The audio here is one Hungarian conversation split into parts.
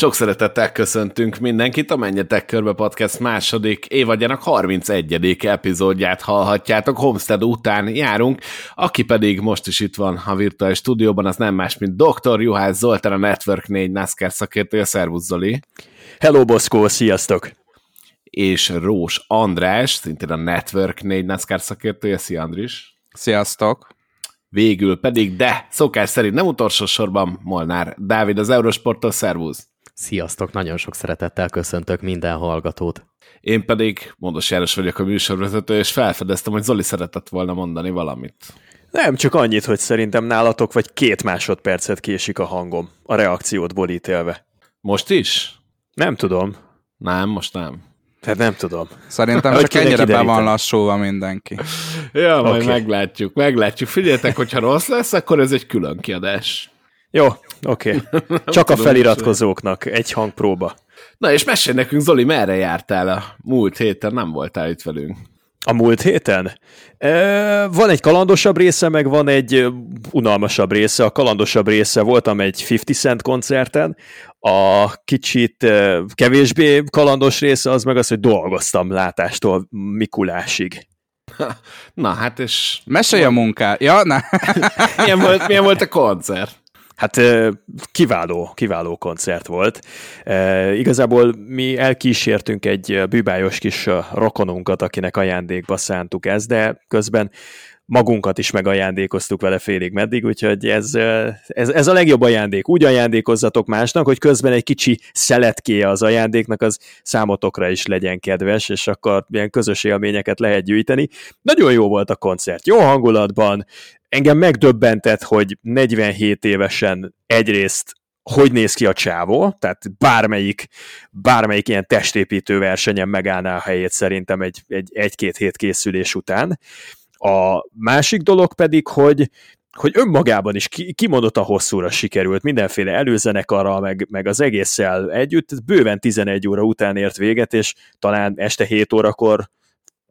Sok szeretettel köszöntünk mindenkit, a Menjetek Körbe Podcast második évadjának 31. epizódját hallhatjátok. Homestead után járunk, aki pedig most is itt van a virtuális stúdióban, az nem más, mint Dr. Juhász Zoltán, a Network 4 NASCAR szakértője. Szervusz Zoli! Hello Boszkó, sziasztok! És Rós András, szintén a Network 4 NASCAR szakértője. Szia Andris! Sziasztok! Végül pedig, de szokás szerint nem utolsó sorban Molnár Dávid az Eurosporttól, szervusz! Sziasztok, nagyon sok szeretettel köszöntök minden hallgatót. Én pedig Módos János vagyok a műsorvezető, és felfedeztem, hogy Zoli szeretett volna mondani valamit. Nem, csak annyit, hogy szerintem nálatok vagy két másodpercet késik a hangom, a reakciót bolítélve. Most is? Nem tudom. Nem, most nem. Hát nem tudom. Szerintem csak ennyire be van lassulva mindenki. Ja, majd okay. meglátjuk, meglátjuk. Figyeljetek, hogyha rossz lesz, akkor ez egy külön kiadás. Jó, oké. Okay. Csak a feliratkozóknak egy hangpróba. Na és mesélj nekünk, Zoli, merre jártál a múlt héten? Nem voltál itt velünk. A múlt héten? E, van egy kalandosabb része, meg van egy unalmasabb része. A kalandosabb része voltam egy 50 Cent koncerten, a kicsit kevésbé kalandos része az meg az, hogy dolgoztam látástól Mikulásig. Na hát és... Mesélj a munká. Ja, na. milyen, volt, milyen volt a koncert? Hát kiváló, kiváló koncert volt. Igazából mi elkísértünk egy bűbájos kis rokonunkat, akinek ajándékba szántuk ezt, de közben magunkat is megajándékoztuk vele félig meddig, úgyhogy ez, ez, ez a legjobb ajándék. Úgy ajándékozzatok másnak, hogy közben egy kicsi szeletkéje az ajándéknak, az számotokra is legyen kedves, és akkor ilyen közös élményeket lehet gyűjteni. Nagyon jó volt a koncert, jó hangulatban, engem megdöbbentett, hogy 47 évesen egyrészt hogy néz ki a csávó, tehát bármelyik, bármelyik ilyen testépítő versenyen megállná a helyét szerintem egy, egy, egy-két hét készülés után. A másik dolog pedig, hogy hogy önmagában is kimondott a hosszúra sikerült, mindenféle előzenekarral, meg, meg az egésszel együtt, bőven 11 óra után ért véget, és talán este 7 órakor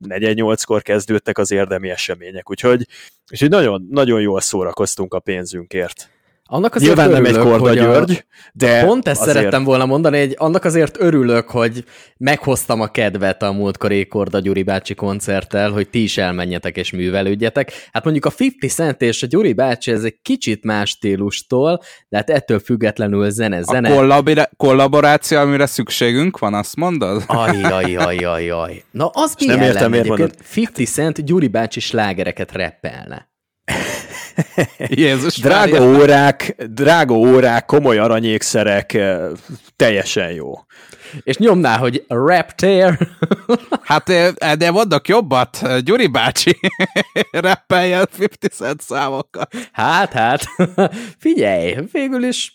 4-8-kor kezdődtek az érdemi események, úgyhogy, úgyhogy nagyon, nagyon jól szórakoztunk a pénzünkért. Annak azért Nyilván örülök, nem egy Korda György, de Pont ezt azért... szerettem volna mondani, hogy annak azért örülök, hogy meghoztam a kedvet a múltkori Korda Gyuri bácsi koncerttel, hogy ti is elmenjetek és művelődjetek. Hát mondjuk a 50 Cent és a Gyuri bácsi ez egy kicsit más stílustól, de hát ettől függetlenül zene, zene. A kollabira- kollaboráció, amire szükségünk van, azt mondod? Aj, aj, aj, aj, aj. Na az mi nem értem, miért 50 Cent Gyuri bácsi slágereket reppelne. Jézus drága várja. órák, drága órák, komoly aranyékszerek, eh, teljesen jó. És nyomná, hogy Raptor. hát eh, de vannak jobbat, Gyuri bácsi rappeljen 50 cent számokkal. Hát, hát, figyelj, végül is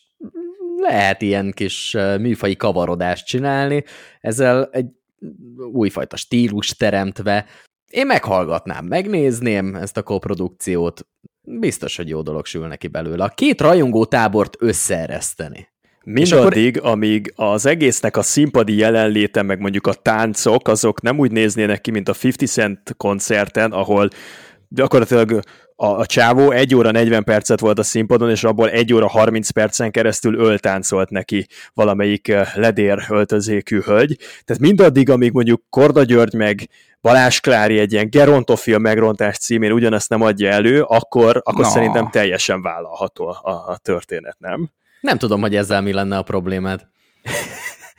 lehet ilyen kis eh, műfai kavarodást csinálni, ezzel egy újfajta stílus teremtve. Én meghallgatnám, megnézném ezt a koprodukciót, biztos, hogy jó dolog sül neki belőle. A két rajongó tábort összeereszteni. Mindaddig, akkor... amíg az egésznek a színpadi jelenléte, meg mondjuk a táncok, azok nem úgy néznének ki, mint a 50 Cent koncerten, ahol gyakorlatilag a, a csávó 1 óra 40 percet volt a színpadon, és abból 1 óra 30 percen keresztül öltáncolt neki valamelyik eh, ledér öltözékű hölgy. Tehát mindaddig, amíg mondjuk Korda György meg Balázs Klári egy ilyen gerontofil megrontás címén ugyanezt nem adja elő, akkor, akkor no. szerintem teljesen vállalható a, a történet, nem? Nem tudom, hogy ezzel mi lenne a problémád.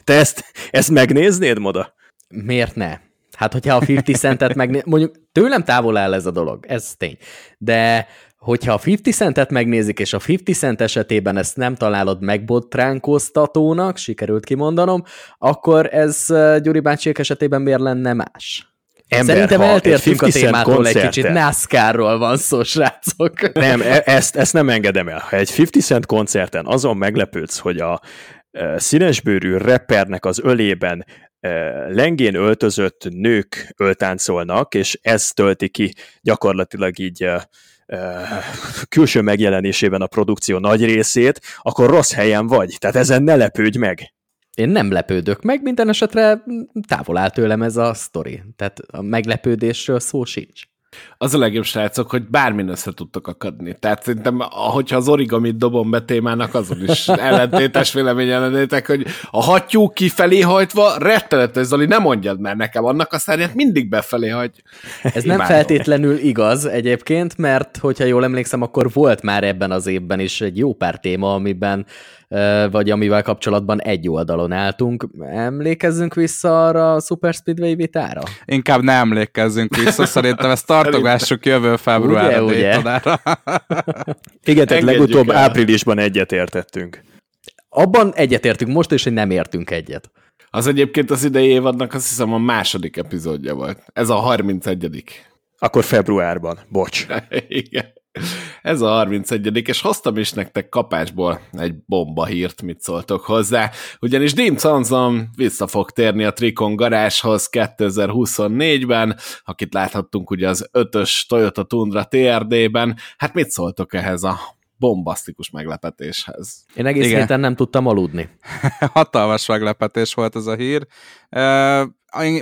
Te ezt, ezt megnéznéd, Moda? Miért ne? Hát, hogyha a 50 centet megné... mondjuk tőlem távol áll ez a dolog, ez tény. De hogyha a 50 centet megnézik, és a 50 cent esetében ezt nem találod megbotránkoztatónak, sikerült kimondanom, akkor ez Gyuri bácsiék esetében miért lenne más? Ember, Szerintem eltértünk a témától egy kicsit, NASCAR-ról van szó, srácok. Nem, e- ezt, ezt nem engedem el. Ha egy 50 Cent koncerten azon meglepődsz, hogy a e, színesbőrű rappernek az ölében e, lengén öltözött nők öltáncolnak, és ez tölti ki gyakorlatilag így külső megjelenésében a produkció nagy részét, akkor rossz helyen vagy. Tehát ezen ne lepődj meg. Én nem lepődök meg, minden esetre távol áll tőlem ez a sztori. Tehát a meglepődésről szó sincs. Az a legjobb, srácok, hogy bármin össze tudtok akadni. Tehát szerintem, ahogyha az origamit dobom be témának, azon is ellentétes vélemény ellenétek, hogy a hattyú kifelé hajtva, rettenetes, Zoli, nem mondjad már nekem, annak a szárnyát mindig befelé hagy. Ez nem feltétlenül igaz egyébként, mert hogyha jól emlékszem, akkor volt már ebben az évben is egy jó pár téma, amiben vagy amivel kapcsolatban egy oldalon álltunk. Emlékezzünk vissza arra a Super Speedway vitára? Inkább ne emlékezzünk vissza, szerintem ezt tartogassuk jövő februárra Ugye, ugye? Igen, tehát legutóbb el. áprilisban egyetértettünk. Abban egyetértünk most is, hogy nem értünk egyet. Az egyébként az idei évadnak azt hiszem a második epizódja volt. Ez a 31 Akkor februárban, bocs. Igen. Ez a 31 és hoztam is nektek kapásból egy bomba hírt, mit szóltok hozzá, ugyanis Dean Sansom vissza fog térni a Tricon garázshoz 2024-ben, akit láthattunk ugye az ötös Toyota Tundra TRD-ben. Hát mit szóltok ehhez a bombasztikus meglepetéshez? Én egész Igen. héten nem tudtam aludni. Hatalmas meglepetés volt ez a hír.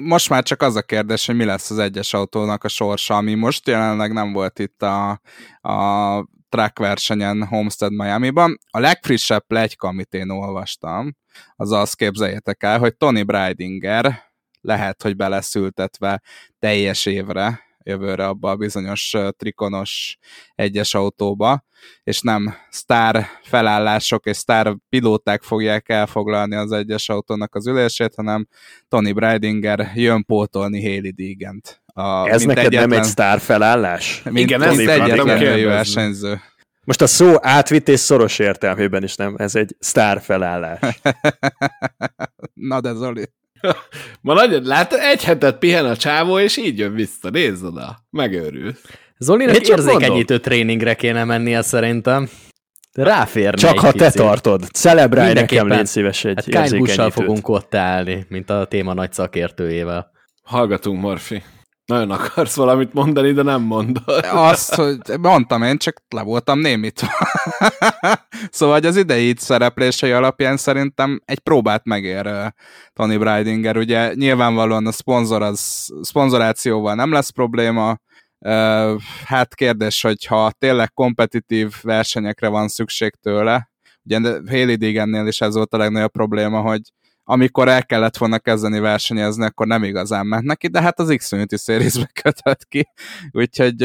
Most már csak az a kérdés, hogy mi lesz az egyes autónak a sorsa, ami most jelenleg nem volt itt a, a track versenyen Homestead Miami-ban. A legfrissebb plegyka, amit én olvastam, az azt képzeljétek el, hogy Tony Breidinger lehet, hogy beleszültetve teljes évre, jövőre abba a bizonyos trikonos egyes autóba, és nem sztár felállások és sztár pilóták fogják elfoglalni az egyes autónak az ülését, hanem Tony Breidinger jön pótolni Haley Deegant. A, Ez neked nem egyetlen- egy sztár felállás? mint Igen, Breidinger egyetlen versenyző. Most a szó átvitt és szoros értelmében is nem, ez egy sztár felállás. Na de Zoli. Ma nagyon, látod, egy hetet pihen a csávó, és így jön vissza, nézd oda, megőrül. Zolinak Én érzékenyítő tréningre kéne mennie szerintem. Ráférne Csak ha te picit. tartod. Celebrálj nekem, légy szíves egy Hát fogunk ott állni, mint a téma nagy szakértőjével. Hallgatunk, Morfi. Nagyon akarsz valamit mondani, de nem mondod. Azt, hogy mondtam én, csak le voltam némítva. szóval hogy az idei szereplései alapján szerintem egy próbát megér Tony Breidinger. Ugye nyilvánvalóan a szponzor az, szponzorációval nem lesz probléma, hát kérdés, hogy ha tényleg kompetitív versenyekre van szükség tőle, ugye Haley Deegannél is ez volt a legnagyobb probléma, hogy amikor el kellett volna kezdeni versenyezni, akkor nem igazán ment neki, de hát az Xfinity Series-be kötött ki, úgyhogy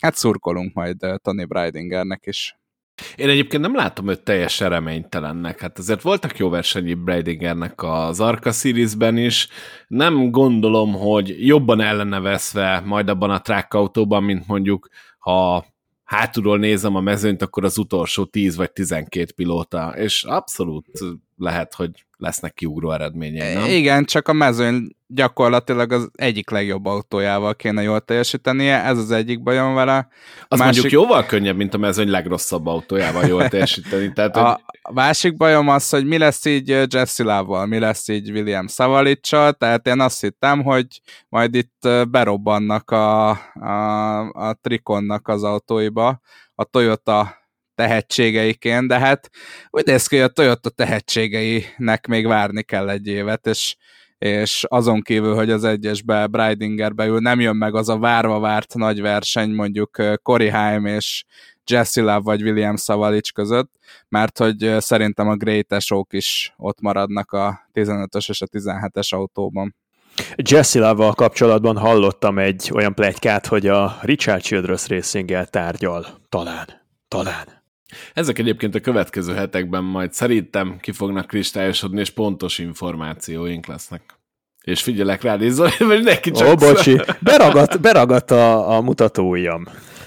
hát szurkolunk majd Tony Breidingernek is. Én egyébként nem látom őt teljesen reménytelennek. Hát azért voltak jó versenyi Breidigernek az Arca Series-ben is. Nem gondolom, hogy jobban ellene veszve majd abban a track autóban, mint mondjuk, ha hátulról nézem a mezőnyt, akkor az utolsó 10 vagy 12 pilóta, és abszolút lehet, hogy lesznek kiugró eredményei, nem? Igen, csak a mezőny gyakorlatilag az egyik legjobb autójával kéne jól teljesítenie, ez az egyik bajom vele. Az másik- mondjuk jóval könnyebb, mint a mezőny legrosszabb autójával jól teljesíteni. Tehát, A, másik bajom az, hogy mi lesz így Jesse Love-val, mi lesz így William Savalicsal, tehát én azt hittem, hogy majd itt berobbannak a, a, a Triconnak az autóiba, a Toyota tehetségeiként, de hát úgy néz ki, hogy a Toyota tehetségeinek még várni kell egy évet, és és azon kívül, hogy az egyesbe Breidinger ül, nem jön meg az a várva várt nagy verseny mondjuk Corey Haim és Jesse Love vagy William Savalics között, mert hogy szerintem a Great Esók is ott maradnak a 15-ös és a 17-es autóban. Jesse Love-val kapcsolatban hallottam egy olyan plegykát, hogy a Richard Childress racing tárgyal. Talán. Talán. Ezek egyébként a következő hetekben majd szerintem ki fognak kristályosodni, és pontos információink lesznek. És figyelek rád, és mert neki csak... Ó, bocsi, beragadt, beragadt a, a mutatóujjam.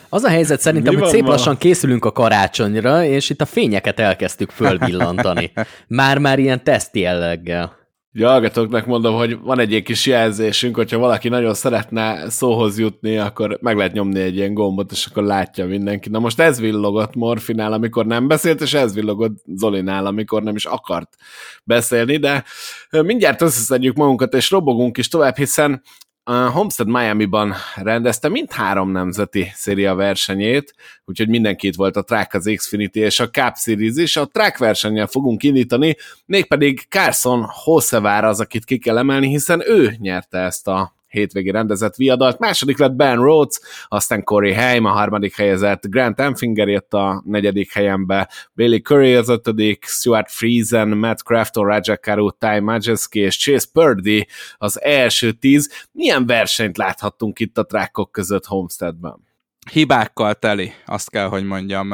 Az a helyzet szerintem, Mi hogy szép ma? lassan készülünk a karácsonyra, és itt a fényeket elkezdtük fölvillantani. Már-már ilyen teszt jelleggel. Ja, hallgatóknak mondom, hogy van egy kis jelzésünk, hogyha valaki nagyon szeretne szóhoz jutni, akkor meg lehet nyomni egy ilyen gombot, és akkor látja mindenki. Na most ez villogott Morfinál, amikor nem beszélt, és ez villogott Zolinál, amikor nem is akart beszélni, de mindjárt összeszedjük magunkat, és robogunk is tovább, hiszen Homestead Miami-ban rendezte mindhárom nemzeti széria versenyét, úgyhogy mindenkit volt a Track, az Xfinity és a Cup Series is. A Track versennyel fogunk indítani, mégpedig Carson Hossevár az, akit ki kell emelni, hiszen ő nyerte ezt a hétvégi rendezett viadalt. Második lett Ben Rhodes, aztán Corey Haim, a harmadik helyezett Grant Enfinger jött a negyedik helyembe, Bailey Curry az ötödik, Stuart Friesen, Matt Crafton, Raja Karu, Ty Majeski és Chase Purdy az első tíz. Milyen versenyt láthattunk itt a trákok között Homesteadben? Hibákkal teli, azt kell, hogy mondjam.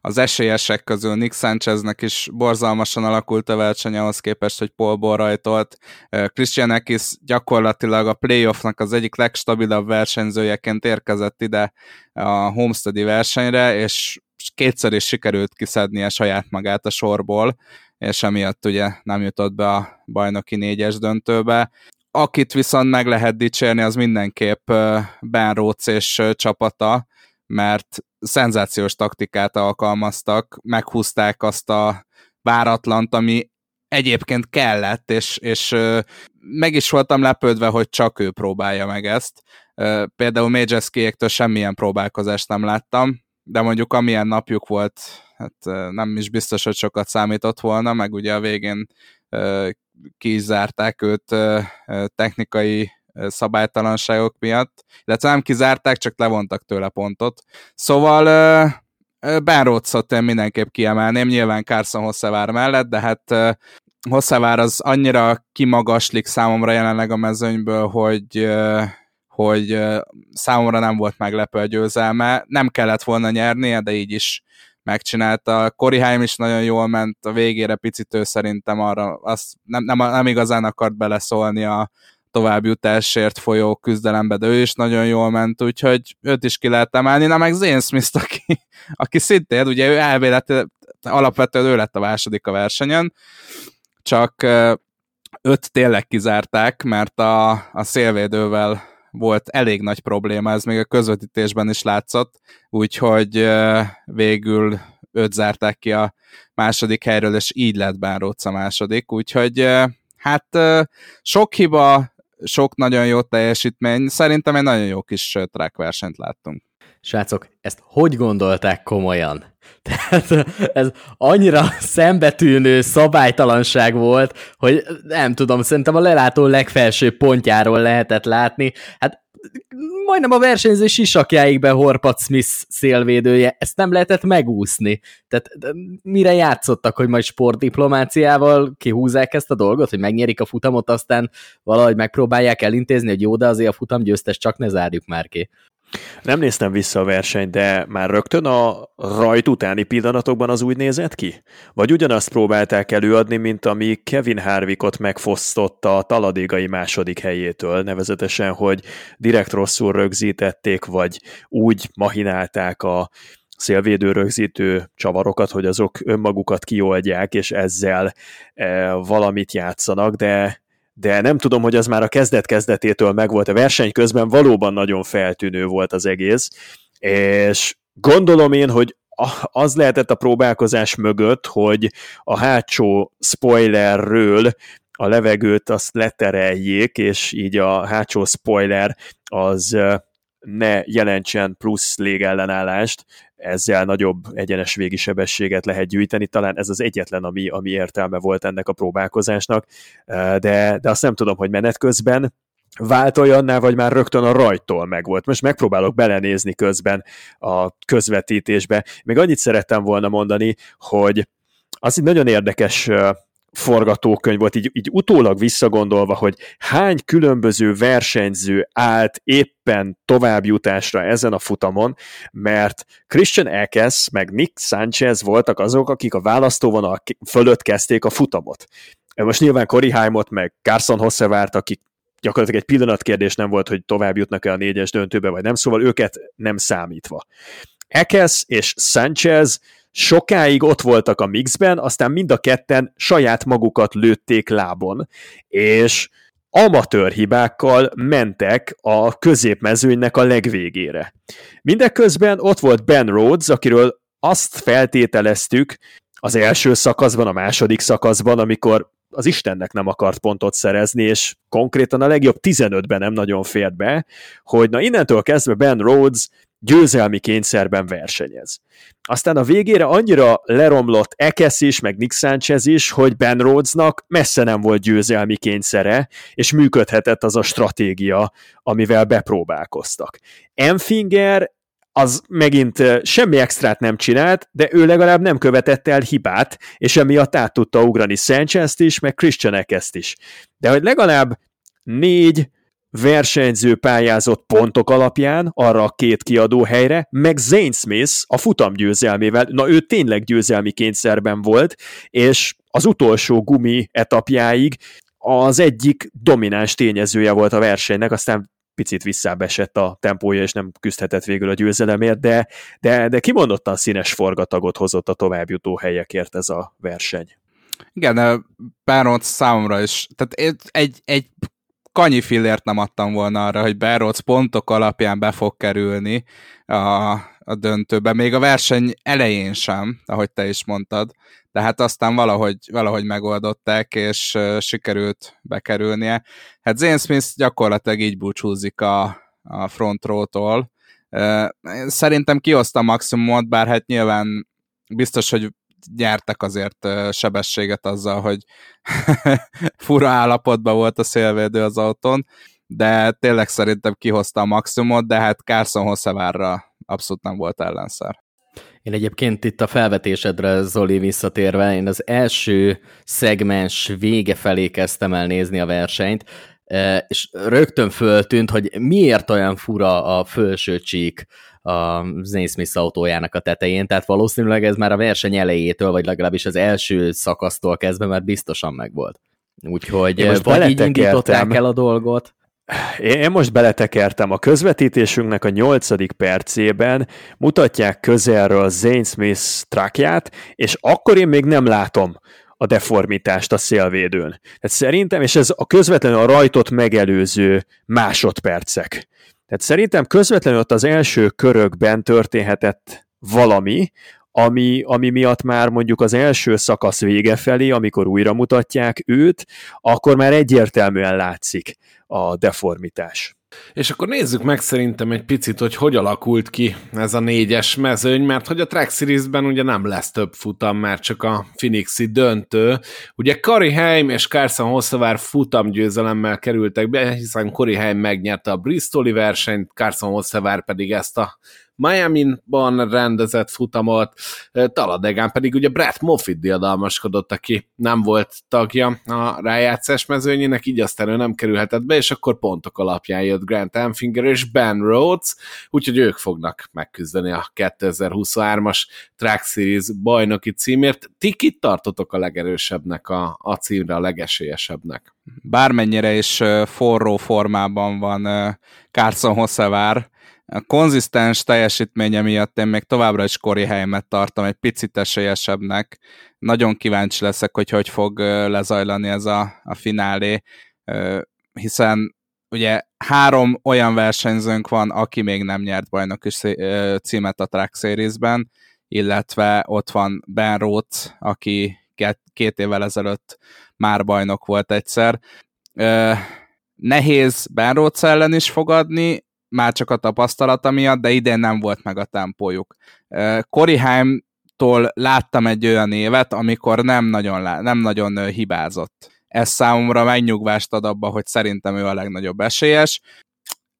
Az esélyesek közül Nick Sancheznek is borzalmasan alakult a verseny ahhoz képest, hogy Paul rajtolt. Christian Ekis gyakorlatilag a playoffnak az egyik legstabilabb versenyzőjeként érkezett ide a Homesteadi versenyre, és kétszer is sikerült kiszednie saját magát a sorból, és emiatt ugye nem jutott be a bajnoki négyes döntőbe. Akit viszont meg lehet dicsérni, az mindenképp Ben Rhodes és csapata, mert szenzációs taktikát alkalmaztak, meghúzták azt a váratlant, ami egyébként kellett, és, és meg is voltam lepődve, hogy csak ő próbálja meg ezt. Például Majeskiéktől semmilyen próbálkozást nem láttam, de mondjuk amilyen napjuk volt, hát nem is biztos, hogy sokat számított volna, meg ugye a végén kizárták őt technikai szabálytalanságok miatt, illetve nem kizárták, csak levontak tőle pontot. Szóval Ben Rhodes-ot én mindenképp kiemelném, nyilván Carson Hosszevár mellett, de hát Hosszevár az annyira kimagaslik számomra jelenleg a mezőnyből, hogy hogy számomra nem volt meglepő a győzelme. Nem kellett volna nyernie, de így is megcsinálta. Cory Haim is nagyon jól ment, a végére picit ő szerintem arra azt nem, nem, nem igazán akart beleszólni a továbbjutásért folyó küzdelembe, de ő is nagyon jól ment, úgyhogy őt is ki lehet emelni. Na meg Zane Smith, aki, aki szintén, ugye ő elvélet, alapvetően ő lett a második a versenyen, csak öt tényleg kizárták, mert a, a szélvédővel volt elég nagy probléma, ez még a közvetítésben is látszott, úgyhogy végül öt zárták ki a második helyről, és így lett Bánróc a második, úgyhogy hát sok hiba, sok nagyon jó teljesítmény, szerintem egy nagyon jó kis track versenyt láttunk. Srácok, ezt hogy gondolták komolyan? Tehát ez annyira szembetűnő szabálytalanság volt, hogy nem tudom, szerintem a lelátó legfelső pontjáról lehetett látni. Hát majdnem a versenyző sisakjáig behorpat Smith szélvédője, ezt nem lehetett megúszni. Tehát mire játszottak, hogy majd sportdiplomáciával kihúzzák ezt a dolgot, hogy megnyerik a futamot, aztán valahogy megpróbálják elintézni, hogy jó, de azért a futam győztes, csak ne zárjuk már ki. Nem néztem vissza a versenyt, de már rögtön a rajt utáni pillanatokban az úgy nézett ki? Vagy ugyanazt próbálták előadni, mint ami Kevin Harvickot megfosztotta a taladégai második helyétől, nevezetesen, hogy direkt rosszul rögzítették, vagy úgy mahinálták a szélvédő rögzítő csavarokat, hogy azok önmagukat kioldják, és ezzel e, valamit játszanak, de de nem tudom, hogy az már a kezdet-kezdetétől megvolt. A verseny közben valóban nagyon feltűnő volt az egész, és gondolom én, hogy az lehetett a próbálkozás mögött, hogy a hátsó spoilerről a levegőt azt letereljék, és így a hátsó spoiler az ne jelentsen plusz légellenállást, ezzel nagyobb egyenes végi sebességet lehet gyűjteni. Talán ez az egyetlen, ami, ami értelme volt ennek a próbálkozásnak, de, de azt nem tudom, hogy menet közben vált olyanná, vagy már rögtön a rajtól megvolt. Most megpróbálok belenézni közben a közvetítésbe. Még annyit szerettem volna mondani, hogy az egy nagyon érdekes forgatókönyv volt, így, így utólag visszagondolva, hogy hány különböző versenyző állt éppen továbbjutásra ezen a futamon, mert Christian Ekes meg Nick Sanchez voltak azok, akik a választóvonal fölött kezdték a futamot. Most nyilván Cory Haimot meg Carson Hossevárt, akik gyakorlatilag egy pillanatkérdés nem volt, hogy tovább jutnak-e a négyes döntőbe, vagy nem, szóval őket nem számítva. Ekes és Sanchez sokáig ott voltak a mixben, aztán mind a ketten saját magukat lőtték lábon, és amatőr hibákkal mentek a középmezőnynek a legvégére. Mindeközben ott volt Ben Rhodes, akiről azt feltételeztük az első szakaszban, a második szakaszban, amikor az Istennek nem akart pontot szerezni, és konkrétan a legjobb 15-ben nem nagyon fért be, hogy na innentől kezdve Ben Rhodes győzelmi kényszerben versenyez. Aztán a végére annyira leromlott Ekesz is, meg Nick Sanchez is, hogy Ben Rhodesnak messze nem volt győzelmi kényszere, és működhetett az a stratégia, amivel bepróbálkoztak. Enfinger az megint semmi extrát nem csinált, de ő legalább nem követett el hibát, és emiatt át tudta ugrani Sanchez-t is, meg Christian Ekeszt is. De hogy legalább négy versenyző pályázott pontok alapján arra a két kiadó helyre, meg Zane Smith a futam győzelmével, na ő tényleg győzelmi kényszerben volt, és az utolsó gumi etapjáig az egyik domináns tényezője volt a versenynek, aztán picit visszábesett a tempója, és nem küzdhetett végül a győzelemért, de, de, de kimondottan színes forgatagot hozott a továbbjutó helyekért ez a verseny. Igen, Báront számomra is, tehát egy, egy kanyi fillért nem adtam volna arra, hogy Berroc pontok alapján be fog kerülni a, a döntőbe, még a verseny elején sem, ahogy te is mondtad, de hát aztán valahogy, valahogy megoldották, és uh, sikerült bekerülnie. Hát Zane Smith gyakorlatilag így búcsúzik a, a front row-tól. Uh, szerintem kihozta maximumot, bár hát nyilván biztos, hogy nyertek azért sebességet azzal, hogy fura állapotban volt a szélvédő az autón, de tényleg szerintem kihozta a maximumot, de hát Carson Hosszevárra abszolút nem volt ellenszer. Én egyébként itt a felvetésedre, Zoli, visszatérve, én az első szegmens vége felé kezdtem el nézni a versenyt, és rögtön föltűnt, hogy miért olyan fura a felső csík a Zane Smith autójának a tetején, tehát valószínűleg ez már a verseny elejétől, vagy legalábbis az első szakasztól kezdve már biztosan megvolt. Úgyhogy most vagy így indították el a dolgot. Én most beletekertem. A közvetítésünknek a nyolcadik percében mutatják közelről Zane Smith trakját, és akkor én még nem látom a deformitást a szélvédőn. Tehát szerintem, és ez a közvetlenül a rajtot megelőző másodpercek. Tehát szerintem közvetlenül ott az első körökben történhetett valami, ami, ami miatt már mondjuk az első szakasz vége felé, amikor újra mutatják őt, akkor már egyértelműen látszik a deformitás. És akkor nézzük meg szerintem egy picit, hogy hogy alakult ki ez a négyes mezőny, mert hogy a Track Series-ben ugye nem lesz több futam, mert csak a Phoenixi döntő. Ugye Kari Heim és Carson Hosszavár futamgyőzelemmel kerültek be, hiszen Kari Heim megnyerte a Bristoli versenyt, Carson Hosszavár pedig ezt a Miami-ban rendezett futamot, Taladegán pedig ugye Brett Moffitt diadalmaskodott, aki nem volt tagja a rájátszás mezőnyének, így aztán ő nem kerülhetett be, és akkor pontok alapján jött Grant Enfinger és Ben Rhodes, úgyhogy ők fognak megküzdeni a 2023-as Track Series bajnoki címért. Ti kit tartotok a legerősebbnek a, a címre, a legesélyesebbnek? Bármennyire is forró formában van Carson Hosszevár, a konzisztens teljesítménye miatt én még továbbra is Kori helyemet tartom egy picit esélyesebbnek. Nagyon kíváncsi leszek, hogy hogy fog lezajlani ez a, a finálé, hiszen ugye három olyan versenyzőnk van, aki még nem nyert bajnoki címet a Track Series-ben, illetve ott van Ben Roth, aki két évvel ezelőtt már bajnok volt egyszer. Nehéz Ben Roth ellen is fogadni, már csak a tapasztalata miatt, de idén nem volt meg a tempójuk. Koriheim-tól láttam egy olyan évet, amikor nem nagyon, nem nagyon hibázott. Ez számomra megnyugvást ad abba, hogy szerintem ő a legnagyobb esélyes.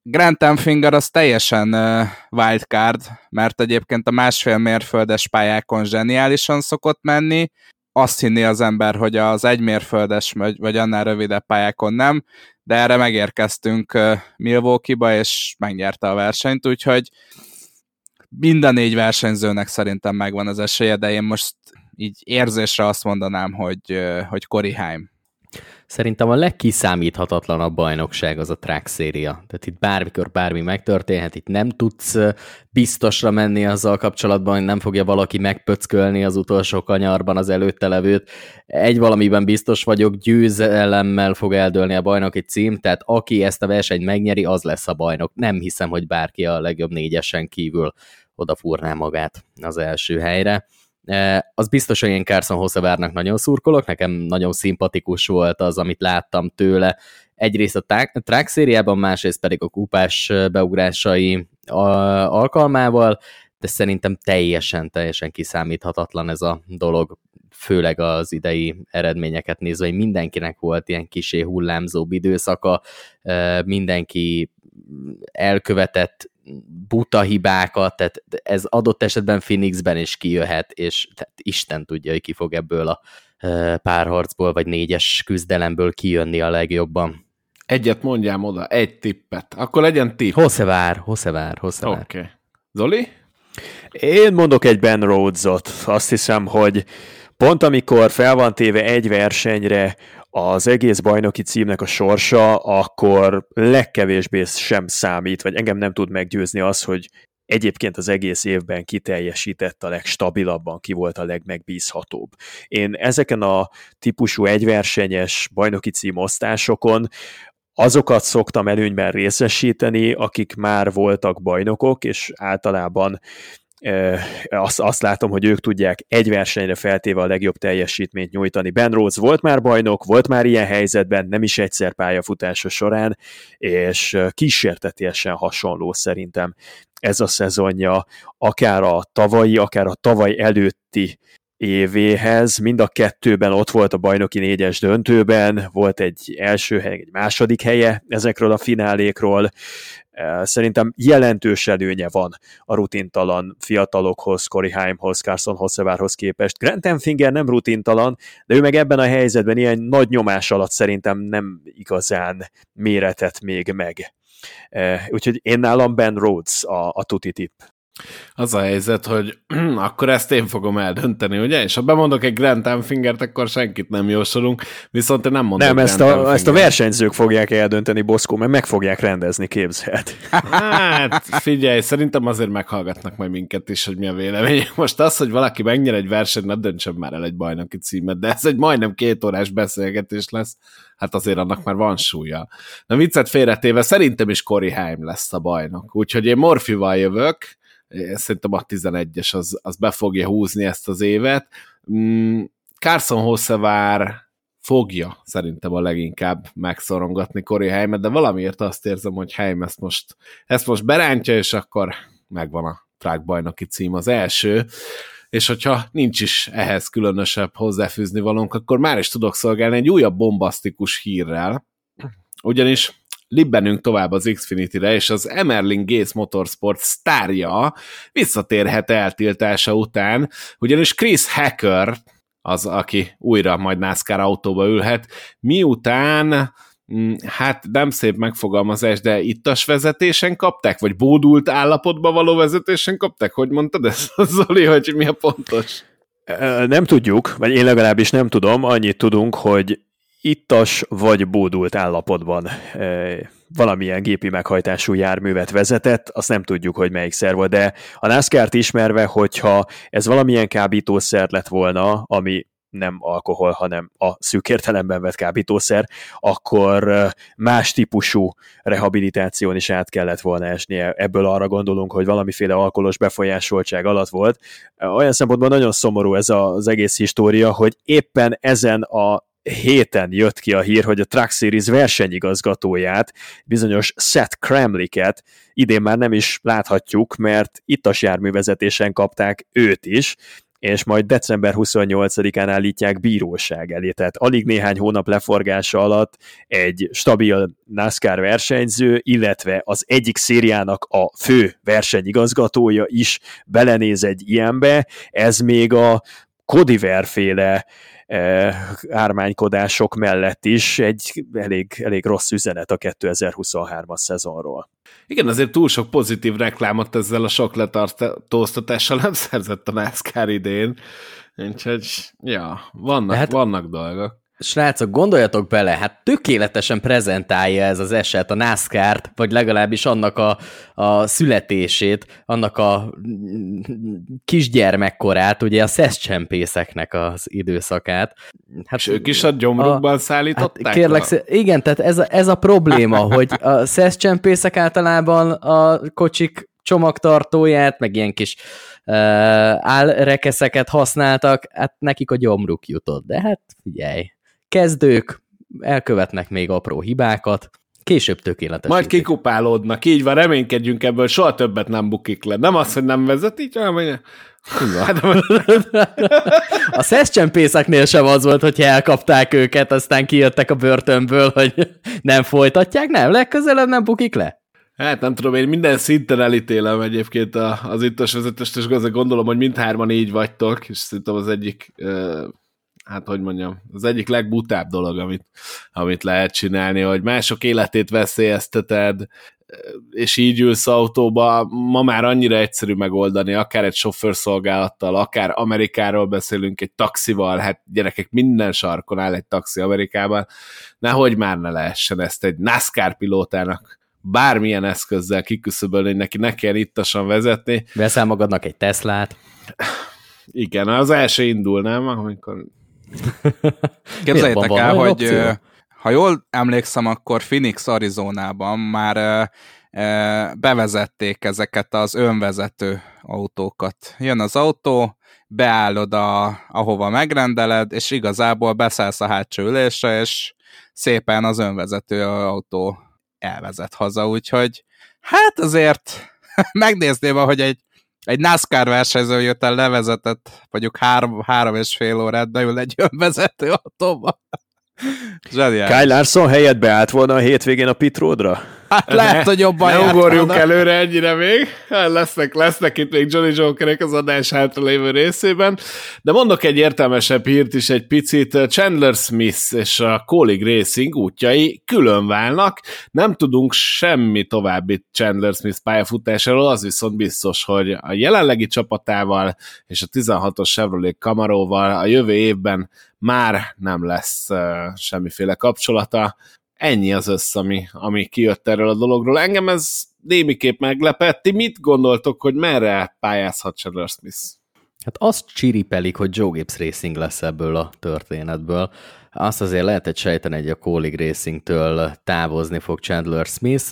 Grant Enfinger az teljesen wildcard, mert egyébként a másfél mérföldes pályákon zseniálisan szokott menni, azt hinni az ember, hogy az egymérföldes vagy, annál rövidebb pályákon nem, de erre megérkeztünk Milwaukee-ba, és megnyerte a versenyt, úgyhogy minden négy versenyzőnek szerintem megvan az esélye, de én most így érzésre azt mondanám, hogy, hogy Cory Haim. Szerintem a legkiszámíthatatlanabb bajnokság az a track széria. Tehát itt bármikor bármi megtörténhet, itt nem tudsz biztosra menni azzal kapcsolatban, hogy nem fogja valaki megpöckölni az utolsó kanyarban az előtte levőt. Egy valamiben biztos vagyok, győzelemmel fog eldőlni a bajnoki cím, tehát aki ezt a versenyt megnyeri, az lesz a bajnok. Nem hiszem, hogy bárki a legjobb négyesen kívül odafúrná magát az első helyre. Az biztos, hogy én Carson Hosszavárnak nagyon szurkolok, nekem nagyon szimpatikus volt az, amit láttam tőle. Egyrészt a track szériában, másrészt pedig a kupás beugrásai alkalmával, de szerintem teljesen, teljesen kiszámíthatatlan ez a dolog, főleg az idei eredményeket nézve, hogy mindenkinek volt ilyen kisé hullámzó időszaka, mindenki elkövetett buta hibákat, tehát ez adott esetben Phoenixben is kijöhet, és tehát Isten tudja, hogy ki fog ebből a párharcból, vagy négyes küzdelemből kijönni a legjobban. Egyet mondjám oda, egy tippet. Akkor legyen tipp. Hosszevár, Hosszevár, Hosszevár. Oké. Okay. Zoli? Én mondok egy Ben Rhodes-ot. Azt hiszem, hogy pont amikor fel van téve egy versenyre az egész bajnoki címnek a sorsa, akkor legkevésbé sem számít, vagy engem nem tud meggyőzni az, hogy egyébként az egész évben kiteljesített a legstabilabban, ki volt a legmegbízhatóbb. Én ezeken a típusú egyversenyes bajnoki címosztásokon azokat szoktam előnyben részesíteni, akik már voltak bajnokok, és általában azt, azt látom, hogy ők tudják egy versenyre feltéve a legjobb teljesítményt nyújtani. Ben Rhodes volt már bajnok, volt már ilyen helyzetben, nem is egyszer pályafutása során, és kísértetiesen hasonló szerintem ez a szezonja, akár a tavalyi, akár a tavaly előtti évéhez. Mind a kettőben ott volt a bajnoki négyes döntőben, volt egy első hely, egy második helye ezekről a finálékról. Szerintem jelentős előnye van a rutintalan fiatalokhoz, Cory Haimhoz, Carson Hossevárhoz képest. Grant Enfinger nem rutintalan, de ő meg ebben a helyzetben ilyen nagy nyomás alatt szerintem nem igazán méretet még meg. Úgyhogy én nálam Ben Rhodes a, a tuti tipp. Az a helyzet, hogy akkor ezt én fogom eldönteni, ugye? És ha bemondok egy Grand Fingert, akkor senkit nem jósolunk, viszont én nem mondom Nem, ezt a, ezt a versenyzők fogják eldönteni, Boszkó, mert meg fogják rendezni, képzelt. Hát, figyelj, szerintem azért meghallgatnak majd minket is, hogy mi a vélemény. Most az, hogy valaki megnyer egy versenyt, ne döntsön már el egy bajnoki címet, de ez egy majdnem két órás beszélgetés lesz, hát azért annak már van súlya. Na viccet félretéve, szerintem is Cory Haim lesz a bajnok, úgyhogy én Morfival jövök, szerintem a 11-es az, az be fogja húzni ezt az évet. Mm, Carson Hossevár fogja szerintem a leginkább megszorongatni Cory Heimet, de valamiért azt érzem, hogy Heim ezt most, ezt most berántja, és akkor megvan a track bajnoki cím az első, és hogyha nincs is ehhez különösebb hozzáfűzni valónk, akkor már is tudok szolgálni egy újabb bombasztikus hírrel, ugyanis libbenünk tovább az Xfinity-re, és az Emerling Gates Motorsport sztárja visszatérhet eltiltása után, ugyanis Chris Hacker az, aki újra majd NASCAR autóba ülhet, miután mm, hát nem szép megfogalmazás, de ittas vezetésen kapták, vagy bódult állapotba való vezetésen kapták? Hogy mondtad ezt, Zoli, hogy mi a pontos? Nem tudjuk, vagy én legalábbis nem tudom, annyit tudunk, hogy ittas vagy bódult állapotban valamilyen gépi meghajtású járművet vezetett, azt nem tudjuk, hogy melyik szer volt, de a NASCAR-t ismerve, hogyha ez valamilyen kábítószer lett volna, ami nem alkohol, hanem a szűk értelemben vett kábítószer, akkor más típusú rehabilitáción is át kellett volna esnie. Ebből arra gondolunk, hogy valamiféle alkoholos befolyásoltság alatt volt. Olyan szempontból nagyon szomorú ez az egész história, hogy éppen ezen a héten jött ki a hír, hogy a Truck Series versenyigazgatóját, bizonyos Seth Kramliket idén már nem is láthatjuk, mert ittas járművezetésen kapták őt is, és majd december 28-án állítják bíróság elé. Tehát alig néhány hónap leforgása alatt egy stabil NASCAR versenyző, illetve az egyik szériának a fő versenyigazgatója is belenéz egy ilyenbe. Ez még a Kodiver féle ármánykodások mellett is egy elég, elég rossz üzenet a 2023-as szezonról. Igen, azért túl sok pozitív reklámot ezzel a sok letartóztatással nem szerzett a NASCAR idén, úgyhogy ja, vannak, hát, vannak dolgok. Srácok, gondoljatok bele, hát tökéletesen prezentálja ez az eset a NASCAR-t, vagy legalábbis annak a, a születését, annak a kisgyermekkorát, ugye a szeszcsempészeknek az időszakát. Hát, És ők is a gyomrukban a, szállították? Hát kérlek, a... igen, tehát ez a, ez a probléma, hogy a szeszcsempészek általában a kocsik csomagtartóját, meg ilyen kis uh, állrekeszeket használtak, hát nekik a gyomruk jutott, de hát figyelj, kezdők elkövetnek még apró hibákat, Később tökéletes. Majd kikupálódnak, így van, reménykedjünk ebből, soha többet nem bukik le. Nem az, hogy nem vezet, így van, Hát, a szeszcsempészeknél sem az volt, hogy elkapták őket, aztán kijöttek a börtönből, hogy nem folytatják, nem, legközelebb nem bukik le. Hát nem tudom, én minden szinten elítélem egyébként az ittas vezetést, és gondolom, hogy mindhárman így vagytok, és szerintem az egyik, hát hogy mondjam, az egyik legbutább dolog, amit, amit lehet csinálni, hogy mások életét veszélyezteted, és így ülsz autóba, ma már annyira egyszerű megoldani, akár egy sofőrszolgálattal, akár Amerikáról beszélünk, egy taxival, hát gyerekek, minden sarkon áll egy taxi Amerikában, nehogy már ne lehessen ezt egy NASCAR pilótának bármilyen eszközzel kiküszöbölni, hogy neki ne kell ittasan vezetni. Veszel magadnak egy Teslát. Igen, az első indul, nem? Amikor... Képzeljétek el, hogy opció? ha jól emlékszem, akkor Phoenix, Arizonában már bevezették ezeket az önvezető autókat. Jön az autó, beállod, a, ahova megrendeled, és igazából beszállsz a hátsó ülésre, és szépen az önvezető autó elvezet haza, úgyhogy hát azért megnézném, hogy egy, egy NASCAR versenyző jött el levezetett, mondjuk három, három és fél órát beül egy önvezető autóba. Zseniális. Kyle Larson helyett beállt volna a hétvégén a? Hát lehet, hogy jobban Ne ugorjunk volna. előre ennyire még. Hát lesznek, lesznek itt még Johnny Jokerek az adás hátralévő részében. De mondok egy értelmesebb hírt is egy picit. Chandler Smith és a Colleague Racing útjai külön válnak. Nem tudunk semmi további Chandler Smith pályafutásáról, az viszont biztos, hogy a jelenlegi csapatával és a 16-os Chevrolet Camaroval a jövő évben már nem lesz uh, semmiféle kapcsolata ennyi az össz, ami, ami kijött erről a dologról. Engem ez némiképp meglepett. Ti mit gondoltok, hogy merre pályázhat Chandler Smith? Hát azt csiripelik, hogy Joe Gibbs Racing lesz ebből a történetből. Azt azért lehetett sejteni, hogy a Colleague Racing-től távozni fog Chandler Smith.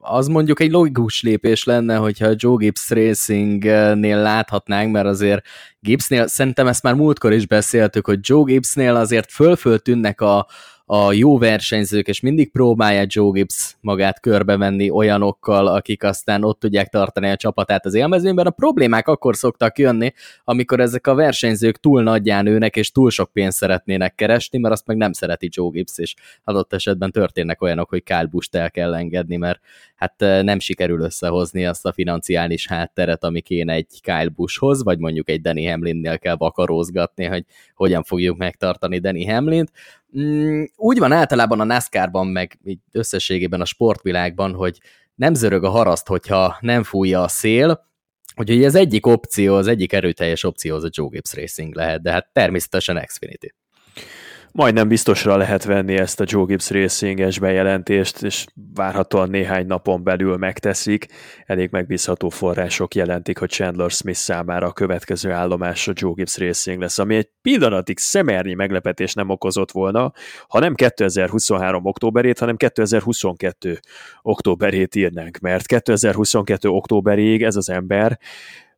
Az mondjuk egy logikus lépés lenne, hogyha a Joe Gibbs Racing-nél láthatnánk, mert azért Gibbsnél, szerintem ezt már múltkor is beszéltük, hogy Joe Gibbsnél azért föl-föl tűnnek a, a jó versenyzők, és mindig próbálja Joe Gibbs magát körbevenni olyanokkal, akik aztán ott tudják tartani a csapatát az élmezőnyben. A problémák akkor szoktak jönni, amikor ezek a versenyzők túl nagyján nőnek, és túl sok pénzt szeretnének keresni, mert azt meg nem szereti Joe Gibbs, és adott esetben történnek olyanok, hogy Kyle Busch-t el kell engedni, mert hát nem sikerül összehozni azt a financiális hátteret, ami kéne egy Kyle Buschhoz, vagy mondjuk egy Danny Hamlinnél kell vakarózgatni, hogy hogyan fogjuk megtartani Danny Hamlint. Mm, úgy van általában a NASCAR-ban, meg így összességében a sportvilágban, hogy nem zörög a haraszt, hogyha nem fújja a szél, Úgyhogy az egyik opció, az egyik erőteljes opció az a Joe Gibbs Racing lehet, de hát természetesen Xfinity majdnem biztosra lehet venni ezt a Joe Gibbs Racing-es bejelentést, és várhatóan néhány napon belül megteszik. Elég megbízható források jelentik, hogy Chandler Smith számára a következő állomás a Joe Gibbs Racing lesz, ami egy pillanatig szemernyi meglepetés nem okozott volna, ha nem 2023 októberét, hanem 2022 októberét írnánk, mert 2022 októberig ez az ember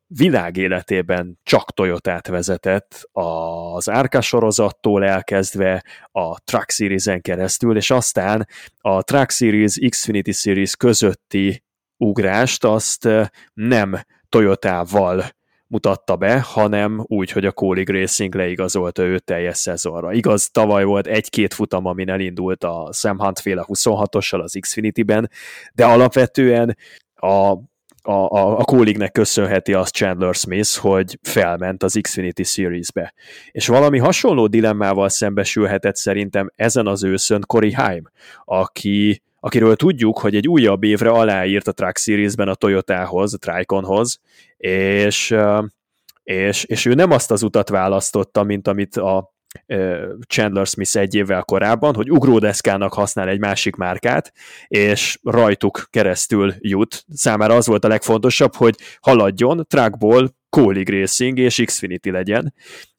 világéletében csak Toyotát vezetett az Árka sorozattól elkezdve a Truck Series-en keresztül, és aztán a Truck Series Xfinity Series közötti ugrást azt nem Toyotával mutatta be, hanem úgy, hogy a Colleague Racing leigazolta őt teljes szezonra. Igaz, tavaly volt egy-két futam, amin elindult a Sam Hunt féle 26-ossal az Xfinity-ben, de alapvetően a a, a, a Kólignek köszönheti azt Chandler Smith, hogy felment az Xfinity Series-be. És valami hasonló dilemmával szembesülhetett szerintem ezen az őszön Cory Haim, aki, akiről tudjuk, hogy egy újabb évre aláírt a Truck Series-ben a Toyotához, a Triconhoz, és, és, és ő nem azt az utat választotta, mint amit a Chandler Smith egy évvel korábban, hogy ugródeszkának használ egy másik márkát, és rajtuk keresztül jut. Számára az volt a legfontosabb, hogy haladjon, trackból Kólig Racing és Xfinity legyen.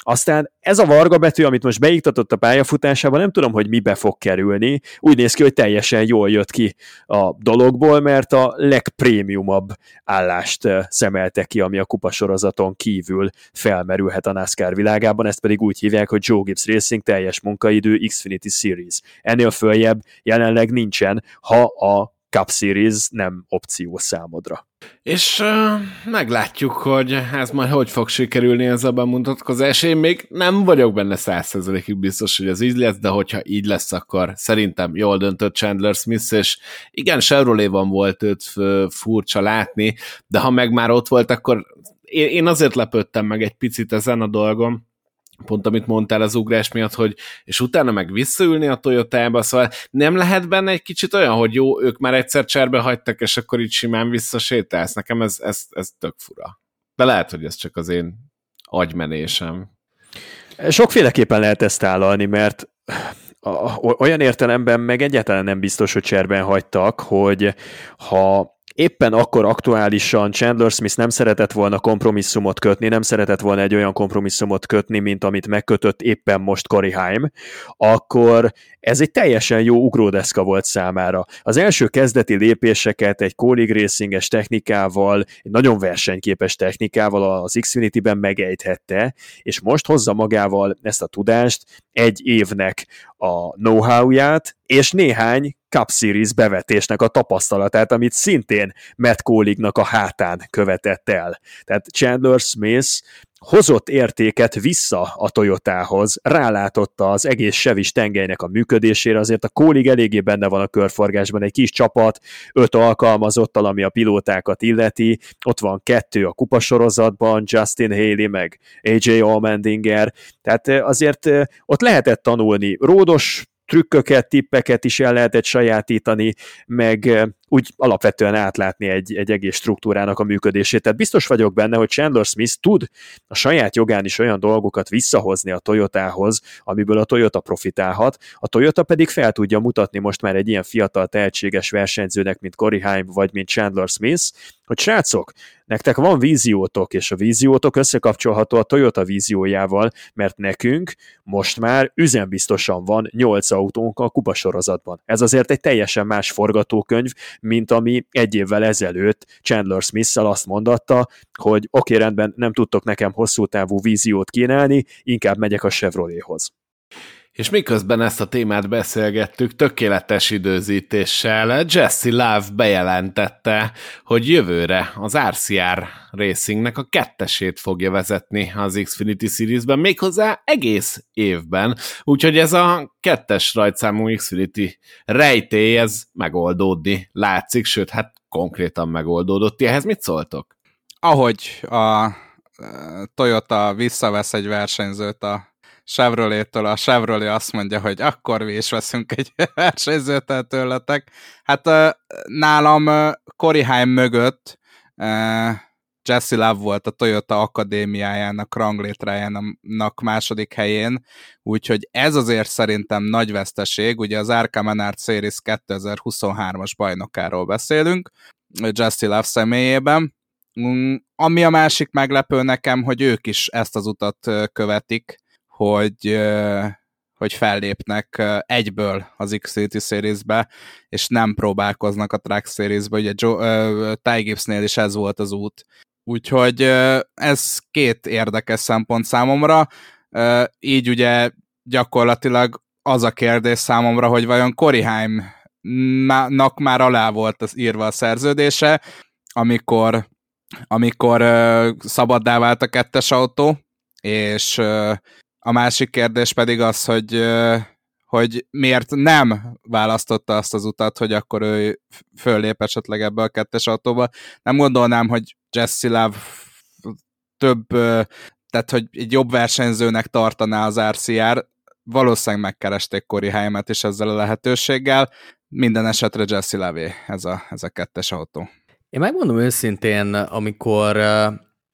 Aztán ez a Varga betű, amit most beiktatott a pályafutásában, nem tudom, hogy mibe fog kerülni. Úgy néz ki, hogy teljesen jól jött ki a dologból, mert a legprémiumabb állást szemelte ki, ami a kupasorozaton kívül felmerülhet a NASCAR világában, ezt pedig úgy hívják, hogy Joe Gibbs Racing teljes munkaidő Xfinity Series. Ennél följebb jelenleg nincsen, ha a Cup Series nem opció számodra. És uh, meglátjuk, hogy ez majd hogy fog sikerülni ez a bemutatkozás. Én még nem vagyok benne százszerzelékig biztos, hogy ez így lesz, de hogyha így lesz, akkor szerintem jól döntött Chandler Smith, és igen, Chevrolet-ban volt őt furcsa látni, de ha meg már ott volt, akkor én azért lepődtem meg egy picit ezen a dolgom, pont amit mondtál az ugrás miatt, hogy és utána meg visszaülni a Toyotába, szóval nem lehet benne egy kicsit olyan, hogy jó, ők már egyszer cserbe hagytak, és akkor így simán visszasétálsz. Nekem ez, ez, ez tök fura. De lehet, hogy ez csak az én agymenésem. Sokféleképpen lehet ezt állalni, mert olyan értelemben meg egyáltalán nem biztos, hogy cserben hagytak, hogy ha éppen akkor aktuálisan Chandler Smith nem szeretett volna kompromisszumot kötni, nem szeretett volna egy olyan kompromisszumot kötni, mint amit megkötött éppen most Corey Haim, akkor ez egy teljesen jó ugródeszka volt számára. Az első kezdeti lépéseket egy Colleague Racinges technikával, egy nagyon versenyképes technikával az Xfinity-ben megejthette, és most hozza magával ezt a tudást, egy évnek a know-how-ját, és néhány Cup Series bevetésnek a tapasztalatát, amit szintén Matt Kólignak a hátán követett el. Tehát Chandler Smith hozott értéket vissza a Toyotához, rálátotta az egész sevis tengelynek a működésére, azért a Kólig eléggé benne van a körforgásban, egy kis csapat, öt alkalmazottal, ami a pilótákat illeti, ott van kettő a kupasorozatban, Justin Haley, meg AJ Allmendinger, tehát azért ott lehetett tanulni. Ródos trükköket, tippeket is el lehetett sajátítani, meg úgy alapvetően átlátni egy, egy egész struktúrának a működését. Tehát biztos vagyok benne, hogy Chandler Smith tud a saját jogán is olyan dolgokat visszahozni a Toyotához, amiből a Toyota profitálhat, a Toyota pedig fel tudja mutatni most már egy ilyen fiatal tehetséges versenyzőnek, mint Corey Haim vagy mint Chandler Smith, hogy srácok, nektek van víziótok, és a víziótok összekapcsolható a Toyota víziójával, mert nekünk most már üzembiztosan van 8 autónk a kupasorozatban. Ez azért egy teljesen más forgatókönyv, mint ami egy évvel ezelőtt Chandler smith azt mondatta, hogy oké, okay, rendben, nem tudtok nekem hosszú távú víziót kínálni, inkább megyek a Chevrolethoz. És miközben ezt a témát beszélgettük, tökéletes időzítéssel Jesse Love bejelentette, hogy jövőre az RCR Racingnek a kettesét fogja vezetni az Xfinity Series-ben, méghozzá egész évben. Úgyhogy ez a kettes rajtszámú Xfinity rejtély, ez megoldódni látszik, sőt, hát konkrétan megoldódott. Ti ehhez mit szóltok? Ahogy a Toyota visszavesz egy versenyzőt a Chevrolet-től, a Chevrolet azt mondja, hogy akkor mi is veszünk egy versenyzőt el tőletek. Hát nálam Haim mögött Jesse Love volt a Toyota Akadémiájának ranglétrájának második helyén, úgyhogy ez azért szerintem nagy veszteség, ugye az Arca Menard Series 2023-as bajnokáról beszélünk, Jesse Love személyében, mm, ami a másik meglepő nekem, hogy ők is ezt az utat követik, hogy, hogy fellépnek egyből az X-City Series-be, és nem próbálkoznak a Track Series-be. Ugye Joe, uh, Ty Gibbsnél is ez volt az út. Úgyhogy ez két érdekes szempont számomra. Így ugye gyakorlatilag az a kérdés számomra, hogy vajon Koriheimnak már alá volt az írva a szerződése, amikor, amikor uh, szabaddá vált a kettes autó, és uh, a másik kérdés pedig az, hogy, hogy miért nem választotta azt az utat, hogy akkor ő föllép esetleg ebbe a kettes autóba. Nem gondolnám, hogy Jesse Love több, tehát hogy egy jobb versenyzőnek tartaná az RCR, valószínűleg megkeresték Corey Heimet is ezzel a lehetőséggel. Minden esetre Jesse Love ez a, ez a kettes autó. Én megmondom őszintén, amikor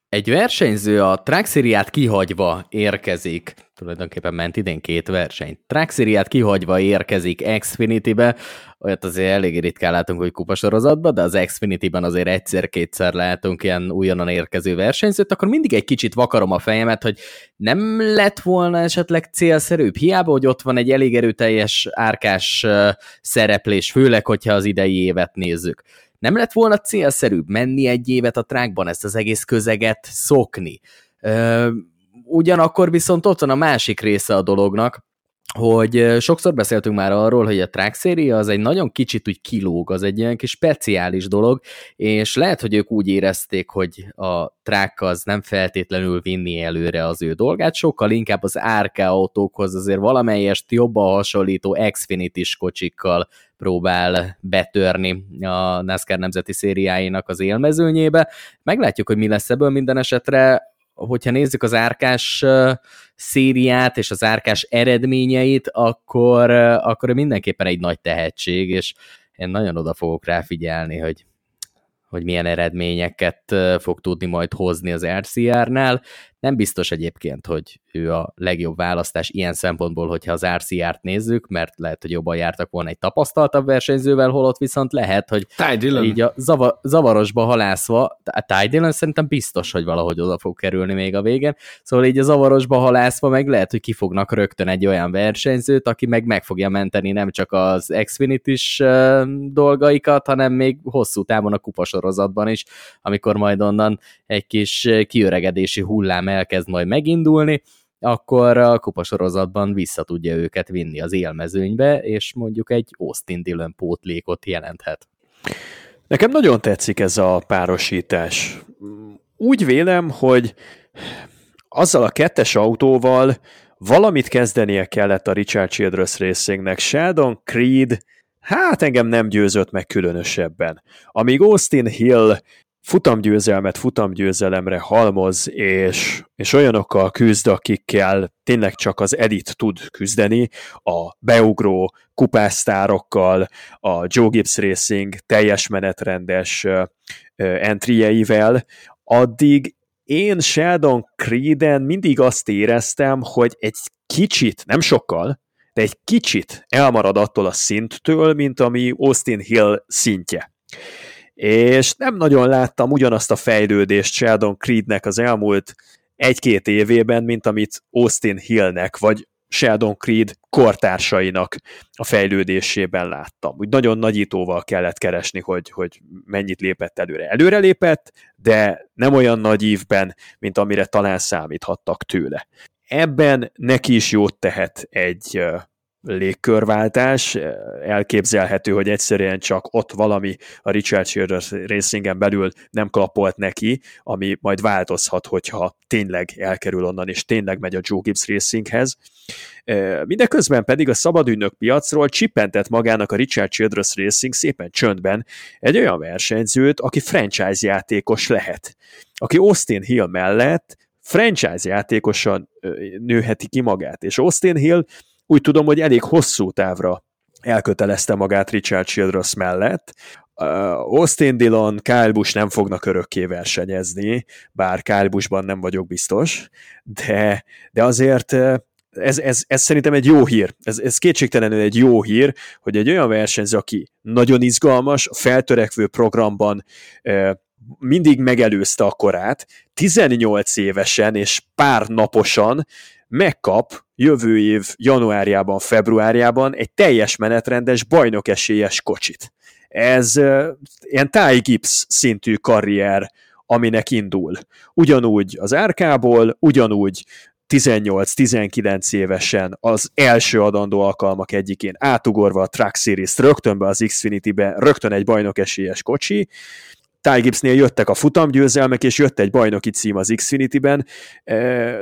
egy versenyző a Track kihagyva érkezik, tulajdonképpen ment idén két verseny. Track Series-t kihagyva érkezik Xfinity-be, olyat azért elég ritkán látunk, hogy kupasorozatban, de az Xfinity-ben azért egyszer-kétszer látunk ilyen újonnan érkező versenyzőt, akkor mindig egy kicsit vakarom a fejemet, hogy nem lett volna esetleg célszerűbb, hiába, hogy ott van egy elég erőteljes árkás szereplés, főleg, hogyha az idei évet nézzük. Nem lett volna célszerűbb menni egy évet a trákban, ezt az egész közeget szokni? Ugyanakkor viszont ott van a másik része a dolognak, hogy sokszor beszéltünk már arról, hogy a track széria az egy nagyon kicsit úgy kilóg, az egy ilyen kis speciális dolog, és lehet, hogy ők úgy érezték, hogy a track az nem feltétlenül vinni előre az ő dolgát, sokkal inkább az RK autókhoz azért valamelyest jobban hasonlító Xfinity-s kocsikkal próbál betörni a NASCAR nemzeti szériáinak az élmezőnyébe. Meglátjuk, hogy mi lesz ebből minden esetre hogyha nézzük az árkás szériát és az árkás eredményeit, akkor, akkor mindenképpen egy nagy tehetség, és én nagyon oda fogok rá figyelni, hogy hogy milyen eredményeket fog tudni majd hozni az RCR-nál. Nem biztos egyébként, hogy ő a legjobb választás ilyen szempontból, hogyha az RCR-t nézzük, mert lehet, hogy jobban jártak volna egy tapasztaltabb versenyzővel, holott viszont lehet, hogy így a zava, zavarosba halászva, Ty Dillon szerintem biztos, hogy valahogy oda fog kerülni még a végén, szóval így a zavarosba halászva meg lehet, hogy kifognak rögtön egy olyan versenyzőt, aki meg meg fogja menteni nem csak az Xfinity-s dolgaikat, hanem még hosszú távon a kupasorozatban is, amikor majd onnan egy kis kiöregedési hullám elkezd majd megindulni, akkor a kupasorozatban vissza tudja őket vinni az élmezőnybe, és mondjuk egy Austin Dillon pótlékot jelenthet. Nekem nagyon tetszik ez a párosítás. Úgy vélem, hogy azzal a kettes autóval valamit kezdenie kellett a Richard Childress Racingnek. Sheldon Creed, hát engem nem győzött meg különösebben. Amíg Austin Hill futamgyőzelmet futamgyőzelemre halmoz, és, és olyanokkal küzd, akikkel tényleg csak az elit tud küzdeni, a beugró kupásztárokkal, a Joe Gibbs Racing teljes menetrendes entryjeivel, addig én Sheldon Creeden mindig azt éreztem, hogy egy kicsit, nem sokkal, de egy kicsit elmarad attól a szinttől, mint ami Austin Hill szintje és nem nagyon láttam ugyanazt a fejlődést Sheldon Creednek az elmúlt egy-két évében, mint amit Austin Hillnek, vagy Sheldon Creed kortársainak a fejlődésében láttam. Úgy nagyon nagyítóval kellett keresni, hogy, hogy mennyit lépett előre. Előre lépett, de nem olyan nagy ívben, mint amire talán számíthattak tőle. Ebben neki is jót tehet egy légkörváltás. Elképzelhető, hogy egyszerűen csak ott valami a Richard Childress Racingen belül nem klapolt neki, ami majd változhat, hogyha tényleg elkerül onnan, és tényleg megy a Joe Gibbs Racinghez. Mindeközben pedig a szabadügynök piacról csipentett magának a Richard Childress Racing szépen csöndben egy olyan versenyzőt, aki franchise játékos lehet. Aki Austin Hill mellett franchise játékosan nőheti ki magát, és Austin Hill úgy tudom, hogy elég hosszú távra elkötelezte magát Richard Childress mellett. Uh, Austin Dillon, Kyle Busch nem fognak örökké versenyezni, bár Kyle Buschban nem vagyok biztos, de, de azért ez, ez, ez szerintem egy jó hír. Ez, ez kétségtelenül egy jó hír, hogy egy olyan versenyző, aki nagyon izgalmas, a feltörekvő programban mindig megelőzte a korát, 18 évesen és pár naposan megkap jövő év januárjában, februárjában egy teljes menetrendes bajnokesélyes kocsit. Ez uh, ilyen Ty Gibbs szintű karrier, aminek indul. Ugyanúgy az árkából, ugyanúgy 18-19 évesen az első adandó alkalmak egyikén átugorva a Truck Series-t, rögtön be az Xfinity-be, rögtön egy bajnokesélyes kocsi, Ty Gibbsnél jöttek a futamgyőzelmek, és jött egy bajnoki cím az Xfinity-ben.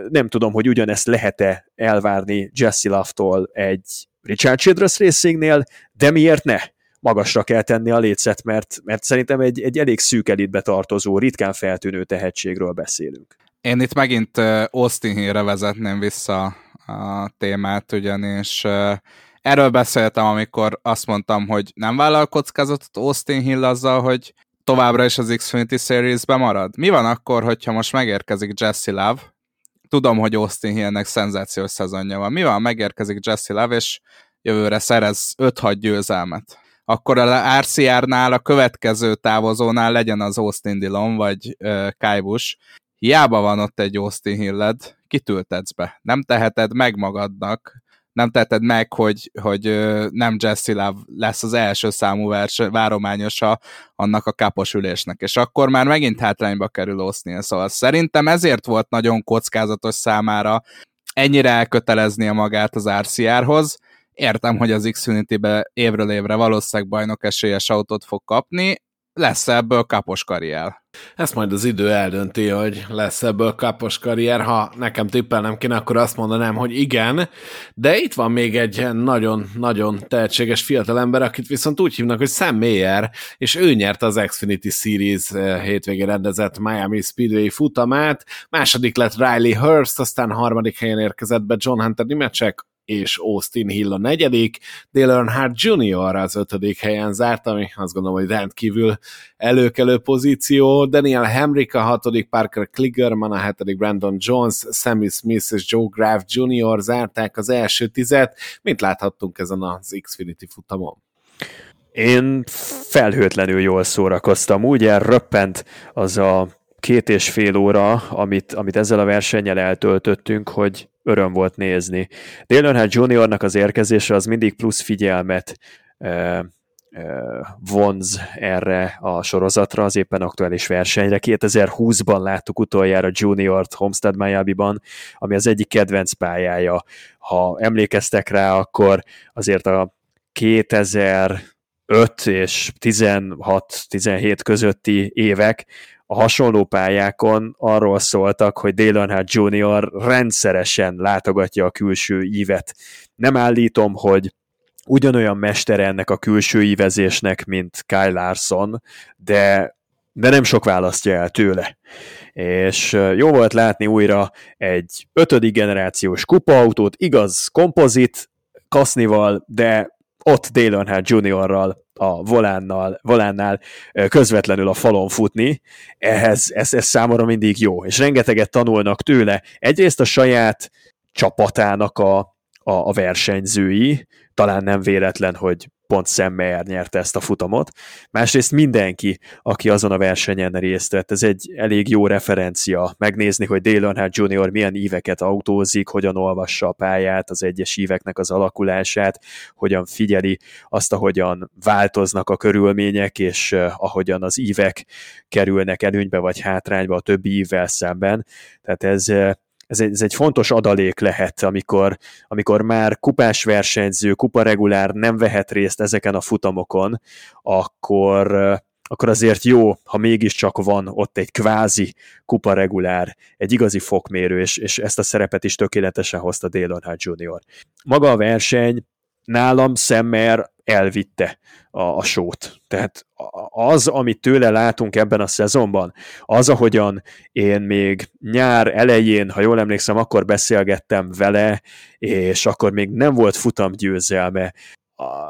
Nem tudom, hogy ugyanezt lehet-e elvárni Jesse Love-tól egy Richard Childress Racingnél, de miért ne? magasra kell tenni a lécet, mert, mert szerintem egy, egy elég szűk elitbe tartozó, ritkán feltűnő tehetségről beszélünk. Én itt megint Austin Hill-re vezetném vissza a témát, ugyanis erről beszéltem, amikor azt mondtam, hogy nem vállal kockázatot Austin Hill azzal, hogy továbbra is az Xfinity Series-be marad? Mi van akkor, hogyha most megérkezik Jesse Love, tudom, hogy Austin Hillnek szenzációs szezonja van. Mi van, megérkezik Jesse Love, és jövőre szerez 5-6 győzelmet. Akkor a RCR-nál, a következő távozónál legyen az Austin Dillon, vagy uh, Busch. Hiába van ott egy Austin Hilled, kitültetsz be. Nem teheted meg magadnak, nem tetted meg, hogy, hogy nem Jesse Love lesz az első számú vers, várományosa annak a kapos ülésnek, és akkor már megint hátrányba kerül Osznél, szóval szerintem ezért volt nagyon kockázatos számára ennyire elköteleznie magát az RCR-hoz, értem, hogy az Xfinity-be évről évre valószínűleg bajnok esélyes autót fog kapni, lesz ebből kapos karrier. Ezt majd az idő eldönti, hogy lesz ebből kapos karrier. Ha nekem tippelnem kéne, akkor azt mondanám, hogy igen, de itt van még egy nagyon-nagyon tehetséges fiatalember, akit viszont úgy hívnak, hogy Sam Mayer, és ő nyerte az Xfinity Series eh, hétvégén rendezett Miami Speedway futamát, második lett Riley Hurst, aztán harmadik helyen érkezett be John Hunter Nimecek, és Austin Hill a negyedik, Dale Earnhardt Jr. az ötödik helyen zárt, ami azt gondolom, hogy rendkívül előkelő pozíció, Daniel Hemrick a hatodik, Parker Kligerman a hetedik, Brandon Jones, Sammy Smith és Joe Graff Jr. zárták az első tizet, mint láthattunk ezen az Xfinity futamon. Én felhőtlenül jól szórakoztam, úgy elröppent az a két és fél óra, amit, amit ezzel a versennyel eltöltöttünk, hogy öröm volt nézni. Dale Earnhardt Juniornak az érkezése az mindig plusz figyelmet e, vonz erre a sorozatra, az éppen aktuális versenyre. 2020-ban láttuk utoljára Juniort Homestead Miami-ban, ami az egyik kedvenc pályája. Ha emlékeztek rá, akkor azért a 2005 és 16-17 közötti évek a hasonló pályákon arról szóltak, hogy Dale Earnhardt Jr. rendszeresen látogatja a külső ívet. Nem állítom, hogy ugyanolyan mestere ennek a külső ívezésnek, mint Kyle Larson, de, de nem sok választja el tőle. És jó volt látni újra egy ötödik generációs kupaautót, igaz, kompozit, kasznival, de ott Dale Earnhardt Jr.-ral a volánnal, volánnál közvetlenül a falon futni, ehhez ez, ez számomra mindig jó, és rengeteget tanulnak tőle. Egyrészt a saját csapatának a, a, a versenyzői, talán nem véletlen, hogy pont Sam Mayer nyerte ezt a futamot. Másrészt mindenki, aki azon a versenyen részt vett, ez egy elég jó referencia. Megnézni, hogy Dale Earnhardt Jr. milyen íveket autózik, hogyan olvassa a pályát, az egyes íveknek az alakulását, hogyan figyeli azt, ahogyan változnak a körülmények, és uh, ahogyan az ívek kerülnek előnybe vagy hátrányba a többi ívvel szemben. Tehát ez ez egy, ez egy fontos adalék lehet, amikor, amikor már kupás versenyző, kuparegulár nem vehet részt ezeken a futamokon, akkor, akkor azért jó, ha mégiscsak van ott egy kvázi kuparegulár, egy igazi fokmérő, és, és ezt a szerepet is tökéletesen hozta Dale Earnhardt Jr. Maga a verseny nálam Szemmer elvitte a, a sót. Tehát az, amit tőle látunk ebben a szezonban, az, ahogyan én még nyár elején, ha jól emlékszem, akkor beszélgettem vele, és akkor még nem volt futamgyőzelme,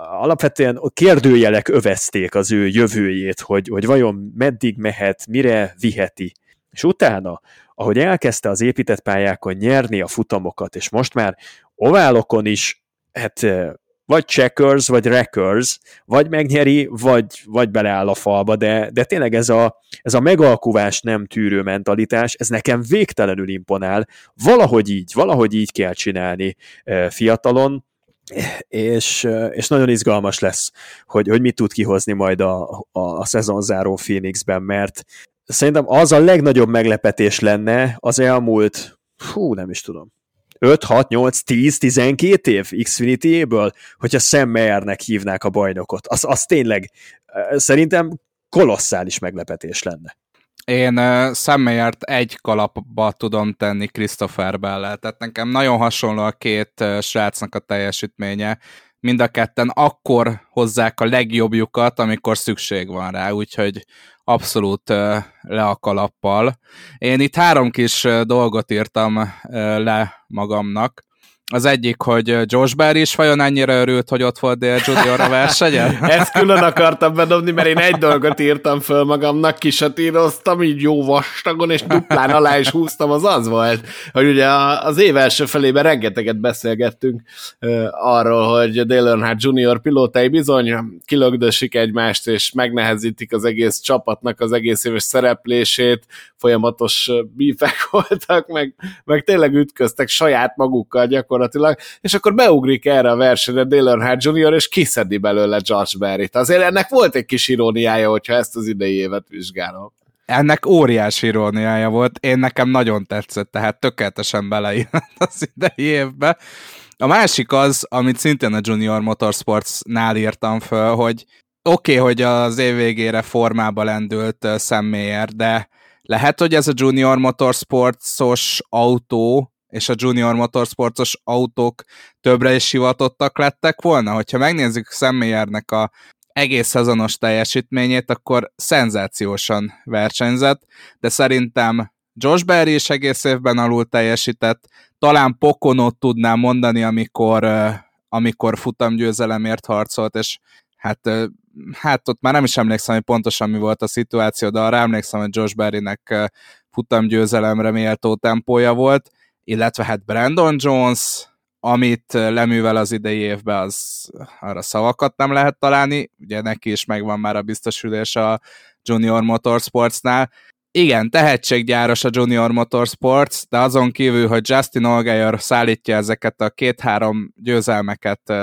alapvetően kérdőjelek övezték az ő jövőjét, hogy, hogy vajon meddig mehet, mire viheti. És utána, ahogy elkezdte az épített pályákon nyerni a futamokat, és most már oválokon is, hát vagy checkers, vagy wreckers, vagy megnyeri, vagy, vagy beleáll a falba, de, de tényleg ez a, ez a megalkuvás nem tűrő mentalitás, ez nekem végtelenül imponál, valahogy így, valahogy így kell csinálni fiatalon, és, és nagyon izgalmas lesz, hogy, hogy mit tud kihozni majd a, a, a szezonzáró Phoenixben, mert szerintem az a legnagyobb meglepetés lenne az elmúlt, hú, nem is tudom, 5, 6, 8, 10, 12 év Xfinity-ből, hogyha Sam Mayernek hívnák a bajnokot. Az, az tényleg szerintem kolosszális meglepetés lenne. Én uh, Sam Mayert egy kalapba tudom tenni Christopher bell tehát nekem nagyon hasonló a két uh, srácnak a teljesítménye. Mind a ketten akkor hozzák a legjobbjukat, amikor szükség van rá, úgyhogy abszolút le a kalappal. Én itt három kis dolgot írtam le magamnak. Az egyik, hogy Josh Barry is vajon annyira örült, hogy ott volt Dale Junior a versenyen? Ezt külön akartam bedobni, mert én egy dolgot írtam föl magamnak, kisatíroztam, így jó vastagon, és duplán alá is húztam, az az volt, hogy ugye az év első felében rengeteget beszélgettünk arról, hogy Dale Earnhardt Junior pilótai bizony kilögdösik egymást, és megnehezítik az egész csapatnak az egész éves szereplését, folyamatos bífek voltak, meg, meg tényleg ütköztek saját magukkal gyakorlatilag, és akkor beugrik erre a versenyre Dale Earnhardt Jr., és kiszedi belőle Josh Berry-t. Azért ennek volt egy kis iróniája, hogyha ezt az idei évet vizsgálom. Ennek óriási iróniája volt, én nekem nagyon tetszett, tehát tökéletesen beleírott az idei évbe. A másik az, amit szintén a Junior Motorsports-nál írtam föl, hogy oké, okay, hogy az év végére formába lendült Sam Mayer, de lehet, hogy ez a Junior Motorsports-os autó és a Junior Motorsportos autók többre is hivatottak lettek volna. Hogyha megnézzük Szemmélyernek a egész szezonos teljesítményét, akkor szenzációsan versenyzett, de szerintem Josh Berry is egész évben alul teljesített, talán Pokonot tudnám mondani, amikor, amikor futamgyőzelemért harcolt, és hát, hát ott már nem is emlékszem, hogy pontosan mi volt a szituáció, de arra emlékszem, hogy Josh Berrynek futamgyőzelemre méltó tempója volt, illetve hát Brandon Jones, amit leművel az idei évben, az arra szavakat nem lehet találni, ugye neki is megvan már a biztosülés a Junior Motorsportsnál. Igen, tehetséggyáros a Junior Motorsports, de azon kívül, hogy Justin Allgaier szállítja ezeket a két-három győzelmeket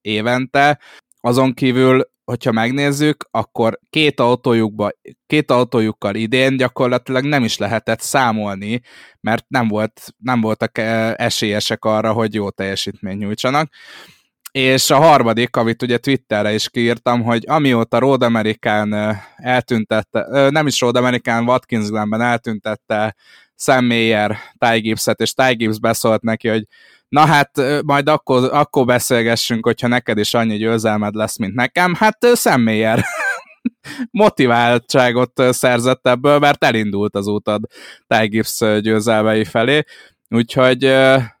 évente, azon kívül hogyha megnézzük, akkor két autójukba, két autójukkal idén gyakorlatilag nem is lehetett számolni, mert nem, volt, nem voltak eh, esélyesek arra, hogy jó teljesítményt nyújtsanak. És a harmadik, amit ugye Twitterre is kiírtam, hogy amióta Road American eltüntette, nem is Road American, Watkins Glenben eltüntette Sam Mayer Ty Gibbs-et, és Ty Gibbs beszólt neki, hogy na hát majd akkor, akkor beszélgessünk, hogyha neked is annyi győzelmed lesz, mint nekem. Hát személyer motiváltságot szerzett ebből, mert elindult az útad Ty Gibbs győzelmei felé, úgyhogy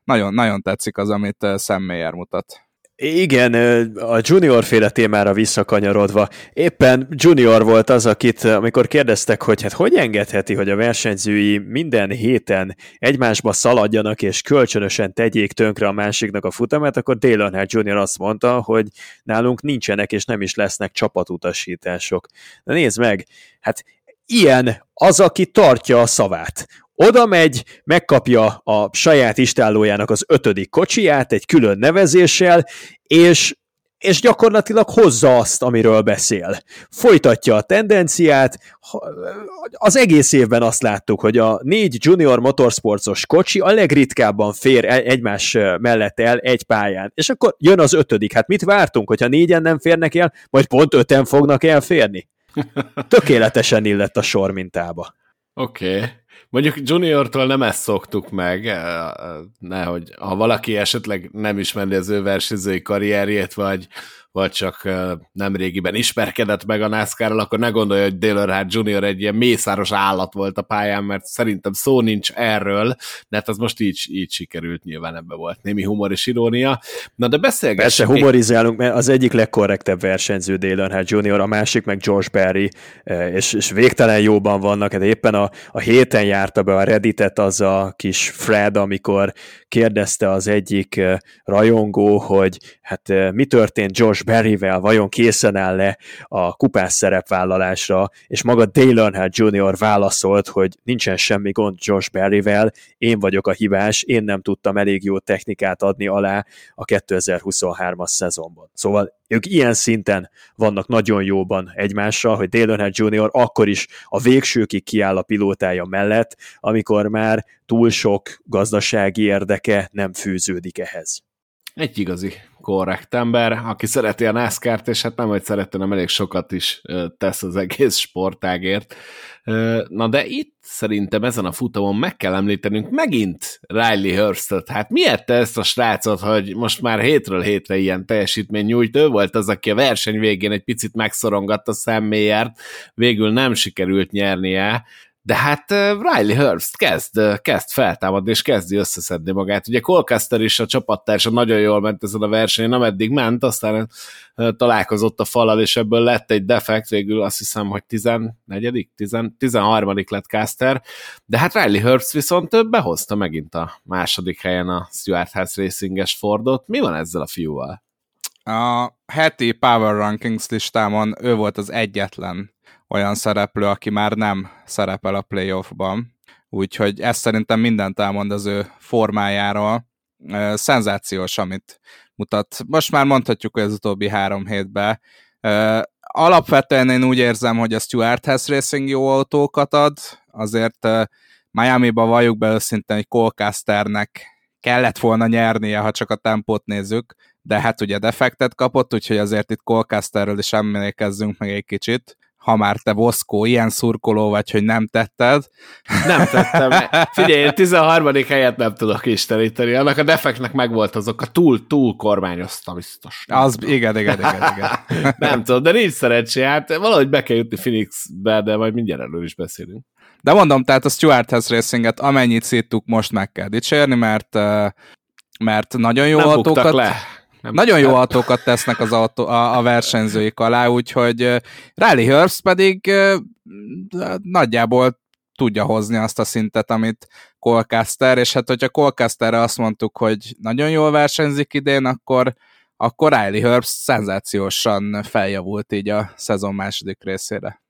nagyon, nagyon tetszik az, amit személyer mutat. Igen, a junior féle témára visszakanyarodva, éppen junior volt az, akit, amikor kérdeztek, hogy hát hogy engedheti, hogy a versenyzői minden héten egymásba szaladjanak és kölcsönösen tegyék tönkre a másiknak a futamát, akkor Dale Earnhardt Jr. azt mondta, hogy nálunk nincsenek és nem is lesznek csapatutasítások. Na nézd meg, hát ilyen az, aki tartja a szavát. Oda megy, megkapja a saját istállójának az ötödik kocsiját egy külön nevezéssel, és és gyakorlatilag hozza azt, amiről beszél. Folytatja a tendenciát, az egész évben azt láttuk, hogy a négy junior motorsportos kocsi a legritkábban fér egymás mellett el egy pályán. És akkor jön az ötödik. Hát mit vártunk, hogyha négyen nem férnek el, majd pont öten fognak elférni? Tökéletesen illett a sor mintába. Oké. Okay. Mondjuk Juniortól nem ezt szoktuk meg, eh, nehogy ha valaki esetleg nem ismeri az ő versenyzői karrierjét, vagy vagy csak nem régiben ismerkedett meg a NASCAR-ral, akkor ne gondolja, hogy Dale Earnhardt Jr. egy ilyen mészáros állat volt a pályán, mert szerintem szó nincs erről, de hát az most így, így sikerült, nyilván ebbe volt némi humor és irónia. Na de beszélgessünk. Persze humorizálunk, mert az egyik legkorrektebb versenyző Dale Earnhardt Jr., a másik meg George Barry, és, és végtelen jóban vannak, hát éppen a, a héten járta be a Redditet az a kis Fred, amikor kérdezte az egyik rajongó, hogy hát mi történt George Barryvel, vajon készen áll-e a kupás szerepvállalásra, és maga Dale Earnhardt Jr. válaszolt, hogy nincsen semmi gond George Barryvel, én vagyok a hibás, én nem tudtam elég jó technikát adni alá a 2023-as szezonban. Szóval ők ilyen szinten vannak nagyon jóban egymással, hogy Dale Earnhardt Jr. akkor is a végsőkig kiáll a pilótája mellett, amikor már túl sok gazdasági érdeke nem fűződik ehhez. Egy igazi korrekt ember, aki szereti a NASCAR-t, és hát nem, hogy szereti, nem elég sokat is tesz az egész sportágért. Na de itt szerintem ezen a futamon meg kell említenünk megint Riley Hurstot. Hát miért te ezt a srácot, hogy most már hétről hétre ilyen teljesítmény nyújt? Ő volt az, aki a verseny végén egy picit megszorongatta szemmélyért, végül nem sikerült nyernie, de hát Riley Herbst kezd, kezd feltámadni, és kezdi összeszedni magát. Ugye Colcaster is a csapattársa nagyon jól ment ezen a versenyen, ameddig ment, aztán találkozott a falal, és ebből lett egy defekt, végül azt hiszem, hogy 14 13 lett Caster, de hát Riley Herbst viszont behozta megint a második helyen a Stuart House Racinges Fordot. Mi van ezzel a fiúval? A heti Power Rankings listámon ő volt az egyetlen olyan szereplő, aki már nem szerepel a playoffban. Úgyhogy ez szerintem mindent elmond az ő formájáról. Szenzációs, amit mutat. Most már mondhatjuk, hogy az utóbbi három hétben. Alapvetően én úgy érzem, hogy a Stuart House Racing jó autókat ad, azért Miami-ba valljuk be őszintén, hogy Colcasternek kellett volna nyernie, ha csak a tempót nézzük, de hát ugye defektet kapott, úgyhogy azért itt Colcasterről is emlékezzünk meg egy kicsit ha már te Voszkó ilyen szurkoló vagy, hogy nem tetted. Nem tettem. Figyelj, én 13. helyet nem tudok isteníteni. Annak a defektnek megvolt azok a túl, túl kormányozta biztos. Az, igen, igen, igen, igen. nem tudom, de nincs szerencsé. Hát valahogy be kell jutni Phoenixbe, de majd mindjárt erről is beszélünk. De mondom, tehát a Stuart House Racinget amennyit szíttuk, most meg kell dicsérni, mert mert nagyon jó nem autókat... le nem Nagyon jó autókat tesznek az autó, a, a versenyzőik alá, úgyhogy Riley Herbst pedig nagyjából tudja hozni azt a szintet, amit Colcaster, és hát hogyha Colcasterre azt mondtuk, hogy nagyon jól versenyzik idén, akkor, akkor Riley Herbst szenzációsan feljavult így a szezon második részére.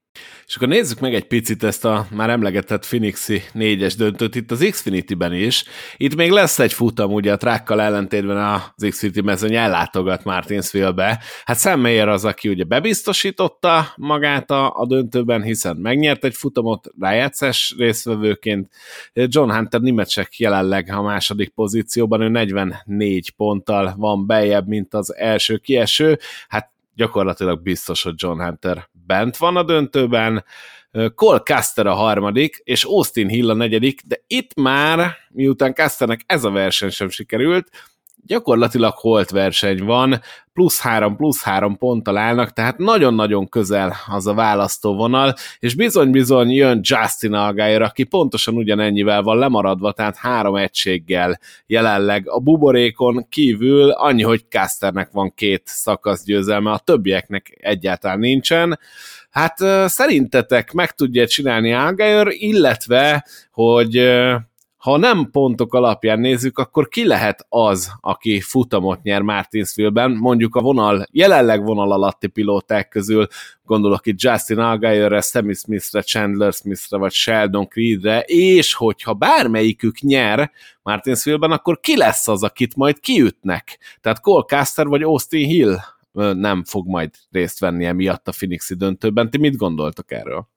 És akkor nézzük meg egy picit ezt a már emlegetett Phoenixi négyes döntőt itt az Xfinity-ben is. Itt még lesz egy futam, ugye a trákkal ellentétben az Xfinity mezőny ellátogat Martinsville-be. Hát Sam Mayer az, aki ugye bebiztosította magát a, a döntőben, hiszen megnyert egy futamot rájátszás részvevőként. John Hunter Nimetsek jelenleg a második pozícióban, ő 44 ponttal van bejebb, mint az első kieső. Hát gyakorlatilag biztos, hogy John Hunter bent van a döntőben, Cole Caster a harmadik, és Austin Hill a negyedik, de itt már, miután Casternek ez a verseny sem sikerült, gyakorlatilag holt verseny van, plusz három, plusz három ponttal állnak, tehát nagyon-nagyon közel az a választóvonal, és bizony-bizony jön Justin Allgaier, aki pontosan ugyanennyivel van lemaradva, tehát három egységgel jelenleg a buborékon kívül, annyi, hogy Casternek van két szakasz győzelme, a többieknek egyáltalán nincsen. Hát szerintetek meg tudja csinálni Allgaier, illetve, hogy ha nem pontok alapján nézzük, akkor ki lehet az, aki futamot nyer Martinsville-ben, mondjuk a vonal, jelenleg vonal alatti pilóták közül, gondolok itt Justin Allgaierre, Sammy Smithre, Chandler Smithre, vagy Sheldon Creedre, és hogyha bármelyikük nyer Martinsville-ben, akkor ki lesz az, akit majd kiütnek? Tehát Cole Caster vagy Austin Hill nem fog majd részt venni emiatt a Phoenixi döntőben. Ti mit gondoltok erről?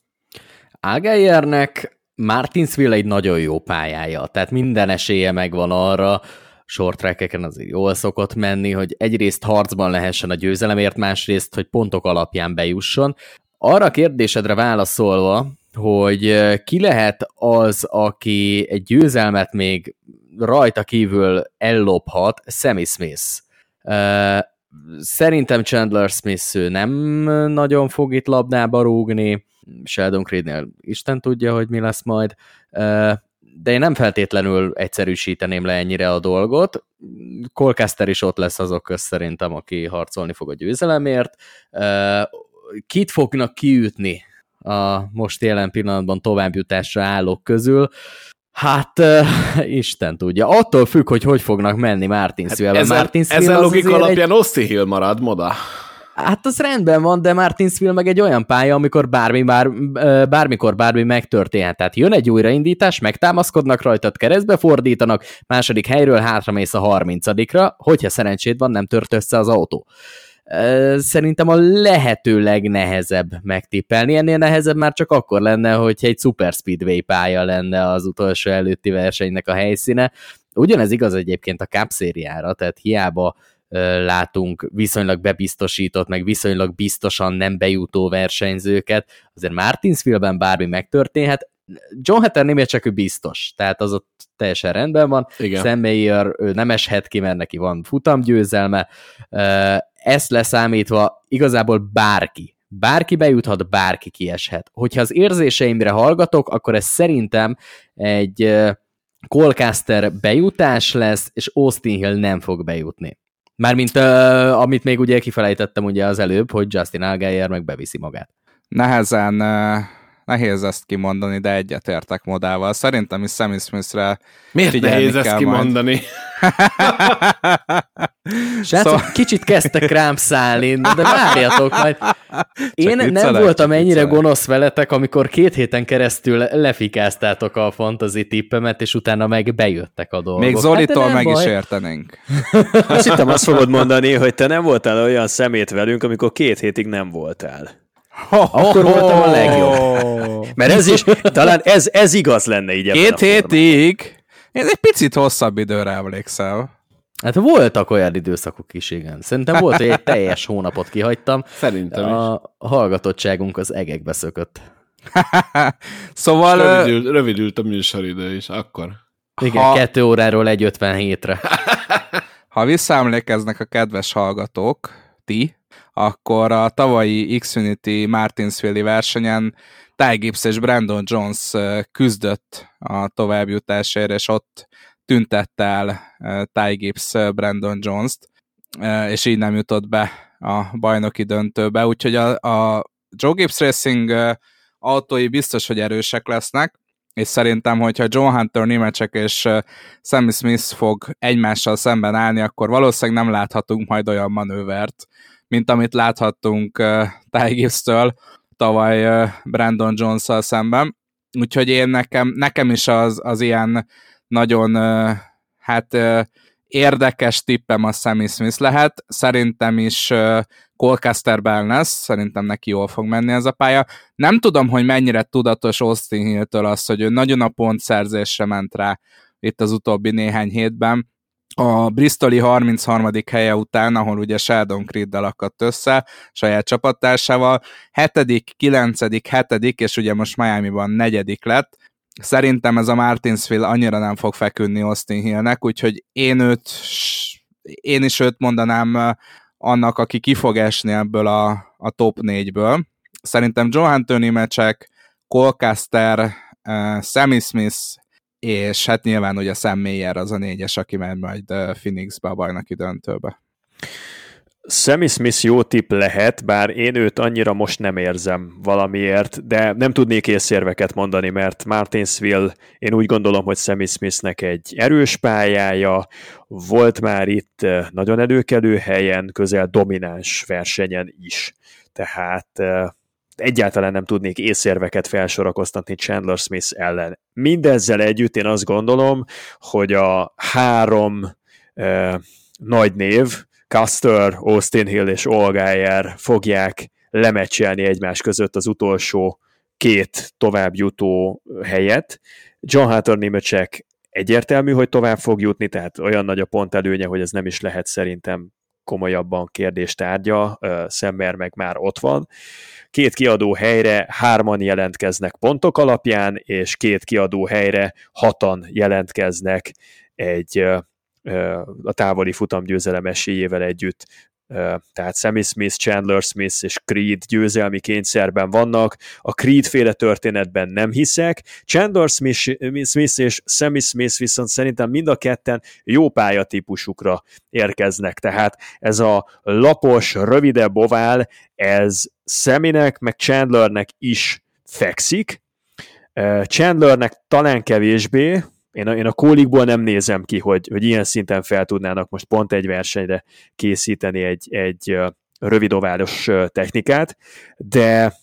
Allgaiernek Martinsville egy nagyon jó pályája, tehát minden esélye megvan arra, short trackeken azért jól szokott menni, hogy egyrészt harcban lehessen a győzelemért, másrészt, hogy pontok alapján bejusson. Arra a kérdésedre válaszolva, hogy ki lehet az, aki egy győzelmet még rajta kívül ellophat, Sammy Smith. Szerintem Chandler Smith nem nagyon fog itt labdába rúgni, Sheldon Creednél Isten tudja, hogy mi lesz majd, de én nem feltétlenül egyszerűsíteném le ennyire a dolgot. Colcaster is ott lesz azok köz szerintem, aki harcolni fog a győzelemért. Kit fognak kiütni a most jelen pillanatban továbbjutásra állók közül? Hát, uh, Isten tudja. Attól függ, hogy hogy fognak menni Martinsville. Hát ezen, Martinsville ezen logika alapján egy... Ossi Hill marad, moda. Hát az rendben van, de Martinsville meg egy olyan pálya, amikor bármi, bár, bármikor bármi megtörténhet. Tehát jön egy újraindítás, megtámaszkodnak rajtad, keresztbe fordítanak, második helyről hátramész a harmincadikra, hogyha szerencséd van, nem tört össze az autó. Szerintem a lehető legnehezebb megtippelni. Ennél nehezebb már csak akkor lenne, hogyha egy Super Speedway pálya lenne az utolsó előtti versenynek a helyszíne. Ugyanez igaz egyébként a Cup szériára, tehát hiába látunk viszonylag bebiztosított, meg viszonylag biztosan nem bejutó versenyzőket. Azért Martinsville-ben bármi megtörténhet. John Hatter csak ő biztos, tehát az ott teljesen rendben van. Igen. Sam Mayer, ő nem eshet ki, mert neki van futamgyőzelme. Ezt leszámítva igazából bárki Bárki bejuthat, bárki kieshet. Hogyha az érzéseimre hallgatok, akkor ez szerintem egy Colcaster bejutás lesz, és Austin Hill nem fog bejutni. Mármint uh, amit még ugye kifelejtettem ugye az előbb, hogy Justin Allgaier meg beviszi magát. Nehezen, uh, nehéz ezt kimondani, de egyetértek modával. Szerintem is Sammy Smith-re Miért nehéz ezt kimondani? Srácok, szóval... kicsit kezdtek rám szállni, de várjatok majd. Én Csak nem voltam ennyire viccelek. gonosz veletek, amikor két héten keresztül lefikáztátok a fantasy tippemet, és utána meg bejöttek a dolgok. Még Zolitól hát, meg baj. is értenénk. Azt hittem azt fogod mondani, hogy te nem voltál olyan szemét velünk, amikor két hétig nem voltál. Akkor voltam a legjobb. Mert ez is, talán ez, ez igaz lenne így Két hétig? Én egy picit hosszabb időre emlékszel. Hát voltak olyan időszakok is, igen. Szerintem volt, hogy egy teljes hónapot kihagytam. Szerintem a, is. Hallgatottságunk az egekbe szökött. szóval... Rövidült, rövidült a műsoridő is, akkor. Igen, ha... kettő óráról egy 57-re. ha visszaemlékeznek a kedves hallgatók, ti, akkor a tavalyi Xfinity Martinsville versenyen Ty Gibbs és Brandon Jones küzdött a továbbjutásért, és ott tüntette el Ty Gibbs Brandon Jones-t, és így nem jutott be a bajnoki döntőbe, úgyhogy a, a Joe Gibbs Racing autói biztos, hogy erősek lesznek, és szerintem, hogyha John Hunter, Nimecek és Sammy Smith fog egymással szemben állni, akkor valószínűleg nem láthatunk majd olyan manővert, mint amit láthattunk uh, Ty Gibbs-től tavaly uh, Brandon Jones-szal szemben. Úgyhogy én nekem, nekem is az, az ilyen nagyon uh, hát uh, érdekes tippem a Sammy Smith lehet. Szerintem is uh, Colcaster Belness, szerintem neki jól fog menni ez a pálya. Nem tudom, hogy mennyire tudatos Austin Hill-től az, hogy ő nagyon a pontszerzésre ment rá itt az utóbbi néhány hétben a Bristoli 33. helye után, ahol ugye Sheldon Creed-del akadt össze, saját csapattársával, 7., 9., 7. és ugye most Miami-ban negyedik lett. Szerintem ez a Martinsville annyira nem fog feküdni Austin Hillnek, úgyhogy én őt, én is őt mondanám annak, aki ki fog esni ebből a, a top 4-ből. Szerintem Joe Anthony meccsek, Colcaster, uh, Sammy Smith, és hát nyilván ugye Sam Mayer az a négyes, aki megy majd Phoenixbe a bajnoki döntőbe. Sammy Smith jó tip lehet, bár én őt annyira most nem érzem valamiért, de nem tudnék észérveket mondani, mert Martinsville, én úgy gondolom, hogy Sammy Smithnek egy erős pályája, volt már itt nagyon előkelő helyen, közel domináns versenyen is. Tehát egyáltalán nem tudnék észérveket felsorakoztatni Chandler Smith ellen. Mindezzel együtt én azt gondolom, hogy a három eh, nagy név, Custer, Austin Hill és Olgájer fogják lemecselni egymás között az utolsó két továbbjutó helyet. John Hunter Nimecek egyértelmű, hogy tovább fog jutni, tehát olyan nagy a pont előnye, hogy ez nem is lehet szerintem komolyabban kérdéstárgya, Szemmer meg már ott van. Két kiadó helyre hárman jelentkeznek pontok alapján, és két kiadó helyre hatan jelentkeznek egy a távoli futamgyőzelem esélyével együtt tehát Sammy Smith, Chandler Smith és Creed győzelmi kényszerben vannak. A Creed féle történetben nem hiszek. Chandler Smith és Sammy Smith viszont szerintem mind a ketten jó pályatípusukra érkeznek. Tehát ez a lapos, rövidebb ovál, ez Sammynek, meg Chandlernek is fekszik. Chandlernek talán kevésbé, én a, én a kólikból nem nézem ki, hogy, hogy ilyen szinten fel tudnának most pont egy versenyre készíteni egy, egy rövidoválos technikát, de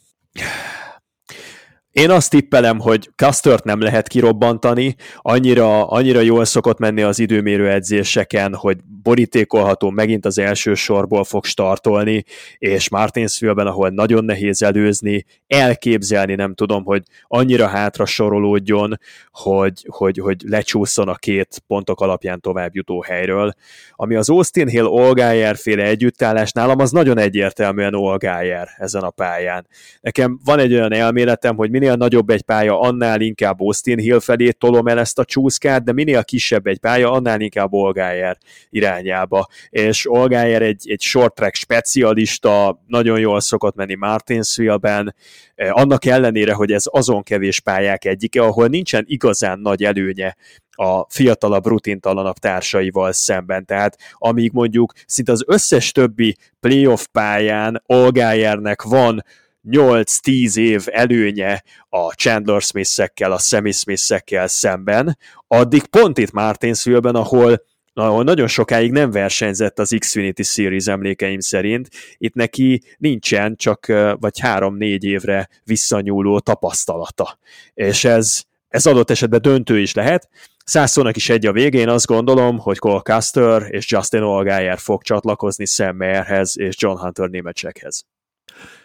én azt tippelem, hogy Castert nem lehet kirobbantani, annyira, annyira jól szokott menni az időmérő edzéseken, hogy borítékolható megint az első sorból fog startolni, és Martinsville-ben, ahol nagyon nehéz előzni, elképzelni nem tudom, hogy annyira hátra sorolódjon, hogy, hogy, hogy lecsúszson a két pontok alapján tovább jutó helyről. Ami az Austin Hill Olgájer féle együttállás nálam, az nagyon egyértelműen Olgájer ezen a pályán. Nekem van egy olyan elméletem, hogy minél minél nagyobb egy pálya, annál inkább Austin Hill felé tolom el ezt a csúszkát, de minél kisebb egy pálya, annál inkább Olgájer irányába. És Olgájer egy, egy short track specialista, nagyon jól szokott menni Martinsville-ben, annak ellenére, hogy ez azon kevés pályák egyike, ahol nincsen igazán nagy előnye a fiatalabb, rutintalanabb társaival szemben. Tehát amíg mondjuk szinte az összes többi playoff pályán Olgájernek van 8-10 év előnye a Chandler Smith-ekkel, a Sammy Smith-ekkel szemben, addig pont itt Martinsville-ben, ahol ahol nagyon sokáig nem versenyzett az Xfinity Series emlékeim szerint, itt neki nincsen csak vagy három-négy évre visszanyúló tapasztalata. És ez, ez adott esetben döntő is lehet. Százszónak is egy a végén, azt gondolom, hogy Cole Custer és Justin Allgaier fog csatlakozni Sam Mayerhez és John Hunter németsekhez.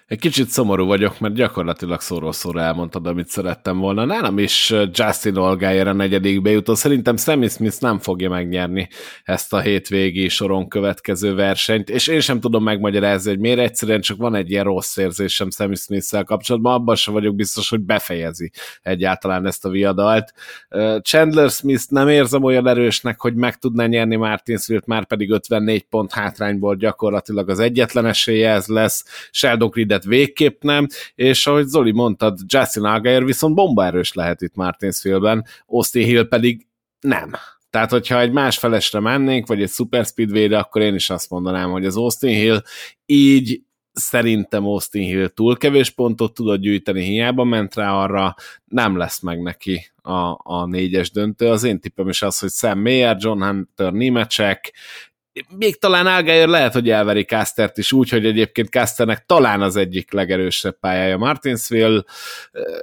Egy kicsit szomorú vagyok, mert gyakorlatilag szóról szóra elmondtad, amit szerettem volna. Nálam is Justin Olgájer a negyedikbe jutó. Szerintem Sammy Smith nem fogja megnyerni ezt a hétvégi soron következő versenyt, és én sem tudom megmagyarázni, hogy miért egyszerűen csak van egy ilyen rossz érzésem Sammy Smith-szel kapcsolatban, abban sem vagyok biztos, hogy befejezi egyáltalán ezt a viadalt. Chandler Smith nem érzem olyan erősnek, hogy meg tudná nyerni Martinsville-t, már pedig 54 pont hátrányból gyakorlatilag az egyetlen esélye ez lesz. Sheldon Creed Reedet végképp nem, és ahogy Zoli mondtad, Justin Allgaier viszont bombaerős lehet itt Martinsville-ben, Austin Hill pedig nem. Tehát, hogyha egy más felesre mennénk, vagy egy Super speedway akkor én is azt mondanám, hogy az Austin Hill így szerintem Austin Hill túl kevés pontot tudott gyűjteni, hiába ment rá arra, nem lesz meg neki a, a négyes döntő. Az én tippem is az, hogy Sam Mayer, John Hunter, Nimecek, még talán Algeyer lehet, hogy elveri Castert is úgy, hogy egyébként Casternek talán az egyik legerősebb pályája Martinsville,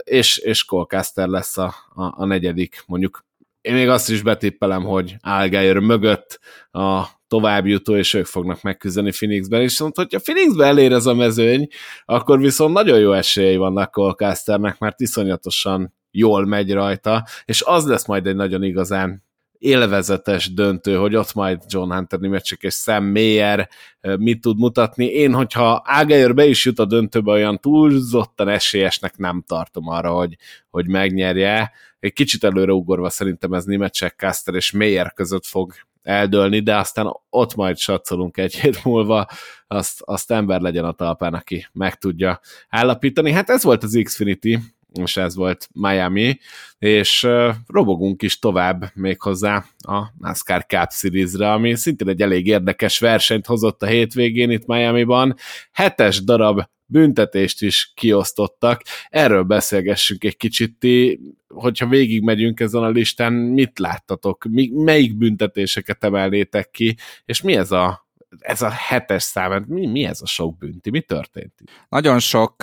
és, és Cole Caster lesz a, a, a negyedik, mondjuk én még azt is betippelem, hogy Algeyer mögött a továbbjutó, és ők fognak megküzdeni Phoenixben, és viszont, hogyha Phoenixben elér ez a mezőny, akkor viszont nagyon jó esélyei vannak Cole Casternek, mert iszonyatosan jól megy rajta, és az lesz majd egy nagyon igazán élvezetes döntő, hogy ott majd John Hunter Nimecsik és Sam Mayer mit tud mutatni. Én, hogyha Ágeyer be is jut a döntőbe, olyan túlzottan esélyesnek nem tartom arra, hogy, hogy megnyerje. Egy kicsit előre ugorva szerintem ez Nimecek, Caster és Mayer között fog eldőlni, de aztán ott majd satszolunk egy hét múlva, azt, azt ember legyen a talpán, aki meg tudja állapítani. Hát ez volt az Xfinity, és ez volt Miami, és robogunk is tovább méghozzá a NASCAR Cup Series-re, ami szintén egy elég érdekes versenyt hozott a hétvégén itt Miami-ban. Hetes darab büntetést is kiosztottak. Erről beszélgessünk egy kicsit, ti, hogyha végigmegyünk ezen a listán, mit láttatok, mi, melyik büntetéseket emelnétek ki, és mi ez a ez a hetes szám, mi, mi ez a sok bünti? Mi történt? Nagyon sok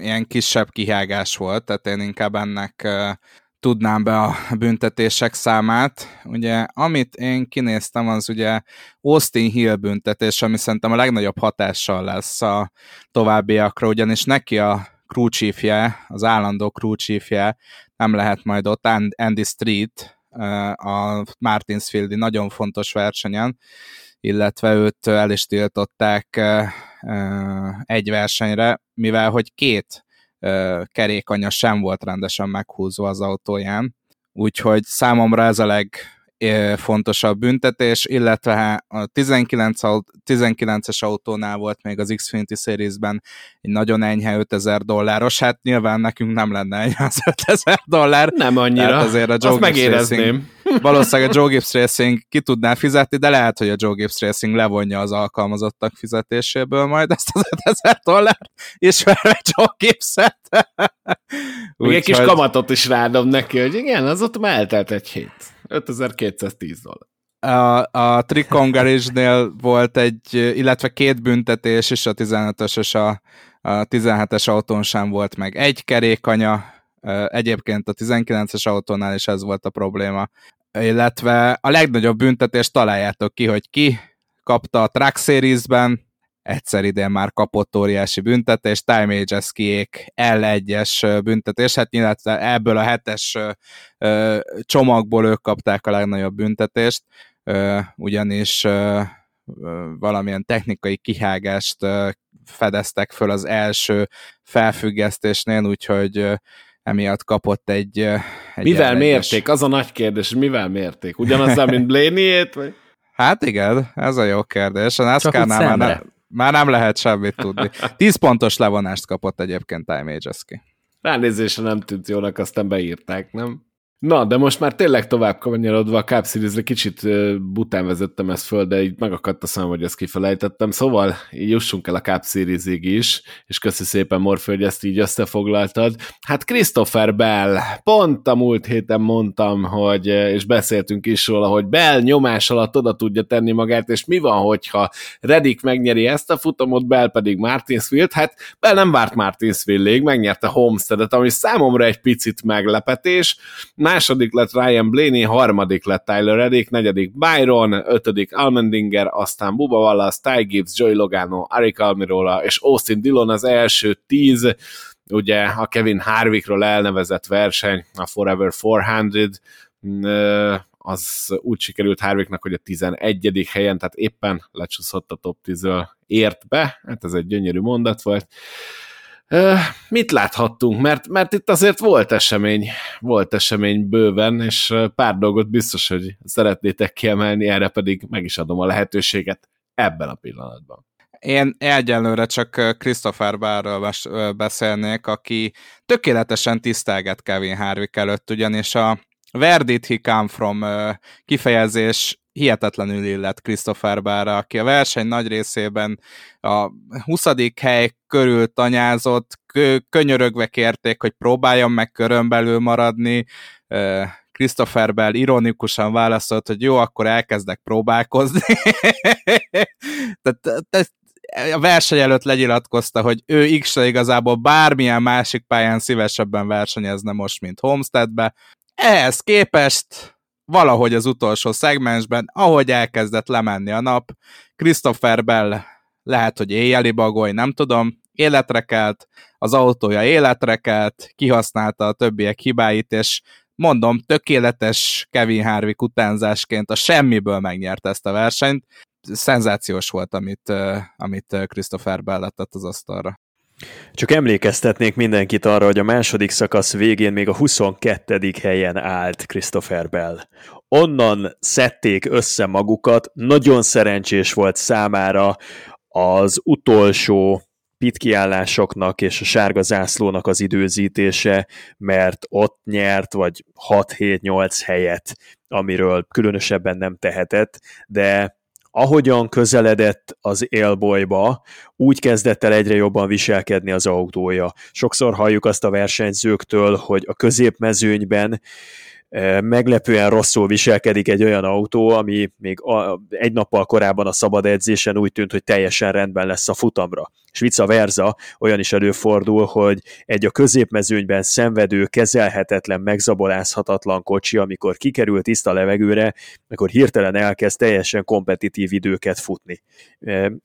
ilyen kisebb kihágás volt, tehát én inkább ennek tudnám be a büntetések számát. Ugye, amit én kinéztem, az ugye Austin Hill büntetés, ami szerintem a legnagyobb hatással lesz a továbbiakra, ugyanis neki a chiefje, az állandó chiefje nem lehet majd ott Andy Street, a Martinsfieldi nagyon fontos versenyen, illetve őt el is tiltották egy versenyre, mivel hogy két kerékanya sem volt rendesen meghúzva az autóján, úgyhogy számomra ez a leg fontosabb büntetés, illetve a 19, 19-es autónál volt még az Xfinity Series-ben egy nagyon enyhe 5000 dolláros, hát nyilván nekünk nem lenne enyhe az 5000 dollár. Nem annyira, Tehát azért a Joe azt megérezném. Racing, valószínűleg a Joe Gibbs Racing ki tudná fizetni, de lehet, hogy a Joe Gibbs Racing levonja az alkalmazottak fizetéséből majd ezt az 5000 dollár, és a Joe Gibbs-et. Még egy kis kamatot is rádom neki, hogy igen, az ott már eltelt egy hét. 5210 dollár. A, a Tricon Garage-nél volt egy, illetve két büntetés, és a 15-ös és a, a 17-es autón sem volt meg egy kerékanya, egyébként a 19-es autónál is ez volt a probléma. Illetve a legnagyobb büntetés találjátok ki, hogy ki kapta a Track Series-ben, egyszer idén már kapott óriási büntetés, Time Ages-kiék L1-es büntetés, hát illetve ebből a hetes csomagból ők kapták a legnagyobb büntetést, ugyanis valamilyen technikai kihágást fedeztek föl az első felfüggesztésnél, úgyhogy emiatt kapott egy... egy mivel mérték? Az a nagy kérdés, mivel mérték? Ugyanazzal, mint Blaney-ét? Vagy? Hát igen, ez a jó kérdés. A NASCAR-nál már, már nem lehet semmit tudni. 10 pontos levonást kapott egyébként Time Ages-ki. Ránézésre nem tűnt jónak, aztán beírták, nem? Na, de most már tényleg tovább kanyarodva a Cup series kicsit bután vezettem ezt föl, de így megakadt a szám, hogy ezt kifelejtettem. Szóval jussunk el a Cup series is, és köszi szépen Morfő, hogy ezt így összefoglaltad. Hát Christopher Bell, pont a múlt héten mondtam, hogy, és beszéltünk is róla, hogy Bell nyomás alatt oda tudja tenni magát, és mi van, hogyha Redik megnyeri ezt a futamot, Bell pedig Martinsville-t, hát Bell nem várt Martinsville-ig, megnyerte Homesteadet, ami számomra egy picit meglepetés, második lett Ryan Blaney, harmadik lett Tyler Reddick, negyedik Byron, ötödik Almendinger, aztán Buba Wallace, Ty Gibbs, Joey Logano, Arik Almirola és Austin Dillon az első tíz, ugye a Kevin Harvickról elnevezett verseny, a Forever 400, az úgy sikerült Harvicknak, hogy a 11. helyen, tehát éppen lecsúszott a top 10-ől, ért be, hát ez egy gyönyörű mondat volt, Mit láthattunk? Mert, mert itt azért volt esemény, volt esemény bőven, és pár dolgot biztos, hogy szeretnétek kiemelni, erre pedig meg is adom a lehetőséget ebben a pillanatban. Én egyelőre csak Christopher Barrről beszélnék, aki tökéletesen tisztelget Kevin Harvick előtt, ugyanis a Where did he come from kifejezés hihetetlenül illet Christopher Bára, aki a verseny nagy részében a 20. hely körül tanyázott, könyörögve kérték, hogy próbáljon meg körön belül maradni, Christopher Bell ironikusan válaszolt, hogy jó, akkor elkezdek próbálkozni. tehát, a verseny előtt legyilatkozta, hogy ő x igazából bármilyen másik pályán szívesebben versenyezne most, mint Homesteadbe. Ehhez képest valahogy az utolsó szegmensben, ahogy elkezdett lemenni a nap, Christopher Bell lehet, hogy éjjeli bagoly, nem tudom, életre kelt, az autója életre kelt, kihasználta a többiek hibáit, és mondom, tökéletes Kevin Harvick utánzásként a semmiből megnyerte ezt a versenyt. Szenzációs volt, amit, amit Christopher Bell lett az asztalra. Csak emlékeztetnék mindenkit arra, hogy a második szakasz végén még a 22. helyen állt Christopher Bell. Onnan szedték össze magukat, nagyon szerencsés volt számára az utolsó pitkiállásoknak és a sárga zászlónak az időzítése, mert ott nyert vagy 6-7-8 helyet, amiről különösebben nem tehetett, de ahogyan közeledett az élbolyba, úgy kezdett el egyre jobban viselkedni az autója. Sokszor halljuk azt a versenyzőktől, hogy a középmezőnyben meglepően rosszul viselkedik egy olyan autó, ami még a, egy nappal korábban a szabad edzésen úgy tűnt, hogy teljesen rendben lesz a futamra. És vice versa, olyan is előfordul, hogy egy a középmezőnyben szenvedő, kezelhetetlen, megzabolázhatatlan kocsi, amikor kikerül tiszta levegőre, akkor hirtelen elkezd teljesen kompetitív időket futni.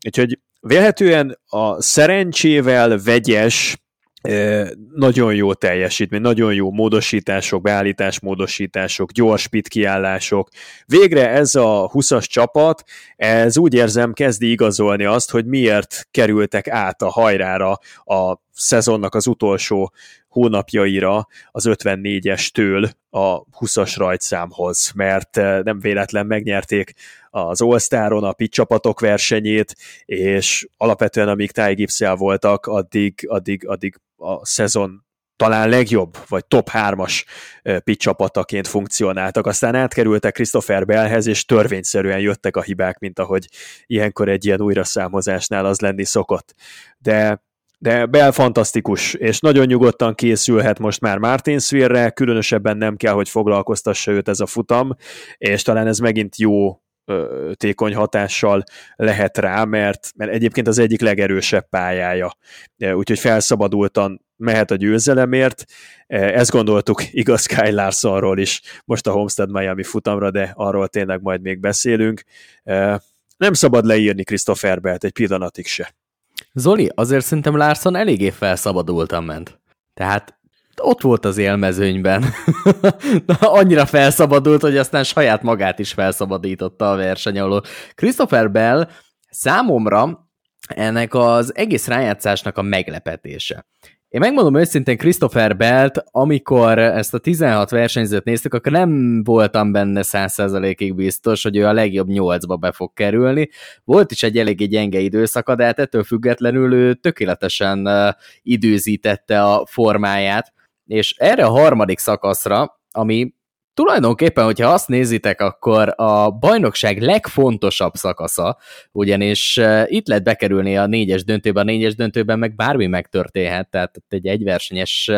Úgyhogy vélhetően a szerencsével vegyes nagyon jó teljesítmény, nagyon jó módosítások, beállításmódosítások, gyors pit kiállások. Végre ez a 20-as csapat, ez úgy érzem kezdi igazolni azt, hogy miért kerültek át a hajrára a szezonnak az utolsó hónapjaira az 54-estől a 20-as rajtszámhoz, mert nem véletlen megnyerték az All-Staron a pit csapatok versenyét, és alapvetően amíg Ty gibbs voltak, addig, addig, addig a szezon talán legjobb, vagy top 3-as pitch csapataként funkcionáltak. Aztán átkerültek Christopher Bellhez, és törvényszerűen jöttek a hibák, mint ahogy ilyenkor egy ilyen újraszámozásnál az lenni szokott. De de Bell fantasztikus, és nagyon nyugodtan készülhet most már Martinsville-re, különösebben nem kell, hogy foglalkoztassa őt ez a futam, és talán ez megint jó tékony hatással lehet rá, mert, mert egyébként az egyik legerősebb pályája. Úgyhogy felszabadultan mehet a győzelemért. Ezt gondoltuk igaz Kyle Larsonról is most a Homestead Miami futamra, de arról tényleg majd még beszélünk. Nem szabad leírni Christopher Belt egy pillanatig se. Zoli, azért szerintem Larson eléggé felszabadultan ment. Tehát ott volt az élmezőnyben. Annyira felszabadult, hogy aztán saját magát is felszabadította a verseny alól. Christopher Bell számomra ennek az egész rájátszásnak a meglepetése. Én megmondom őszintén Christopher Belt, amikor ezt a 16 versenyzőt néztük, akkor nem voltam benne 100%-ig biztos, hogy ő a legjobb 8-ba be fog kerülni. Volt is egy eléggé gyenge időszaka, de hát ettől függetlenül ő tökéletesen időzítette a formáját, és erre a harmadik szakaszra, ami tulajdonképpen, hogyha azt nézitek, akkor a bajnokság legfontosabb szakasza, ugyanis itt lehet bekerülni a négyes döntőben, a négyes döntőben meg bármi megtörténhet, tehát egy egyversenyes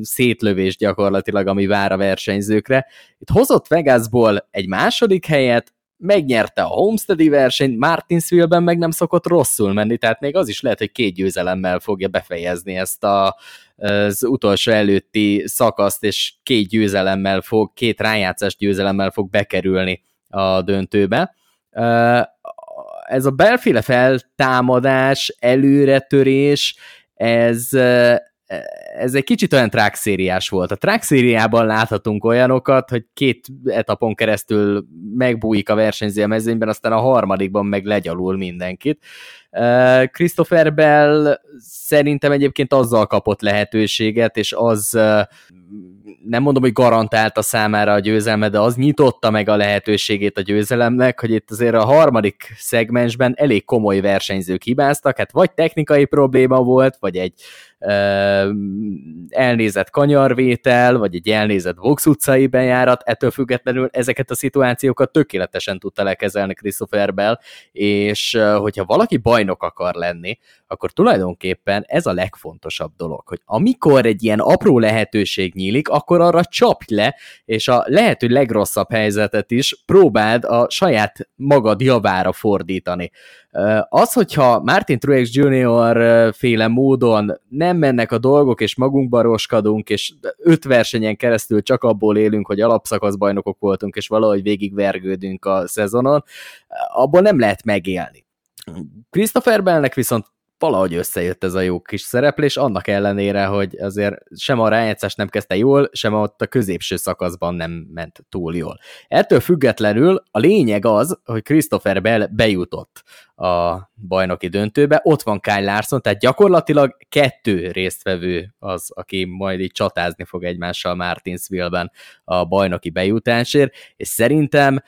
szétlövés gyakorlatilag, ami vár a versenyzőkre. Itt hozott Vegasból egy második helyet, megnyerte a Homesteadi versenyt, Martinsville-ben meg nem szokott rosszul menni, tehát még az is lehet, hogy két győzelemmel fogja befejezni ezt a, az utolsó előtti szakaszt, és két győzelemmel fog, két rájátszás győzelemmel fog bekerülni a döntőbe. Ez a belféle feltámadás, előretörés, ez ez egy kicsit olyan track volt. A track szériában láthatunk olyanokat, hogy két etapon keresztül megbújik a versenyző a mezőnyben, aztán a harmadikban meg legyalul mindenkit. Christopher Bell szerintem egyébként azzal kapott lehetőséget, és az nem mondom, hogy garantálta számára a győzelmet, de az nyitotta meg a lehetőségét a győzelemnek, hogy itt azért a harmadik szegmensben elég komoly versenyzők hibáztak, hát vagy technikai probléma volt, vagy egy elnézett kanyarvétel, vagy egy elnézett Vox utcai bejárat, ettől függetlenül ezeket a szituációkat tökéletesen tudta lekezelni Christopher Bell, és hogyha valaki bajnok akar lenni, akkor tulajdonképpen ez a legfontosabb dolog, hogy amikor egy ilyen apró lehetőség nyílik, akkor arra csapj le, és a lehető legrosszabb helyzetet is próbáld a saját magad javára fordítani. Az, hogyha Martin Truex Jr. féle módon nem mennek a dolgok, és magunkba roskadunk, és öt versenyen keresztül csak abból élünk, hogy alapszakaszbajnokok voltunk, és valahogy végigvergődünk a szezonon, abból nem lehet megélni. Christopher Bellnek viszont valahogy összejött ez a jó kis szereplés, annak ellenére, hogy azért sem a rájátszás nem kezdte jól, sem ott a középső szakaszban nem ment túl jól. Ettől függetlenül a lényeg az, hogy Christopher Bell bejutott a bajnoki döntőbe, ott van Kyle Larson, tehát gyakorlatilag kettő résztvevő az, aki majd így csatázni fog egymással Martinsville-ben a bajnoki bejutásért, és szerintem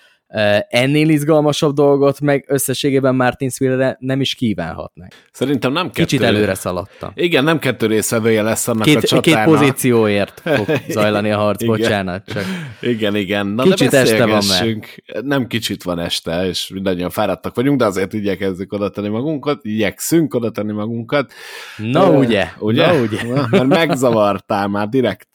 ennél izgalmasabb dolgot meg összességében Martinsville-re nem is kívánhatnak. Szerintem nem kettő. Kicsit előre szaladtam. Igen, nem kettő részvevője lesz annak két, a csatának. Két pozícióért fog zajlani a harc, igen. bocsánat. Csak. Igen, igen. Na, kicsit de este van már. Nem kicsit van este, és mindannyian fáradtak vagyunk, de azért igyekezzük oda tenni magunkat, igyekszünk oda tenni magunkat. Na ugye, ugye? Na ugye. Na, mert megzavartál már direkt.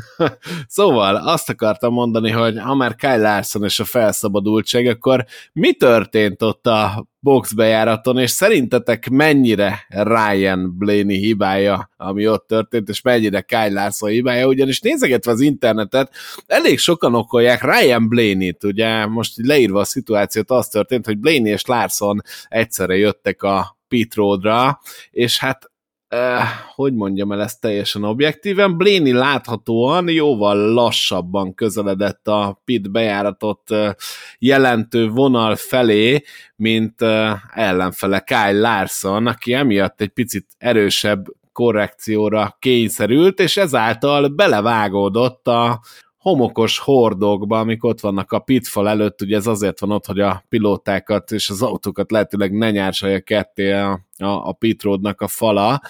szóval azt akartam mondani, hogy ha már Kyle Larson és a felszabadultság, akkor mi történt ott a box bejáraton, és szerintetek mennyire Ryan Blaney hibája, ami ott történt, és mennyire Kyle Larson hibája, ugyanis nézegetve az internetet, elég sokan okolják Ryan Blaney-t, ugye? Most leírva a szituációt az történt, hogy Blaney és Larson egyszerre jöttek a roadra, és hát Uh, hogy mondjam el ezt teljesen objektíven, Blaney láthatóan jóval lassabban közeledett a pit bejáratot uh, jelentő vonal felé, mint uh, ellenfele Kyle Larson, aki emiatt egy picit erősebb korrekcióra kényszerült, és ezáltal belevágódott a homokos hordokba, amik ott vannak a pitfall előtt, ugye ez azért van ott, hogy a pilótákat és az autókat lehetőleg ne nyársalja ketté a, a, a pitroadnak a fala,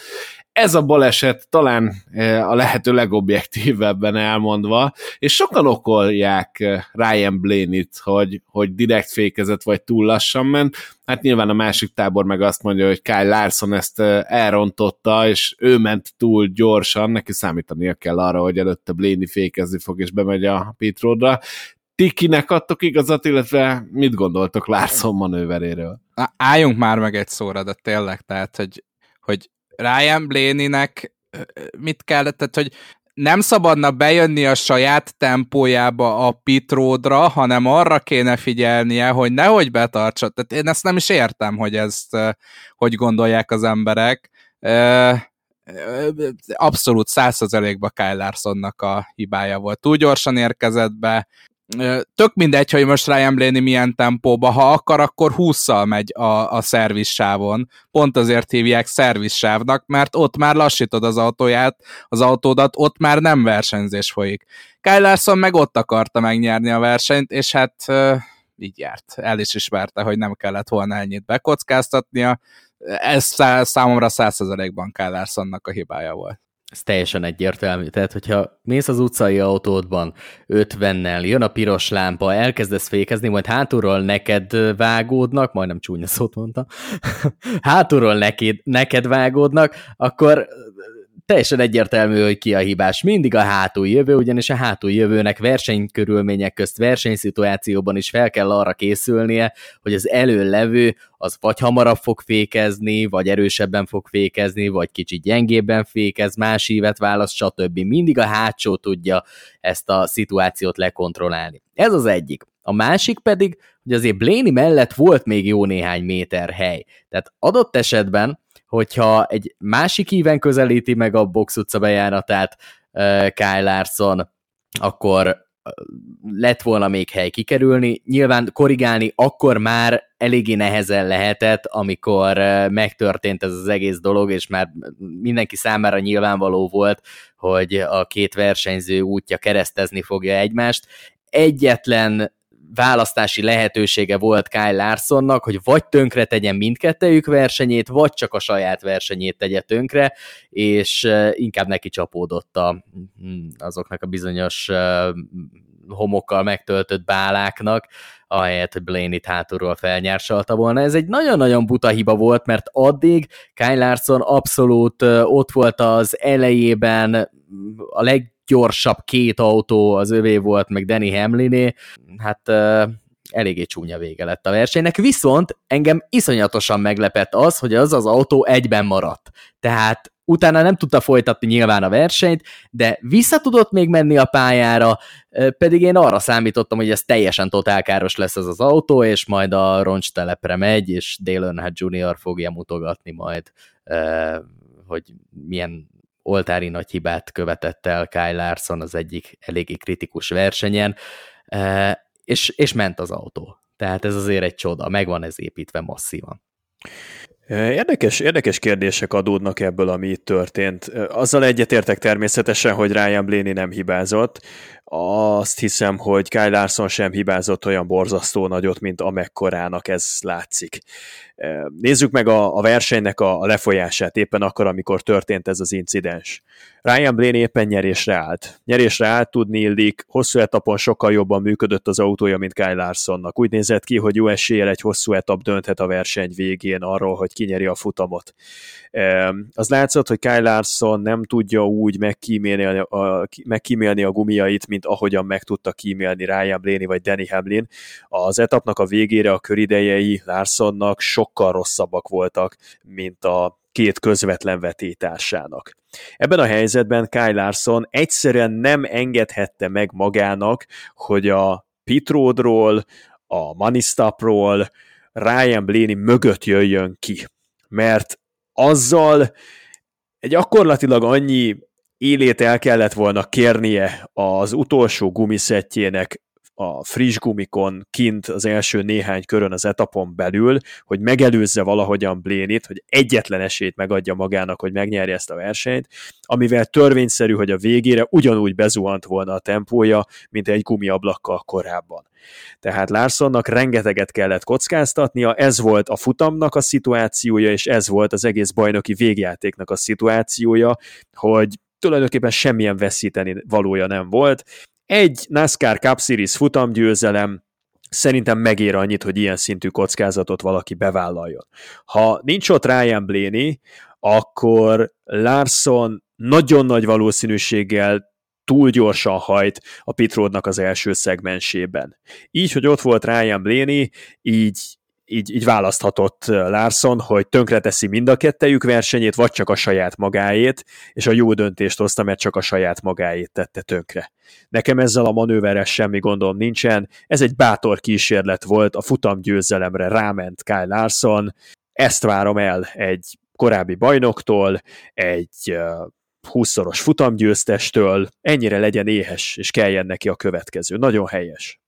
ez a baleset talán eh, a lehető legobjektívebben elmondva, és sokan okolják eh, Ryan Blaney-t, hogy, hogy direkt fékezett, vagy túl lassan ment. Hát nyilván a másik tábor meg azt mondja, hogy Kyle Larson ezt eh, elrontotta, és ő ment túl gyorsan, neki számítania kell arra, hogy előtte Blaney fékezni fog, és bemegy a pitrodra. Ti kinek adtok igazat, illetve mit gondoltok Larson manőveréről? Álljunk már meg egy szóra, de tényleg, tehát, hogy, hogy Ryan Blaney-nek mit kellett, tehát hogy nem szabadna bejönni a saját tempójába a pit roadra, hanem arra kéne figyelnie, hogy nehogy betartsa. Tehát én ezt nem is értem, hogy ezt hogy gondolják az emberek. Abszolút százszerzelékba Kyle Larsonnak a hibája volt. Túl gyorsan érkezett be, tök mindegy, hogy most Ryan Blaney milyen tempóba, ha akar, akkor 20-szal megy a, a szervissávon. Pont azért hívják szervissávnak, mert ott már lassítod az autóját, az autódat, ott már nem versenyzés folyik. Kyle Larson meg ott akarta megnyerni a versenyt, és hát így járt. El is ismerte, hogy nem kellett volna ennyit bekockáztatnia. Ez számomra 100%-ban Kyle Larsonnak a hibája volt ez teljesen egyértelmű. Tehát, hogyha mész az utcai autódban 50-nel, jön a piros lámpa, elkezdesz fékezni, majd hátulról neked vágódnak, majdnem csúnya szót mondta, hátulról neked, neked vágódnak, akkor teljesen egyértelmű, hogy ki a hibás. Mindig a hátul jövő, ugyanis a hátul jövőnek versenykörülmények közt versenyszituációban is fel kell arra készülnie, hogy az előlevő az vagy hamarabb fog fékezni, vagy erősebben fog fékezni, vagy kicsit gyengébben fékez, más ívet választ, stb. Mindig a hátsó tudja ezt a szituációt lekontrollálni. Ez az egyik. A másik pedig, hogy azért Blaney mellett volt még jó néhány méter hely. Tehát adott esetben hogyha egy másik íven közelíti meg a box utca bejáratát Kyle Larson, akkor lett volna még hely kikerülni. Nyilván korrigálni akkor már eléggé nehezen lehetett, amikor megtörtént ez az egész dolog, és már mindenki számára nyilvánvaló volt, hogy a két versenyző útja keresztezni fogja egymást. Egyetlen választási lehetősége volt Kyle Larsonnak, hogy vagy tönkre tegyen mindkettejük versenyét, vagy csak a saját versenyét tegye tönkre, és inkább neki csapódott a, hm, azoknak a bizonyos homokkal megtöltött báláknak, ahelyett, hogy Blaney-t hátulról felnyársalta volna. Ez egy nagyon-nagyon buta hiba volt, mert addig Kyle Larson abszolút ott volt az elejében a leg leggyorsabb két autó az övé volt, meg Danny Hamliné, hát eléggé csúnya vége lett a versenynek, viszont engem iszonyatosan meglepett az, hogy az az autó egyben maradt. Tehát utána nem tudta folytatni nyilván a versenyt, de vissza tudott még menni a pályára, pedig én arra számítottam, hogy ez teljesen totálkáros lesz ez az autó, és majd a roncstelepre megy, és Dale Earnhardt Jr. fogja mutogatni majd, hogy milyen oltári nagy hibát követett el Kyle Larson az egyik eléggé kritikus versenyen, e, és, és ment az autó. Tehát ez azért egy csoda, megvan ez építve masszívan. E, érdekes, érdekes kérdések adódnak ebből, ami itt történt. E, azzal egyetértek természetesen, hogy Ryan Blaney nem hibázott. Azt hiszem, hogy Kyle Larson sem hibázott olyan borzasztó nagyot, mint amekkorának ez látszik. Nézzük meg a, a versenynek a, a lefolyását éppen akkor, amikor történt ez az incidens. Ryan Blaney éppen nyerésre állt. Nyerésre állt, tudni illik, hosszú etapon sokkal jobban működött az autója, mint Kyle Larsonnak. Úgy nézett ki, hogy jó eséllyel egy hosszú etap dönthet a verseny végén arról, hogy kinyeri a futamot. Az látszott, hogy Kyle Larson nem tudja úgy megkímélni a, megkímélni a gumiait, mint ahogyan meg tudta kímélni Ryan Blaney vagy Danny Hamlin. Az etapnak a végére a köridejei Larsonnak sokkal rosszabbak voltak, mint a két közvetlen vetétársának. Ebben a helyzetben Kyle Larson egyszerűen nem engedhette meg magának, hogy a Pitrodról, a Manistapról Ryan Blaney mögött jöjjön ki. Mert azzal gyakorlatilag annyi élét el kellett volna kérnie az utolsó gumiszettjének a friss gumikon kint az első néhány körön az etapon belül, hogy megelőzze valahogyan Blénit, hogy egyetlen esélyt megadja magának, hogy megnyerje ezt a versenyt, amivel törvényszerű, hogy a végére ugyanúgy bezuhant volna a tempója, mint egy gumiablakkal korábban. Tehát Larsonnak rengeteget kellett kockáztatnia, ez volt a futamnak a szituációja, és ez volt az egész bajnoki végjátéknak a szituációja, hogy tulajdonképpen semmilyen veszíteni valója nem volt, egy NASCAR Cup Series futamgyőzelem szerintem megér annyit, hogy ilyen szintű kockázatot valaki bevállaljon. Ha nincs ott Ryan Blaney, akkor Larson nagyon nagy valószínűséggel túl gyorsan hajt a pitrodnak az első szegmensében. Így, hogy ott volt Ryan Blaney, így így, így választhatott Larson, hogy tönkreteszi mind a kettejük versenyét, vagy csak a saját magáét, és a jó döntést hozta, mert csak a saját magáét tette tönkre. Nekem ezzel a manőverrel semmi gondom nincsen, ez egy bátor kísérlet volt, a futam győzelemre ráment Kyle Larson, ezt várom el egy korábbi bajnoktól, egy 20-szoros futamgyőztestől, ennyire legyen éhes, és kelljen neki a következő. Nagyon helyes.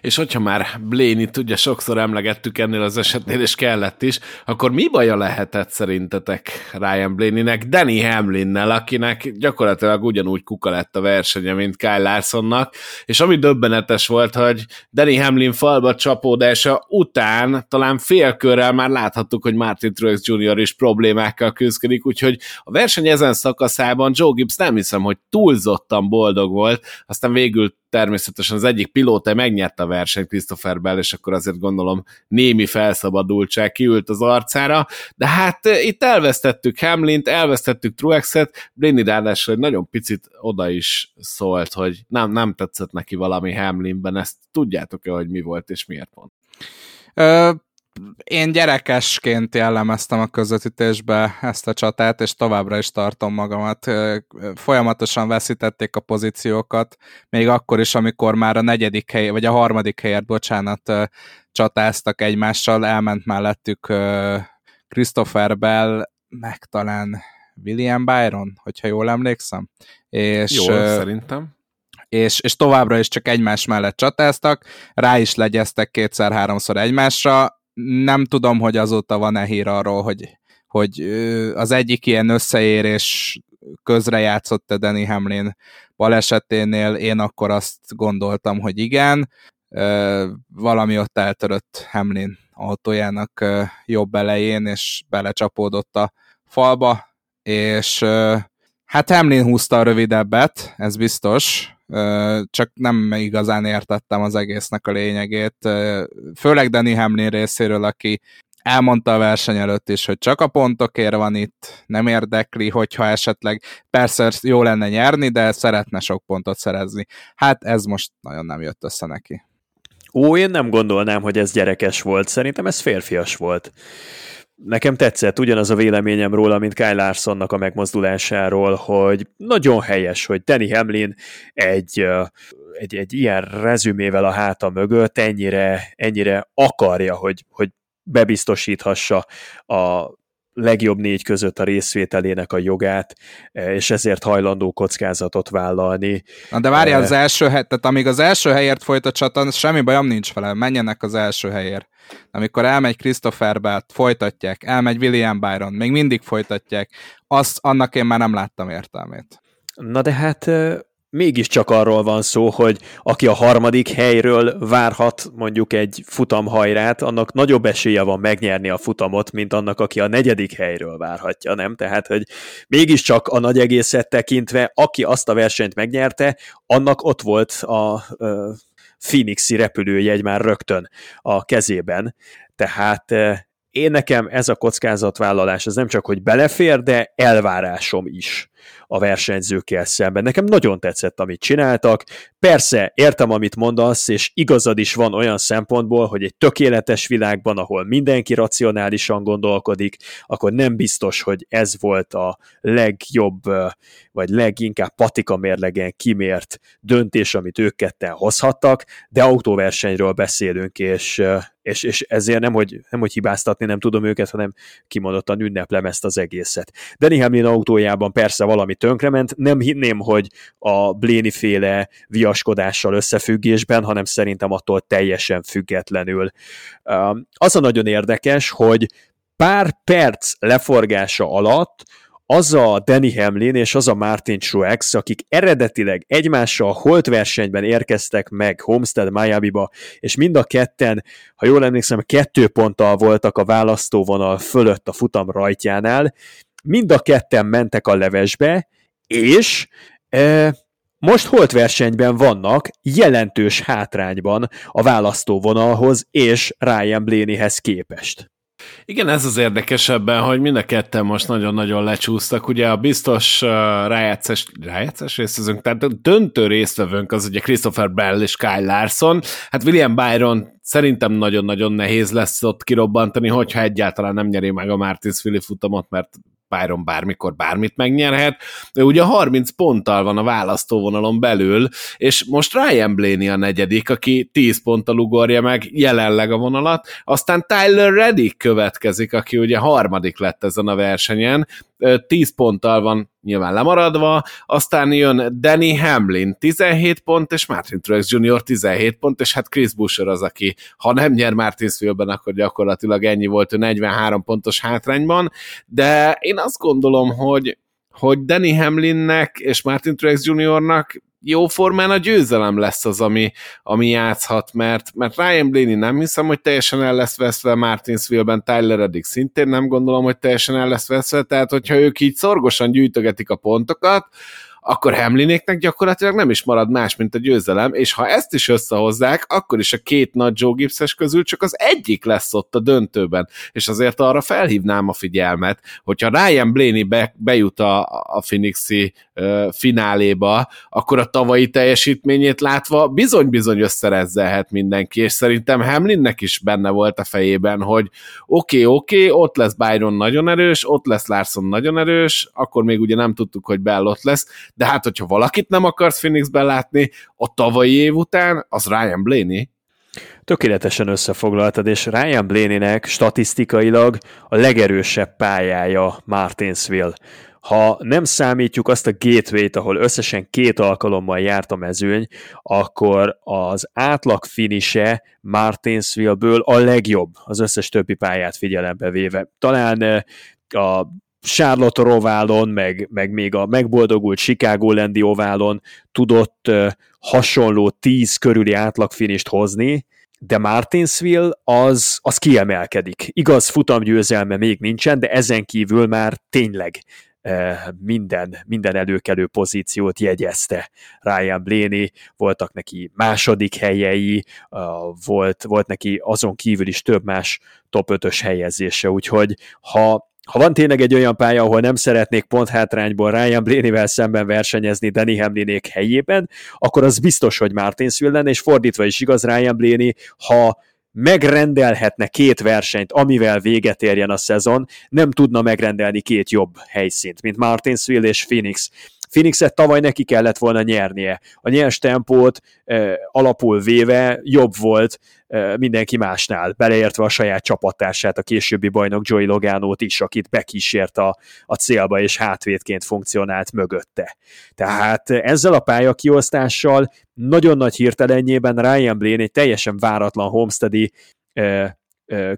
És hogyha már Blaney-t ugye sokszor emlegettük ennél az esetnél, és kellett is, akkor mi baja lehetett szerintetek Ryan Blaney-nek Danny Hamlinnel, akinek gyakorlatilag ugyanúgy kuka lett a versenye, mint Kyle Larsonnak, és ami döbbenetes volt, hogy Danny Hamlin falba csapódása után talán félkörrel már láthattuk, hogy Martin Truex Jr. is problémákkal küzdik, úgyhogy a verseny ezen szakaszában Joe Gibbs nem hiszem, hogy túlzottan boldog volt, aztán végül természetesen az egyik pilóta megnyerte a versenyt Christopher Bell, és akkor azért gondolom némi felszabadultság kiült az arcára, de hát eh, itt elvesztettük Hamlint, elvesztettük Truexet, Blaney ráadásul egy nagyon picit oda is szólt, hogy nem, nem tetszett neki valami Hamlinben, ezt tudjátok-e, hogy mi volt és miért mond? Én gyerekesként jellemeztem a közvetítésbe ezt a csatát, és továbbra is tartom magamat. Folyamatosan veszítették a pozíciókat, még akkor is, amikor már a negyedik hely, vagy a harmadik helyet, bocsánat, csatáztak egymással, elment mellettük Christopher Bell, meg talán William Byron, hogyha jól emlékszem. És, jól, szerintem és, és továbbra is csak egymás mellett csatáztak, rá is legyeztek kétszer-háromszor egymásra, nem tudom, hogy azóta van-e hír arról, hogy, hogy az egyik ilyen összeérés közre játszott-e Danny Hamlin baleseténél, én akkor azt gondoltam, hogy igen, valami ott eltörött Hamlin autójának jobb elején, és belecsapódott a falba, és hát Hamlin húzta a rövidebbet, ez biztos, csak nem igazán értettem az egésznek a lényegét, főleg Danny Hamlin részéről, aki elmondta a verseny előtt is, hogy csak a pontokért van itt, nem érdekli, hogyha esetleg persze jó lenne nyerni, de szeretne sok pontot szerezni. Hát ez most nagyon nem jött össze neki. Ó, én nem gondolnám, hogy ez gyerekes volt, szerintem ez férfias volt. Nekem tetszett ugyanaz a véleményem róla, mint Kyle Larsonnak a megmozdulásáról, hogy nagyon helyes, hogy Danny Hamlin egy, egy, egy ilyen rezümével a háta mögött ennyire, ennyire akarja, hogy, hogy bebiztosíthassa a legjobb négy között a részvételének a jogát, és ezért hajlandó kockázatot vállalni. Na de várjál, az első hely, tehát amíg az első helyért folyt a csata, semmi bajom nincs vele, menjenek az első helyért. Amikor elmegy Christopher Belt, folytatják, elmegy William Byron, még mindig folytatják, azt annak én már nem láttam értelmét. Na de hát mégiscsak arról van szó, hogy aki a harmadik helyről várhat mondjuk egy futamhajrát, annak nagyobb esélye van megnyerni a futamot, mint annak, aki a negyedik helyről várhatja, nem? Tehát, hogy mégiscsak a nagy egészet tekintve, aki azt a versenyt megnyerte, annak ott volt a Phoenixi repülőjegy már rögtön a kezében. Tehát én nekem ez a kockázatvállalás, ez nem csak, hogy belefér, de elvárásom is a versenyzőkkel szemben. Nekem nagyon tetszett, amit csináltak. Persze, értem, amit mondasz, és igazad is van olyan szempontból, hogy egy tökéletes világban, ahol mindenki racionálisan gondolkodik, akkor nem biztos, hogy ez volt a legjobb, vagy leginkább patika mérlegen kimért döntés, amit ők ketten hozhattak, de autóversenyről beszélünk, és és, és ezért nem hogy, nem, hogy hibáztatni nem tudom őket, hanem kimondottan ünneplem ezt az egészet. Danny Hamlin autójában persze valami tönkrement, nem hinném, hogy a Bléni féle viaskodással összefüggésben, hanem szerintem attól teljesen függetlenül. Az a nagyon érdekes, hogy pár perc leforgása alatt az a Danny Hamlin és az a Martin Truex, akik eredetileg egymással holt versenyben érkeztek meg Homestead Miami-ba, és mind a ketten, ha jól emlékszem, kettő ponttal voltak a választóvonal fölött a futam rajtjánál, mind a ketten mentek a levesbe, és e, most holt versenyben vannak jelentős hátrányban a választóvonalhoz és Ryan Blaneyhez képest. Igen, ez az érdekesebben, hogy mind a ketten most nagyon-nagyon lecsúsztak. Ugye a biztos uh, rájátszás, rájátszás résztvevőnk, tehát döntő résztvevőnk az ugye Christopher Bell és Kyle Larson. Hát William Byron szerintem nagyon-nagyon nehéz lesz ott kirobbantani, hogyha egyáltalán nem nyeri meg a Martins futamot, mert Byron bármikor bármit megnyerhet. Ő ugye 30 ponttal van a választóvonalon belül, és most Ryan Blaney a negyedik, aki 10 ponttal ugorja meg jelenleg a vonalat, aztán Tyler Reddick következik, aki ugye harmadik lett ezen a versenyen, 10 ponttal van nyilván lemaradva, aztán jön Danny Hamlin 17 pont, és Martin Truex Jr. 17 pont, és hát Chris Buescher az, aki ha nem nyer Martinsville-ben, akkor gyakorlatilag ennyi volt, ő 43 pontos hátrányban, de én azt gondolom, hogy hogy Danny Hamlinnek és Martin Truex Jr.-nak jó formán a győzelem lesz az, ami, ami játszhat, mert, mert Ryan Blaney nem hiszem, hogy teljesen el lesz veszve Martinsville-ben, Tyler Reddick szintén nem gondolom, hogy teljesen el lesz veszve, tehát hogyha ők így szorgosan gyűjtögetik a pontokat, akkor Hamlinéknek gyakorlatilag nem is marad más, mint a győzelem, és ha ezt is összehozzák, akkor is a két nagy Joe Gibbs-es közül csak az egyik lesz ott a döntőben, és azért arra felhívnám a figyelmet, hogyha Ryan Blaney be, bejut a, a Phoenixi fináléba, akkor a tavalyi teljesítményét látva bizony-bizony összerezzelhet mindenki, és szerintem Hamlinnek is benne volt a fejében, hogy oké, okay, oké, okay, ott lesz Byron nagyon erős, ott lesz Larson nagyon erős, akkor még ugye nem tudtuk, hogy Bell ott lesz, de hát, hogyha valakit nem akarsz Phoenixben látni, a tavalyi év után, az Ryan Blaney. Tökéletesen összefoglaltad, és Ryan Blaney-nek statisztikailag a legerősebb pályája Martinsville. Ha nem számítjuk azt a gateway-t, ahol összesen két alkalommal járt a mezőny, akkor az átlag finise Martinsville-ből a legjobb az összes többi pályát figyelembe véve. Talán eh, a Charlotte oválon, meg, meg még a megboldogult Chicago Lendi oválon tudott uh, hasonló 10 körüli átlagfinist hozni, de Martinsville az, az kiemelkedik. Igaz, futamgyőzelme még nincsen, de ezen kívül már tényleg minden, minden előkelő pozíciót jegyezte. Ryan Blaney, voltak neki második helyei, volt, volt neki azon kívül is több más top 5-ös helyezése, úgyhogy ha ha van tényleg egy olyan pálya, ahol nem szeretnék ponthátrányból Ryan Blaney-vel szemben versenyezni Danny Hamlinék helyében, akkor az biztos, hogy Martinsville lenne, és fordítva is igaz Ryan Blaney, ha megrendelhetne két versenyt, amivel véget érjen a szezon, nem tudna megrendelni két jobb helyszínt, mint Martinsville és Phoenix. Phoenixet tavaly neki kellett volna nyernie. A nyers tempót e, alapul véve jobb volt e, mindenki másnál, beleértve a saját csapattársát, a későbbi bajnok Joey Logánót is, akit bekísért a, a célba, és hátvédként funkcionált mögötte. Tehát ezzel a pályakiosztással nagyon nagy hirtelenjében Ryan Blaine egy teljesen váratlan homesteadi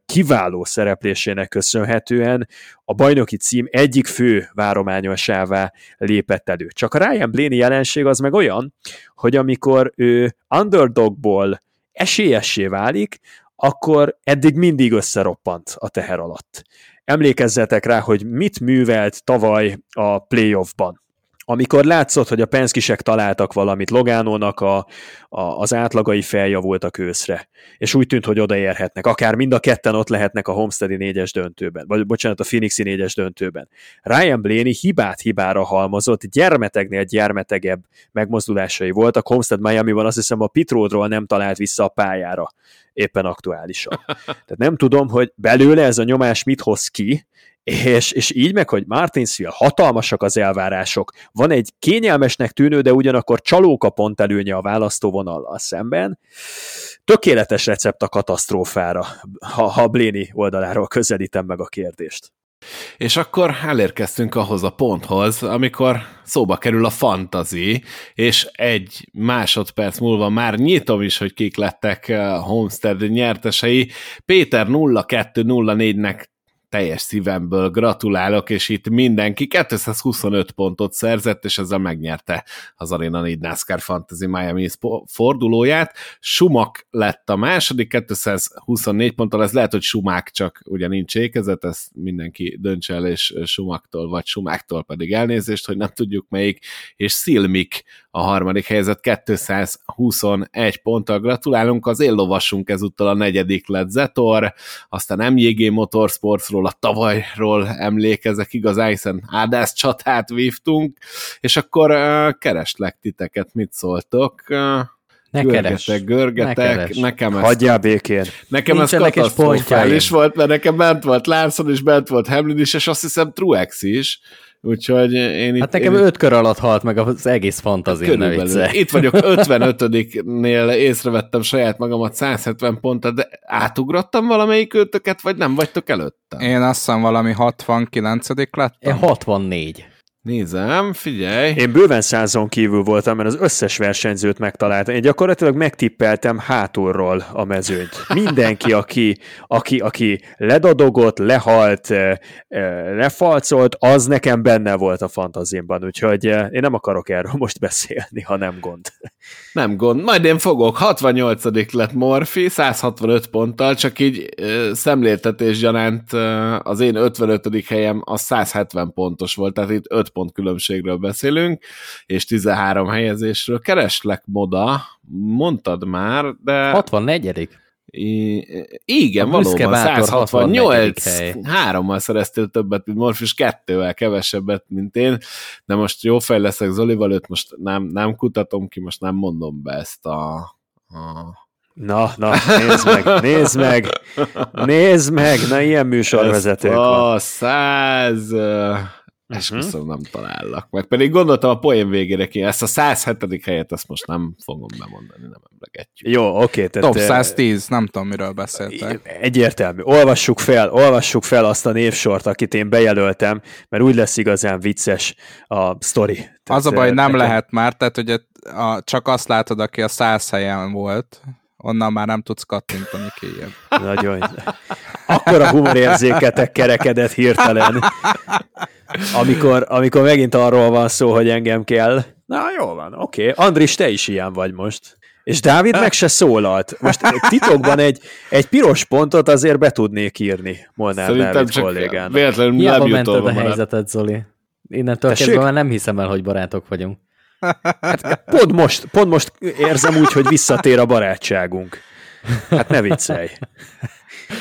kiváló szereplésének köszönhetően a bajnoki cím egyik fő várományosává lépett elő. Csak a Ryan Blaney jelenség az meg olyan, hogy amikor ő underdogból esélyessé válik, akkor eddig mindig összeroppant a teher alatt. Emlékezzetek rá, hogy mit művelt tavaly a playoffban amikor látszott, hogy a penszkisek találtak valamit, Logánónak a, a, az átlagai feljavultak őszre, és úgy tűnt, hogy odaérhetnek, akár mind a ketten ott lehetnek a Homesteadi négyes döntőben, vagy bocsánat, a Phoenixi négyes döntőben. Ryan Blaney hibát hibára halmozott, gyermetegnél gyermetegebb megmozdulásai voltak, Homestead Miami-ban azt hiszem a Pitródról nem talált vissza a pályára. Éppen aktuálisan. Tehát nem tudom, hogy belőle ez a nyomás mit hoz ki, és, és így meg, hogy Martinsville hatalmasak az elvárások, van egy kényelmesnek tűnő, de ugyanakkor csalóka pont előnye a választóvonallal szemben, tökéletes recept a katasztrófára, ha, ha Bléni oldaláról közelítem meg a kérdést. És akkor elérkeztünk ahhoz a ponthoz, amikor szóba kerül a fantazi, és egy másodperc múlva már nyitom is, hogy kik lettek eh, Homestead nyertesei. Péter 0204-nek teljes szívemből gratulálok, és itt mindenki 225 pontot szerzett, és ezzel megnyerte az Arena 4 NASCAR Fantasy Miami fordulóját. Sumak lett a második, 224 ponttal, ez lehet, hogy Sumák csak ugye nincs ékezet, ezt mindenki dönts el, és Sumaktól vagy Sumáktól pedig elnézést, hogy nem tudjuk melyik, és Szilmik a harmadik helyzet 221 ponttal gratulálunk, az éllovasunk ezúttal a negyedik lett Zetor, aztán MJG Motorsportsról, a tavalyról emlékezek, igaz, hiszen ádász csatát vívtunk, és akkor uh, kereslek titeket, mit szóltok? Uh, ne görgetek, görgetek, ne nekem ez... Hagyjál békén. Nekem Nincsenek ez katasztrofális volt, mert nekem bent volt Larson is, bent volt Hamlin is, és azt hiszem Truex is, Úgyhogy én itt... Hát nekem én... öt kör alatt halt meg az egész fantazin. Itt vagyok 55-nél, észrevettem saját magamat 170 pontot, de átugrottam valamelyik őtöket, vagy nem vagytok előttem? Én azt hiszem valami 69 lettem. Én 64. Nézem, figyelj. Én bőven százon kívül voltam, mert az összes versenyzőt megtaláltam. Én gyakorlatilag megtippeltem hátulról a mezőnyt. Mindenki, aki, aki, aki ledodogott, lehalt, eh, eh, lefalcolt, az nekem benne volt a fantazimban, úgyhogy eh, én nem akarok erről most beszélni, ha nem gond. Nem gond. Majd én fogok. 68. lett Morfi, 165 ponttal, csak így szemléltetés gyanánt az én 55. helyem az 170 pontos volt, tehát itt 5 pont különbségről beszélünk, és 13 helyezésről. Kereslek moda, mondtad már, de... 64 I- igen, a valóban, 168, hárommal szereztél többet, mint Morfis, kettővel kevesebbet, mint én, de most jó fej leszek Zolival, őt most nem, nem kutatom ki, most nem mondom be ezt a, a Na, na, nézd meg, nézd meg, nézd meg, na ilyen műsorvezetők van. A száz... Esküszöm, uh-huh. nem talállak meg. Pedig gondoltam a poén végére ki, ezt a 107. helyet ezt most nem fogom bemondani, nem emlegetjük. Jó, oké. Okay, Top 110, nem tudom, miről beszéltek. Egyértelmű. Olvassuk fel, olvassuk fel azt a névsort, akit én bejelöltem, mert úgy lesz igazán vicces a sztori. Tehát az a baj, nem nekem... lehet már, tehát ugye a, csak azt látod, aki a 100 helyen volt, onnan már nem tudsz kattintani kijebb. Nagyon. Akkor a humorérzéketek kerekedett hirtelen. Amikor, amikor megint arról van szó, hogy engem kell. Na, jó van, oké. Okay. Andris, te is ilyen vagy most. És Dávid meg se szólalt. Most titokban egy, egy piros pontot azért be tudnék írni Molnár Szerintem Dávid csak kollégának. Véletlenül Hiába mented a helyzetet, Zoli. Innentől kezdve már nem hiszem el, hogy barátok vagyunk. Hát pont most, pont most érzem úgy, hogy visszatér a barátságunk. Hát ne viccelj.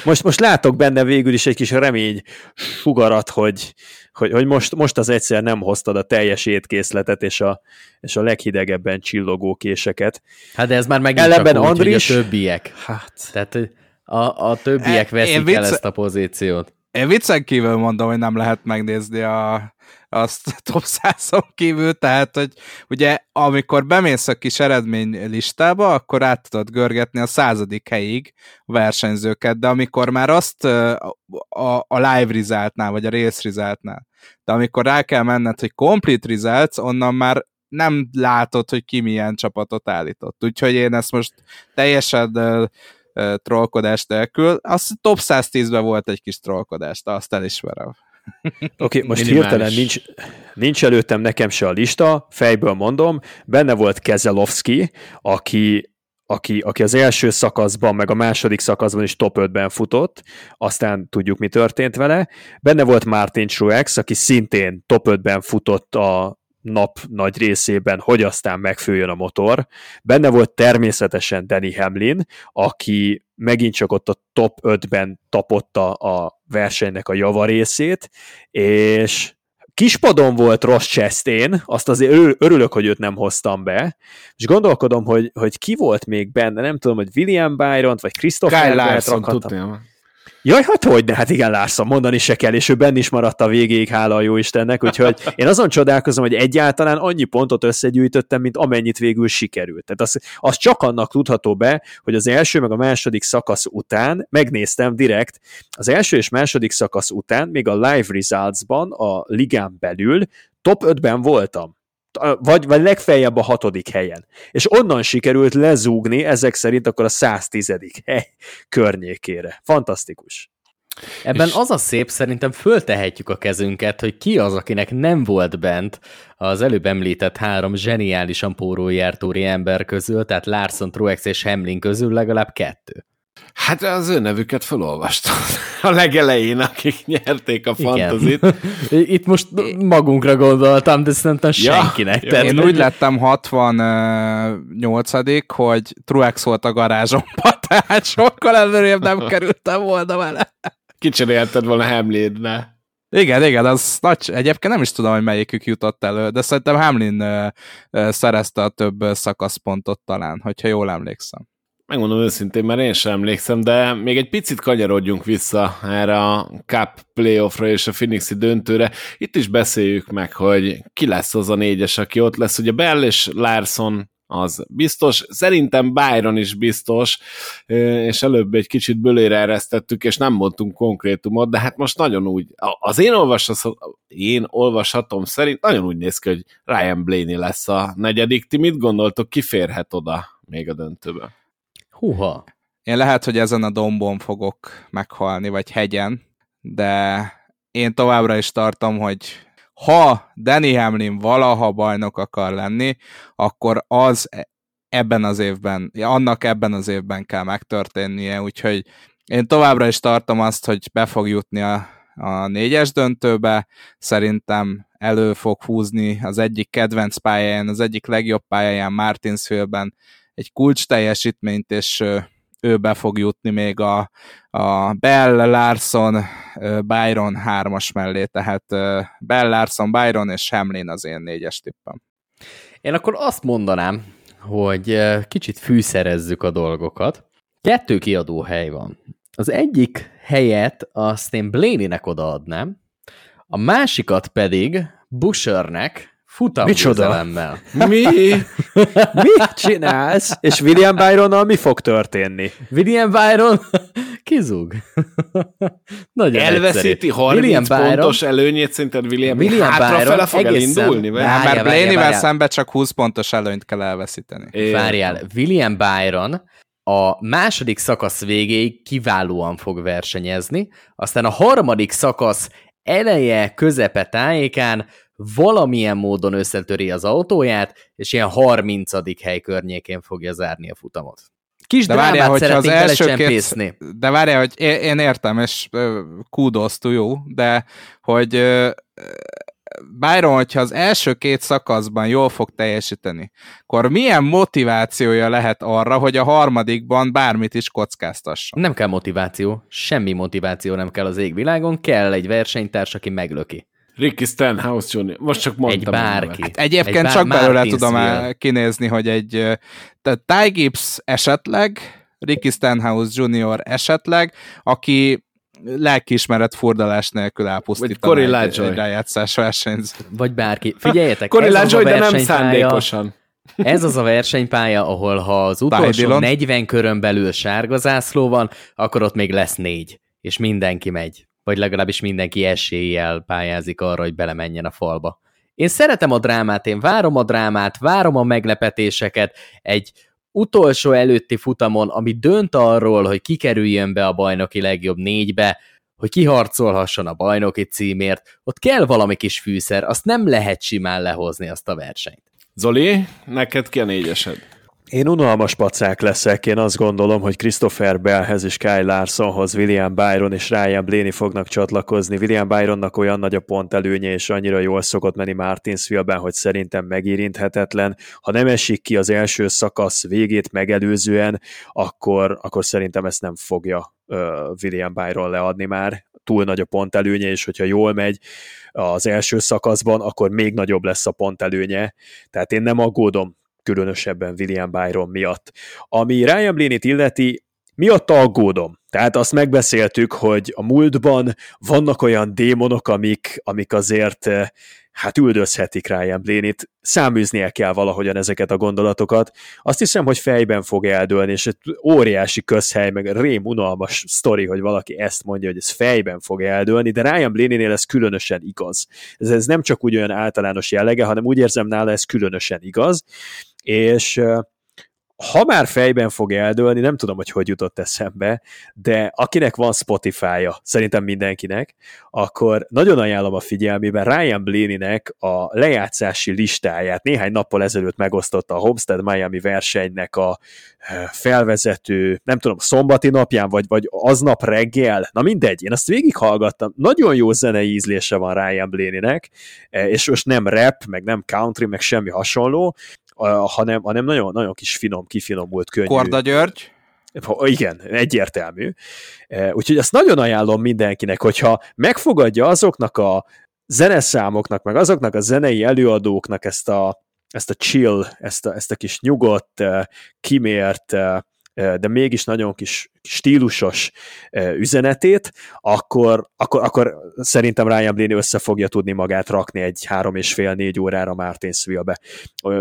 Most, most látok benne végül is egy kis remény sugarat, hogy, hogy, hogy most, most az egyszer nem hoztad a teljes étkészletet és a, és a leghidegebben csillogó késeket. Hát de ez már megint Ellenben csak úgy, Andris, hogy a többiek. Hát. Tehát a, a többiek veszik vicce... el ezt a pozíciót. Én viccen kívül mondom, hogy nem lehet megnézni a, azt top 100 kívül, tehát, hogy ugye amikor bemész a kis eredmény listába, akkor át tudod görgetni a századik helyig a versenyzőket, de amikor már azt a, a, live resultnál, vagy a race resultnál, de amikor rá kell menned, hogy complete results, onnan már nem látod, hogy ki milyen csapatot állított. Úgyhogy én ezt most teljesen trollkodás nélkül. Azt top 110-ben volt egy kis trollkodás, de azt elismerem. Oké, okay, most Minimális. hirtelen nincs, nincs előttem nekem se a lista, fejből mondom, benne volt Kezelowski, aki aki, aki az első szakaszban, meg a második szakaszban is top 5-ben futott, aztán tudjuk, mi történt vele. Benne volt Martin Truex, aki szintén top 5-ben futott a nap nagy részében, hogy aztán megfőjön a motor. Benne volt természetesen Danny Hamlin, aki megint csak ott a top 5-ben tapotta a versenynek a javarészét, és kispadon volt Ross Chastain, azt azért örülök, hogy őt nem hoztam be, és gondolkodom, hogy, hogy ki volt még benne, nem tudom, hogy William Byron vagy Christopher Kyle Larson. Jaj, hát hogy ne, hát igen, Larson, mondani se kell, és ő benn is maradt a végéig, hála a jó Istennek, úgyhogy én azon csodálkozom, hogy egyáltalán annyi pontot összegyűjtöttem, mint amennyit végül sikerült. Tehát az, az csak annak tudható be, hogy az első meg a második szakasz után, megnéztem direkt, az első és második szakasz után, még a live results-ban, a ligán belül top 5-ben voltam vagy, vagy legfeljebb a hatodik helyen. És onnan sikerült lezúgni ezek szerint akkor a 110. hely környékére. Fantasztikus. Ebben és... az a szép, szerintem föltehetjük a kezünket, hogy ki az, akinek nem volt bent az előbb említett három zseniálisan pórójártóri ember közül, tehát Larson, Truex és Hamlin közül legalább kettő. Hát az ő nevüket felolvastam a legelején, akik nyerték a fantazit. Itt most magunkra gondoltam, de szerintem ja, senkinek. Ja, én úgy lettem 68 hogy Truex volt a garázsomban, tehát sokkal előrébb nem kerültem volna vele. Kicserélted volna Hamlinne. Igen, igen, az nagy, egyébként nem is tudom, hogy melyikük jutott elő, de szerintem Hamlin uh, szerezte a több szakaszpontot talán, hogyha jól emlékszem megmondom őszintén, mert én sem emlékszem, de még egy picit kanyarodjunk vissza erre a Cup playoffra és a Phoenixi döntőre. Itt is beszéljük meg, hogy ki lesz az a négyes, aki ott lesz. Ugye Bell és Larson az biztos. Szerintem Byron is biztos, és előbb egy kicsit bölére eresztettük, és nem mondtunk konkrétumot, de hát most nagyon úgy, az én, olvashatom, én olvashatom szerint nagyon úgy néz ki, hogy Ryan Blaney lesz a negyedik. Ti mit gondoltok, ki férhet oda még a döntőbe? Húha! Én lehet, hogy ezen a dombon fogok meghalni, vagy hegyen, de én továbbra is tartom, hogy ha Danny Hamlin valaha bajnok akar lenni, akkor az ebben az évben, annak ebben az évben kell megtörténnie, úgyhogy én továbbra is tartom azt, hogy be fog jutni a, a négyes döntőbe, szerintem elő fog húzni az egyik kedvenc pályáján, az egyik legjobb pályáján Martinsville-ben egy kulcs teljesítményt, és ő be fog jutni még a, a Bell, Larson, Byron hármas mellé, tehát Bell, Larson, Byron és Hamlin az én négyes tippem. Én akkor azt mondanám, hogy kicsit fűszerezzük a dolgokat. Kettő kiadó hely van. Az egyik helyet azt én Blaney-nek odaadnám, a másikat pedig Bushernek, futamgyőzelemmel. Mi? Mit csinálsz? És William Byronnal mi fog történni? William Byron kizúg. Nagyon Elveszíti 30 William pontos Byron, előnyét, szerinted William, William hátrafele fog elindulni? Vagy? Nem, mert Blaney-vel szembe csak 20 pontos előnyt kell elveszíteni. É. Várjál, William Byron a második szakasz végéig kiválóan fog versenyezni, aztán a harmadik szakasz eleje, közepe tájékán valamilyen módon összetöri az autóját, és ilyen 30. hely környékén fogja zárni a futamot. Kis de várjál, hogy az első két, De várjál, hogy én értem, és kudos jó, de hogy Byron, hogyha az első két szakaszban jól fog teljesíteni, akkor milyen motivációja lehet arra, hogy a harmadikban bármit is kockáztasson? Nem kell motiváció, semmi motiváció nem kell az égvilágon, kell egy versenytárs, aki meglöki. Ricky Stenhouse Jr. Most csak mondtam. Egy bárki. Hát egyébként egy bár csak belőle tudom el kinézni, hogy egy tehát Ty Gibbs esetleg, Ricky Stenhouse Jr. esetleg, aki lelkiismeret furdalás nélkül elpusztítaná egy, egy, rájátszás versenyt. Vagy bárki. Figyeljetek, Cory ez az a de nem szándékosan. Ez az a versenypálya, ahol ha az utolsó 40 körön belül sárga zászló van, akkor ott még lesz négy, és mindenki megy vagy legalábbis mindenki eséllyel pályázik arra, hogy belemenjen a falba. Én szeretem a drámát, én várom a drámát, várom a meglepetéseket, egy utolsó előtti futamon, ami dönt arról, hogy kikerüljön be a bajnoki legjobb négybe, hogy kiharcolhasson a bajnoki címért, ott kell valami kis fűszer, azt nem lehet simán lehozni azt a versenyt. Zoli, neked ki a négyesed? Én unalmas pacák leszek, én azt gondolom, hogy Christopher Bellhez és Kyle Larsonhoz William Byron és Ryan Blaney fognak csatlakozni. William Byronnak olyan nagy a pont előnye, és annyira jól szokott menni Martinsville-ben, hogy szerintem megérinthetetlen. Ha nem esik ki az első szakasz végét megelőzően, akkor, akkor szerintem ezt nem fogja William Byron leadni már. Túl nagy a pont előnye, és hogyha jól megy az első szakaszban, akkor még nagyobb lesz a pont előnye. Tehát én nem aggódom különösebben William Byron miatt. Ami Ryan Blaney-t illeti, miatt aggódom. Tehát azt megbeszéltük, hogy a múltban vannak olyan démonok, amik, amik azért eh, hát üldözhetik Ryan Blaney-t, száműznie kell valahogyan ezeket a gondolatokat. Azt hiszem, hogy fejben fog eldőlni, és egy óriási közhely, meg rém unalmas sztori, hogy valaki ezt mondja, hogy ez fejben fog eldőlni, de Ryan Blaney-nél ez különösen igaz. Ez, ez nem csak úgy olyan általános jellege, hanem úgy érzem nála ez különösen igaz, és ha már fejben fog eldőlni, nem tudom, hogy hogy jutott eszembe, de akinek van Spotify-ja, szerintem mindenkinek, akkor nagyon ajánlom a figyelmében Ryan Blaney-nek a lejátszási listáját. Néhány nappal ezelőtt megosztotta a Homestead Miami versenynek a felvezető, nem tudom, szombati napján, vagy, vagy aznap reggel, na mindegy, én azt végighallgattam. Nagyon jó zenei ízlése van Ryan Blaney-nek, és most nem rap, meg nem country, meg semmi hasonló, hanem, hanem nagyon, nagyon kis finom, kifinomult könnyű. Korda György? Igen, egyértelmű. Úgyhogy azt nagyon ajánlom mindenkinek, hogyha megfogadja azoknak a zeneszámoknak, meg azoknak a zenei előadóknak ezt a, ezt a chill, ezt a, ezt a kis nyugodt, kimért de mégis nagyon kis stílusos üzenetét, akkor, akkor, akkor szerintem Ryan Blaney össze fogja tudni magát rakni egy három és fél négy órára Martinsville-be.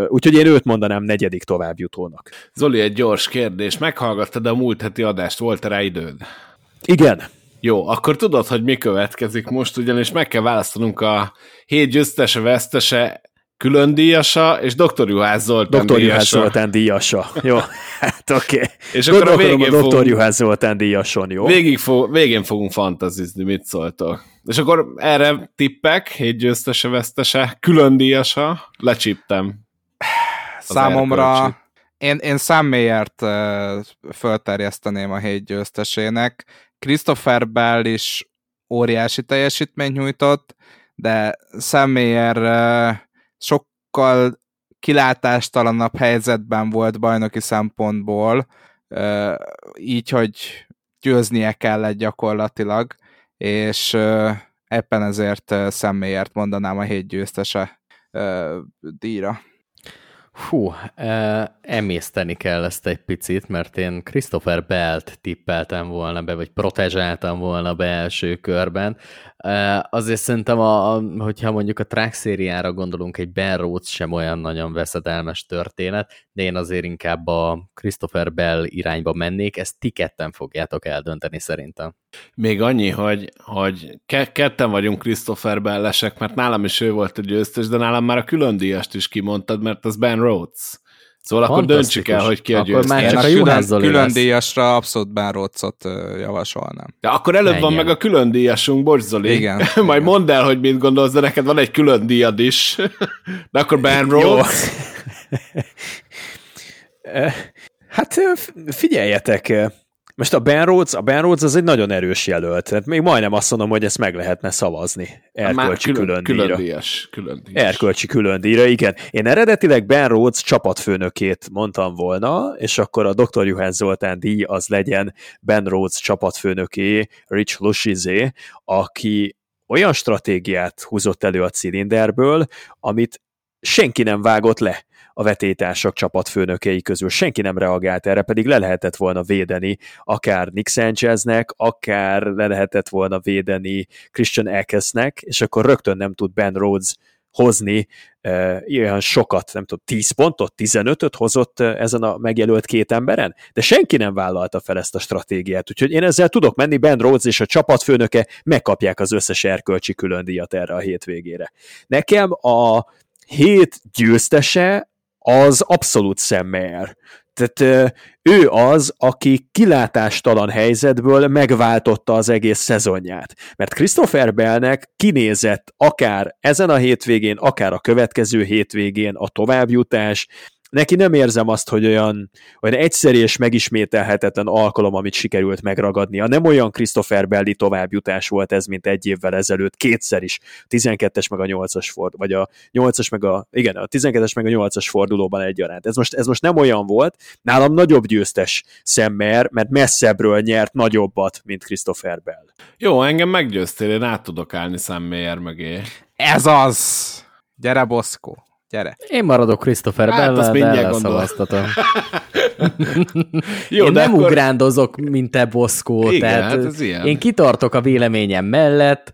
Úgyhogy én őt mondanám negyedik továbbjutónak. Zoli, egy gyors kérdés. Meghallgattad a múlt heti adást, volt rá időd? Igen. Jó, akkor tudod, hogy mi következik most, ugyanis meg kell választanunk a hét győztese, vesztese, külön díjasa, és Dr. Juhász Zoltán Dr. díjasa. Juhász Zoltán díjasa. Jó, hát oké. Okay. És akkor a végén a Dr. fogunk, Juhász Zoltán díjason, jó? végig fog, végén fogunk fantazizni, mit szóltok. És akkor erre tippek, hét győztese, vesztese, külön díjasa, lecsíptem. Számomra erkölcsit. én, én uh, fölterjeszteném a hét győztesének. Christopher Bell is óriási teljesítményt nyújtott, de Sam Mayer uh, sokkal kilátástalanabb helyzetben volt bajnoki szempontból, így, hogy győznie kellett gyakorlatilag, és éppen ezért Mayert mondanám a hét győztese díjra. Hú, emészteni kell ezt egy picit, mert én Christopher Belt tippeltem volna be, vagy protezsáltam volna be első körben. Azért szerintem, a, a, hogyha mondjuk a track szériára gondolunk, egy Ben Rhodes sem olyan nagyon veszedelmes történet, de én azért inkább a Christopher Bell irányba mennék, ezt ti ketten fogjátok eldönteni szerintem. Még annyi, hogy, hogy ke- ketten vagyunk Christopher Bellesek, mert nálam is ő volt a győztes, de nálam már a külön díjast is kimondtad, mert az Ben Rhodes. Szóval akkor döntsük el, hogy ki a Akkor győztes. már Én csak a külön, külön díjasra abszolút Rothot javasolnám. De akkor előbb van Menjen. meg a külön díjasunk, bocs Zoli. Igen. Majd mondd el, hogy mit gondolsz, de neked van egy külön díjad is. De akkor Ben Rhodes. Hát figyeljetek, most a Ben Rhodes, a Ben Rhodes az egy nagyon erős jelölt. Tehát még majdnem azt mondom, hogy ezt meg lehetne szavazni. Erkölcsi külön, külön díjra. díjas. Külön díjas. Erkölcsi külön díjra, igen. Én eredetileg Ben Rhodes csapatfőnökét mondtam volna, és akkor a Dr. Juhász Zoltán díj az legyen Ben Rhodes csapatfőnöké, Rich Lushizé, aki olyan stratégiát húzott elő a cilinderből, amit senki nem vágott le a vetétársak csapatfőnökei közül. Senki nem reagált erre, pedig le lehetett volna védeni akár Nick Sancheznek, akár le lehetett volna védeni Christian Eckesnek, és akkor rögtön nem tud Ben Rhodes hozni e, ilyen sokat, nem tudom, 10 pontot, 15-öt hozott ezen a megjelölt két emberen, de senki nem vállalta fel ezt a stratégiát, úgyhogy én ezzel tudok menni, Ben Rhodes és a csapatfőnöke megkapják az összes erkölcsi különdíjat erre a hétvégére. Nekem a hét győztese az abszolút Mayer. Tehát ő az, aki kilátástalan helyzetből megváltotta az egész szezonját. Mert Christopher Bellnek kinézett akár ezen a hétvégén, akár a következő hétvégén a továbbjutás, neki nem érzem azt, hogy olyan, olyan egyszerű és megismételhetetlen alkalom, amit sikerült megragadnia. Nem olyan Christopher Belli továbbjutás volt ez, mint egy évvel ezelőtt, kétszer is, 12-es meg a 8-as ford, vagy a 8-as meg a, igen, a 12-es meg a 8-as fordulóban egyaránt. Ez most, ez most nem olyan volt, nálam nagyobb győztes szemmer, mert messzebbről nyert nagyobbat, mint Christopher Bell. Jó, engem meggyőztél, én át tudok állni Sam Mayer mögé. Ez az! Gyere, Boszkó! Gyere! Én maradok Christopher Hát, hát, azt Bell, mindjárt Bell szavaztatom. Jó, én de nem akkor... ugrándozok, mint te, Boszkó. Igen, tehát hát ez ilyen. Én kitartok a véleményem mellett,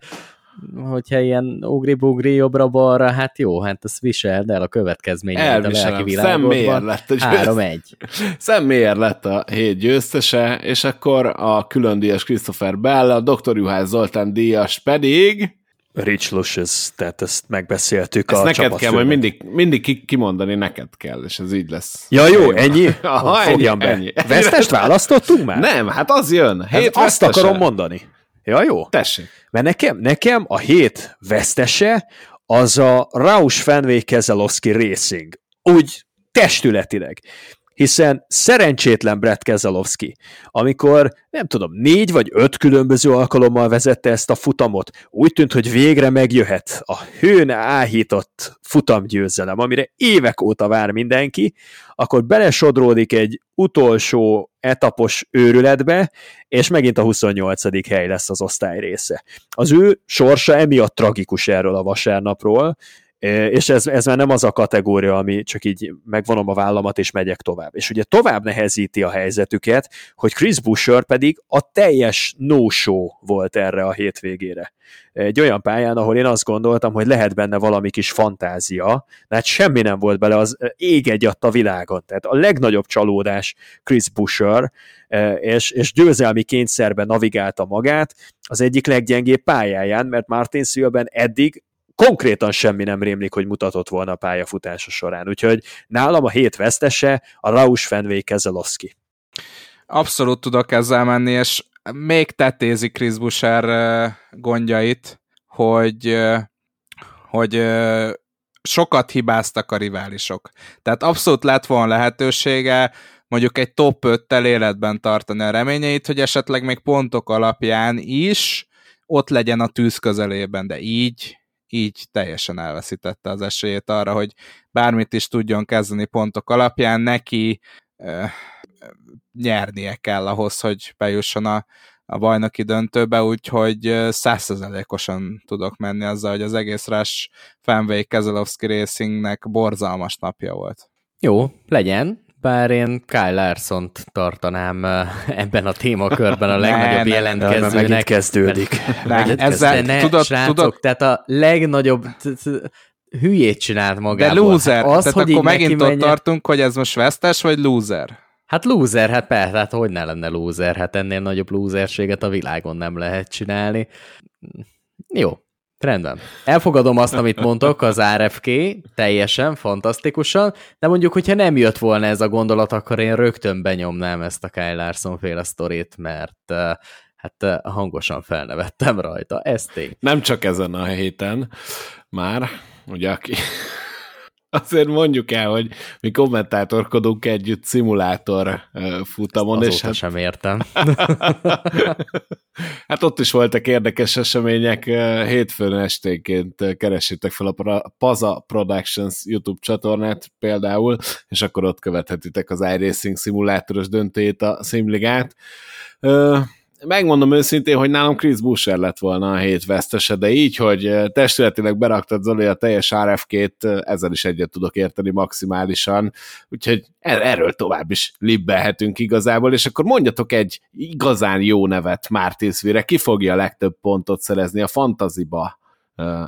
hogyha ilyen ugri-bugri jobbra-balra, hát jó, hát ezt viseld el a következményeket a lelki Elviselem. Mayer világodban. lett a győztes. 3-1. Sam Mayer lett a hét győztese, és akkor a külön díjas Christopher Bell, a Dr. Juhász Zoltán díjas pedig... Rich Lushes, tehát ezt megbeszéltük Ezt a neked kell majd mindig, mindig ki- kimondani, neked kell, és ez így lesz. Ja jó, ennyi? Aha, Fogjam ennyi, be. ennyi. Vesztest választottunk már? Nem, hát az jön. Ez Hét azt vesztese. akarom mondani. Ja jó? Tessék. Mert nekem, nekem a hét vesztese az a Roush Fenway Keselowski Racing. Úgy testületileg. Hiszen szerencsétlen Brett Keselowski, amikor nem tudom, négy vagy öt különböző alkalommal vezette ezt a futamot, úgy tűnt, hogy végre megjöhet a hőn áhított futamgyőzelem, amire évek óta vár mindenki, akkor belesodródik egy utolsó etapos őrületbe, és megint a 28. hely lesz az osztály része. Az ő sorsa emiatt tragikus erről a vasárnapról, és ez, ez már nem az a kategória, ami csak így megvonom a vállamat, és megyek tovább. És ugye tovább nehezíti a helyzetüket, hogy Chris Busher pedig a teljes no-show volt erre a hétvégére. Egy olyan pályán, ahol én azt gondoltam, hogy lehet benne valami kis fantázia, de hát semmi nem volt bele, az ég egyadt a világon. Tehát a legnagyobb csalódás Chris Busher, és, és győzelmi kényszerben navigálta magát az egyik leggyengébb pályáján, mert Martin Szülben eddig konkrétan semmi nem rémlik, hogy mutatott volna a pályafutása során. Úgyhogy nálam a hét vesztese a Raus Fenway Keselowski. Abszolút tudok ezzel menni, és még tetézi Chris Busher gondjait, hogy, hogy sokat hibáztak a riválisok. Tehát abszolút lett volna lehetősége mondjuk egy top 5-tel életben tartani a reményeit, hogy esetleg még pontok alapján is ott legyen a tűz közelében, de így így teljesen elveszítette az esélyét arra, hogy bármit is tudjon kezdeni pontok alapján, neki eh, nyernie kell ahhoz, hogy bejusson a, a bajnoki döntőbe, úgyhogy százszerzelékosan tudok menni azzal, hogy az egész Rush Fenway Keselowski Racingnek borzalmas napja volt. Jó, legyen bár én Kyle larson tartanám ebben a témakörben a legnagyobb ne, jelentkezőnek. Ne, kezdődik. Ne, ezzel, ne, tudod, srácok, tudod, tehát a legnagyobb hülyét csinált magából. De loser, az, tehát hogy akkor megint ott tartunk, hogy ez most vesztes vagy loser? Hát loser, hát persze, hát hogy ne lenne loser, hát ennél nagyobb loserséget a világon nem lehet csinálni. Jó, Rendben. Elfogadom azt, amit mondtok, az RFK, teljesen, fantasztikusan, de mondjuk, hogyha nem jött volna ez a gondolat, akkor én rögtön benyomnám ezt a Kyle Larson féle sztorit, mert hát hangosan felnevettem rajta. Ez tény. Nem csak ezen a héten már, ugye aki azért mondjuk el, hogy mi kommentátorkodunk együtt szimulátor futamon. Azóta és hát... sem értem. hát ott is voltak érdekes események. Hétfőn esténként keresitek fel a Paza Productions YouTube csatornát például, és akkor ott követhetitek az iRacing szimulátoros döntőjét a Simligát megmondom őszintén, hogy nálam Chris Busher lett volna a hét vesztese, de így, hogy testületileg beraktad Zoli a teljes RFK-t, ezzel is egyet tudok érteni maximálisan, úgyhogy er- erről tovább is libbelhetünk igazából, és akkor mondjatok egy igazán jó nevet Mártinsvire, ki fogja a legtöbb pontot szerezni a fantaziba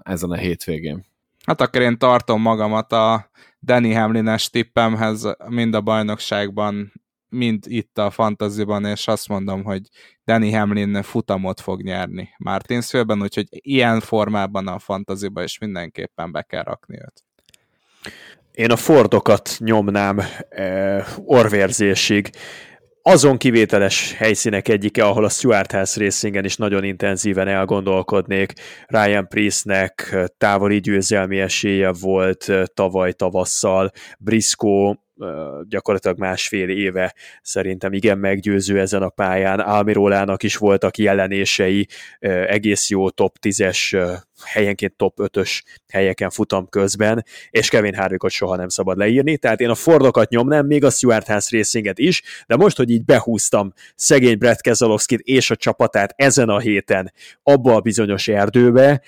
ezen a hétvégén? Hát akkor én tartom magamat a Danny Hamlin-es tippemhez mind a bajnokságban mind itt a fantaziban, és azt mondom, hogy Danny Hamlin futamot fog nyerni Martinsville-ben, úgyhogy ilyen formában a fantaziba is mindenképpen be kell rakni őt. Én a Fordokat nyomnám eh, orvérzésig. Azon kivételes helyszínek egyike, ahol a Stuart House Racingen is nagyon intenzíven elgondolkodnék. Ryan Priestnek távoli győzelmi esélye volt eh, tavaly tavasszal, Briscoe gyakorlatilag másfél éve szerintem igen meggyőző ezen a pályán. Almirolának is voltak jelenései, egész jó top 10-es, helyenként top 5-ös helyeken futam közben, és Kevin Harvickot soha nem szabad leírni, tehát én a Fordokat nyomnám, még a Stuart House Racinget is, de most, hogy így behúztam szegény Brett Keselowskit és a csapatát ezen a héten abba a bizonyos erdőbe,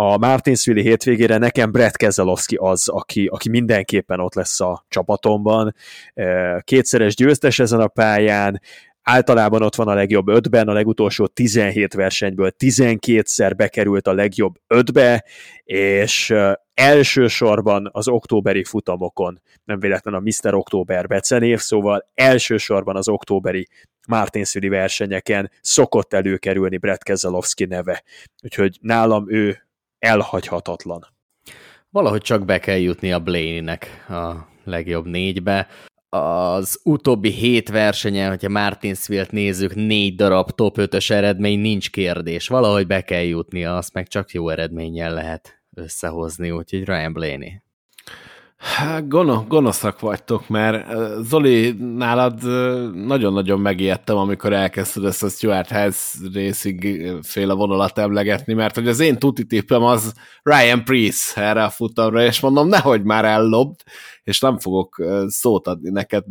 a Martinsville hétvégére nekem Brett Keselowski az, aki, aki mindenképpen ott lesz a csapatomban. Kétszeres győztes ezen a pályán, általában ott van a legjobb ötben, a legutolsó 17 versenyből 12-szer bekerült a legjobb ötbe, és elsősorban az októberi futamokon, nem véletlen a Mr. Október becenév, szóval elsősorban az októberi Martinsville versenyeken szokott előkerülni Brett Keselowski neve. Úgyhogy nálam ő elhagyhatatlan. Valahogy csak be kell jutni a Blaney-nek a legjobb négybe. Az utóbbi hét versenyen, hogyha Martinsville-t nézzük, négy darab top 5-ös eredmény, nincs kérdés. Valahogy be kell jutnia, azt meg csak jó eredménnyel lehet összehozni, úgyhogy Ryan Blaney. Hát, gono, gonoszak vagytok, mert Zoli, nálad nagyon-nagyon megijedtem, amikor elkezdted ezt a Stuart House Racing féle vonalat emlegetni, mert hogy az én tuti tippem az Ryan Priest erre a futamra, és mondom, nehogy már ellobd, és nem fogok szót adni neked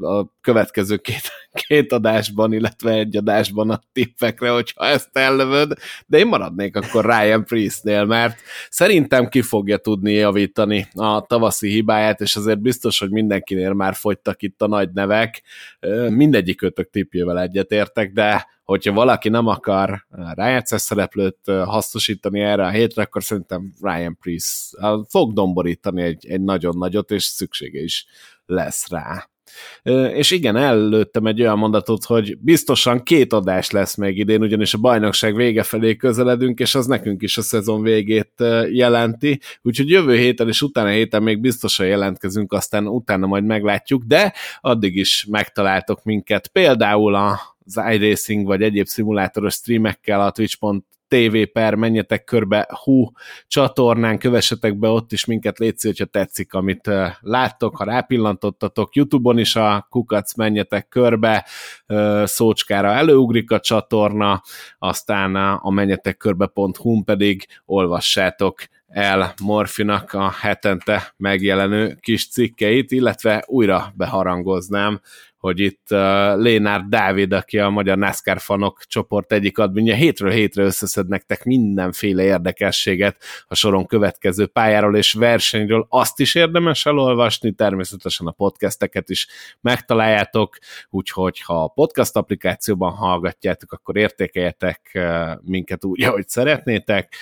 a következő két, két adásban, illetve egy adásban a tippekre, hogyha ezt ellövöd, de én maradnék akkor Ryan Priestnél, mert szerintem ki fogja tudni javítani a tavaszi hibáját, és azért biztos, hogy mindenkinél már fogytak itt a nagy nevek, mindegyik ötök tippjével egyetértek, de hogyha valaki nem akar rájátszás szereplőt hasznosítani erre a hétre, akkor szerintem Ryan Priest fog domborítani egy, egy nagyon nagyot, és szüksége is lesz rá. És igen, előttem egy olyan mondatot, hogy biztosan két adás lesz még idén, ugyanis a bajnokság vége felé közeledünk, és az nekünk is a szezon végét jelenti, úgyhogy jövő héten és utána héten még biztosan jelentkezünk, aztán utána majd meglátjuk, de addig is megtaláltok minket, például a az iRacing vagy egyéb szimulátoros streamekkel a twitch.tv per menjetek körbe hú csatornán, kövessetek be ott is minket, létszik, hogyha tetszik, amit láttok, ha rápillantottatok, Youtube-on is a kukac menjetek körbe, szócskára előugrik a csatorna, aztán a menjetek körbe.hu pedig olvassátok el Morfinak a hetente megjelenő kis cikkeit, illetve újra beharangoznám, hogy itt uh, Lénár Dávid, aki a Magyar NASCAR fanok csoport egyik adminja, hétről hétre összeszed nektek mindenféle érdekességet a soron következő pályáról és versenyről. Azt is érdemes elolvasni, természetesen a podcasteket is megtaláljátok, úgyhogy ha a podcast applikációban hallgatjátok, akkor értékeljetek uh, minket úgy, ahogy szeretnétek,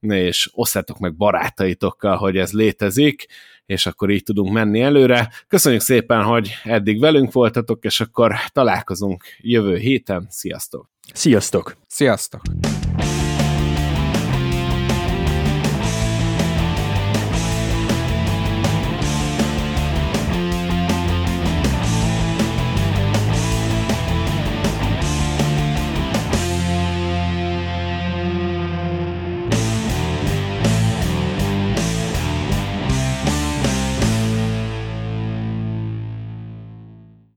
és osszátok meg barátaitokkal, hogy ez létezik, és akkor így tudunk menni előre. Köszönjük szépen, hogy eddig velünk voltatok, és akkor találkozunk jövő héten. Sziasztok! Sziasztok! Sziasztok!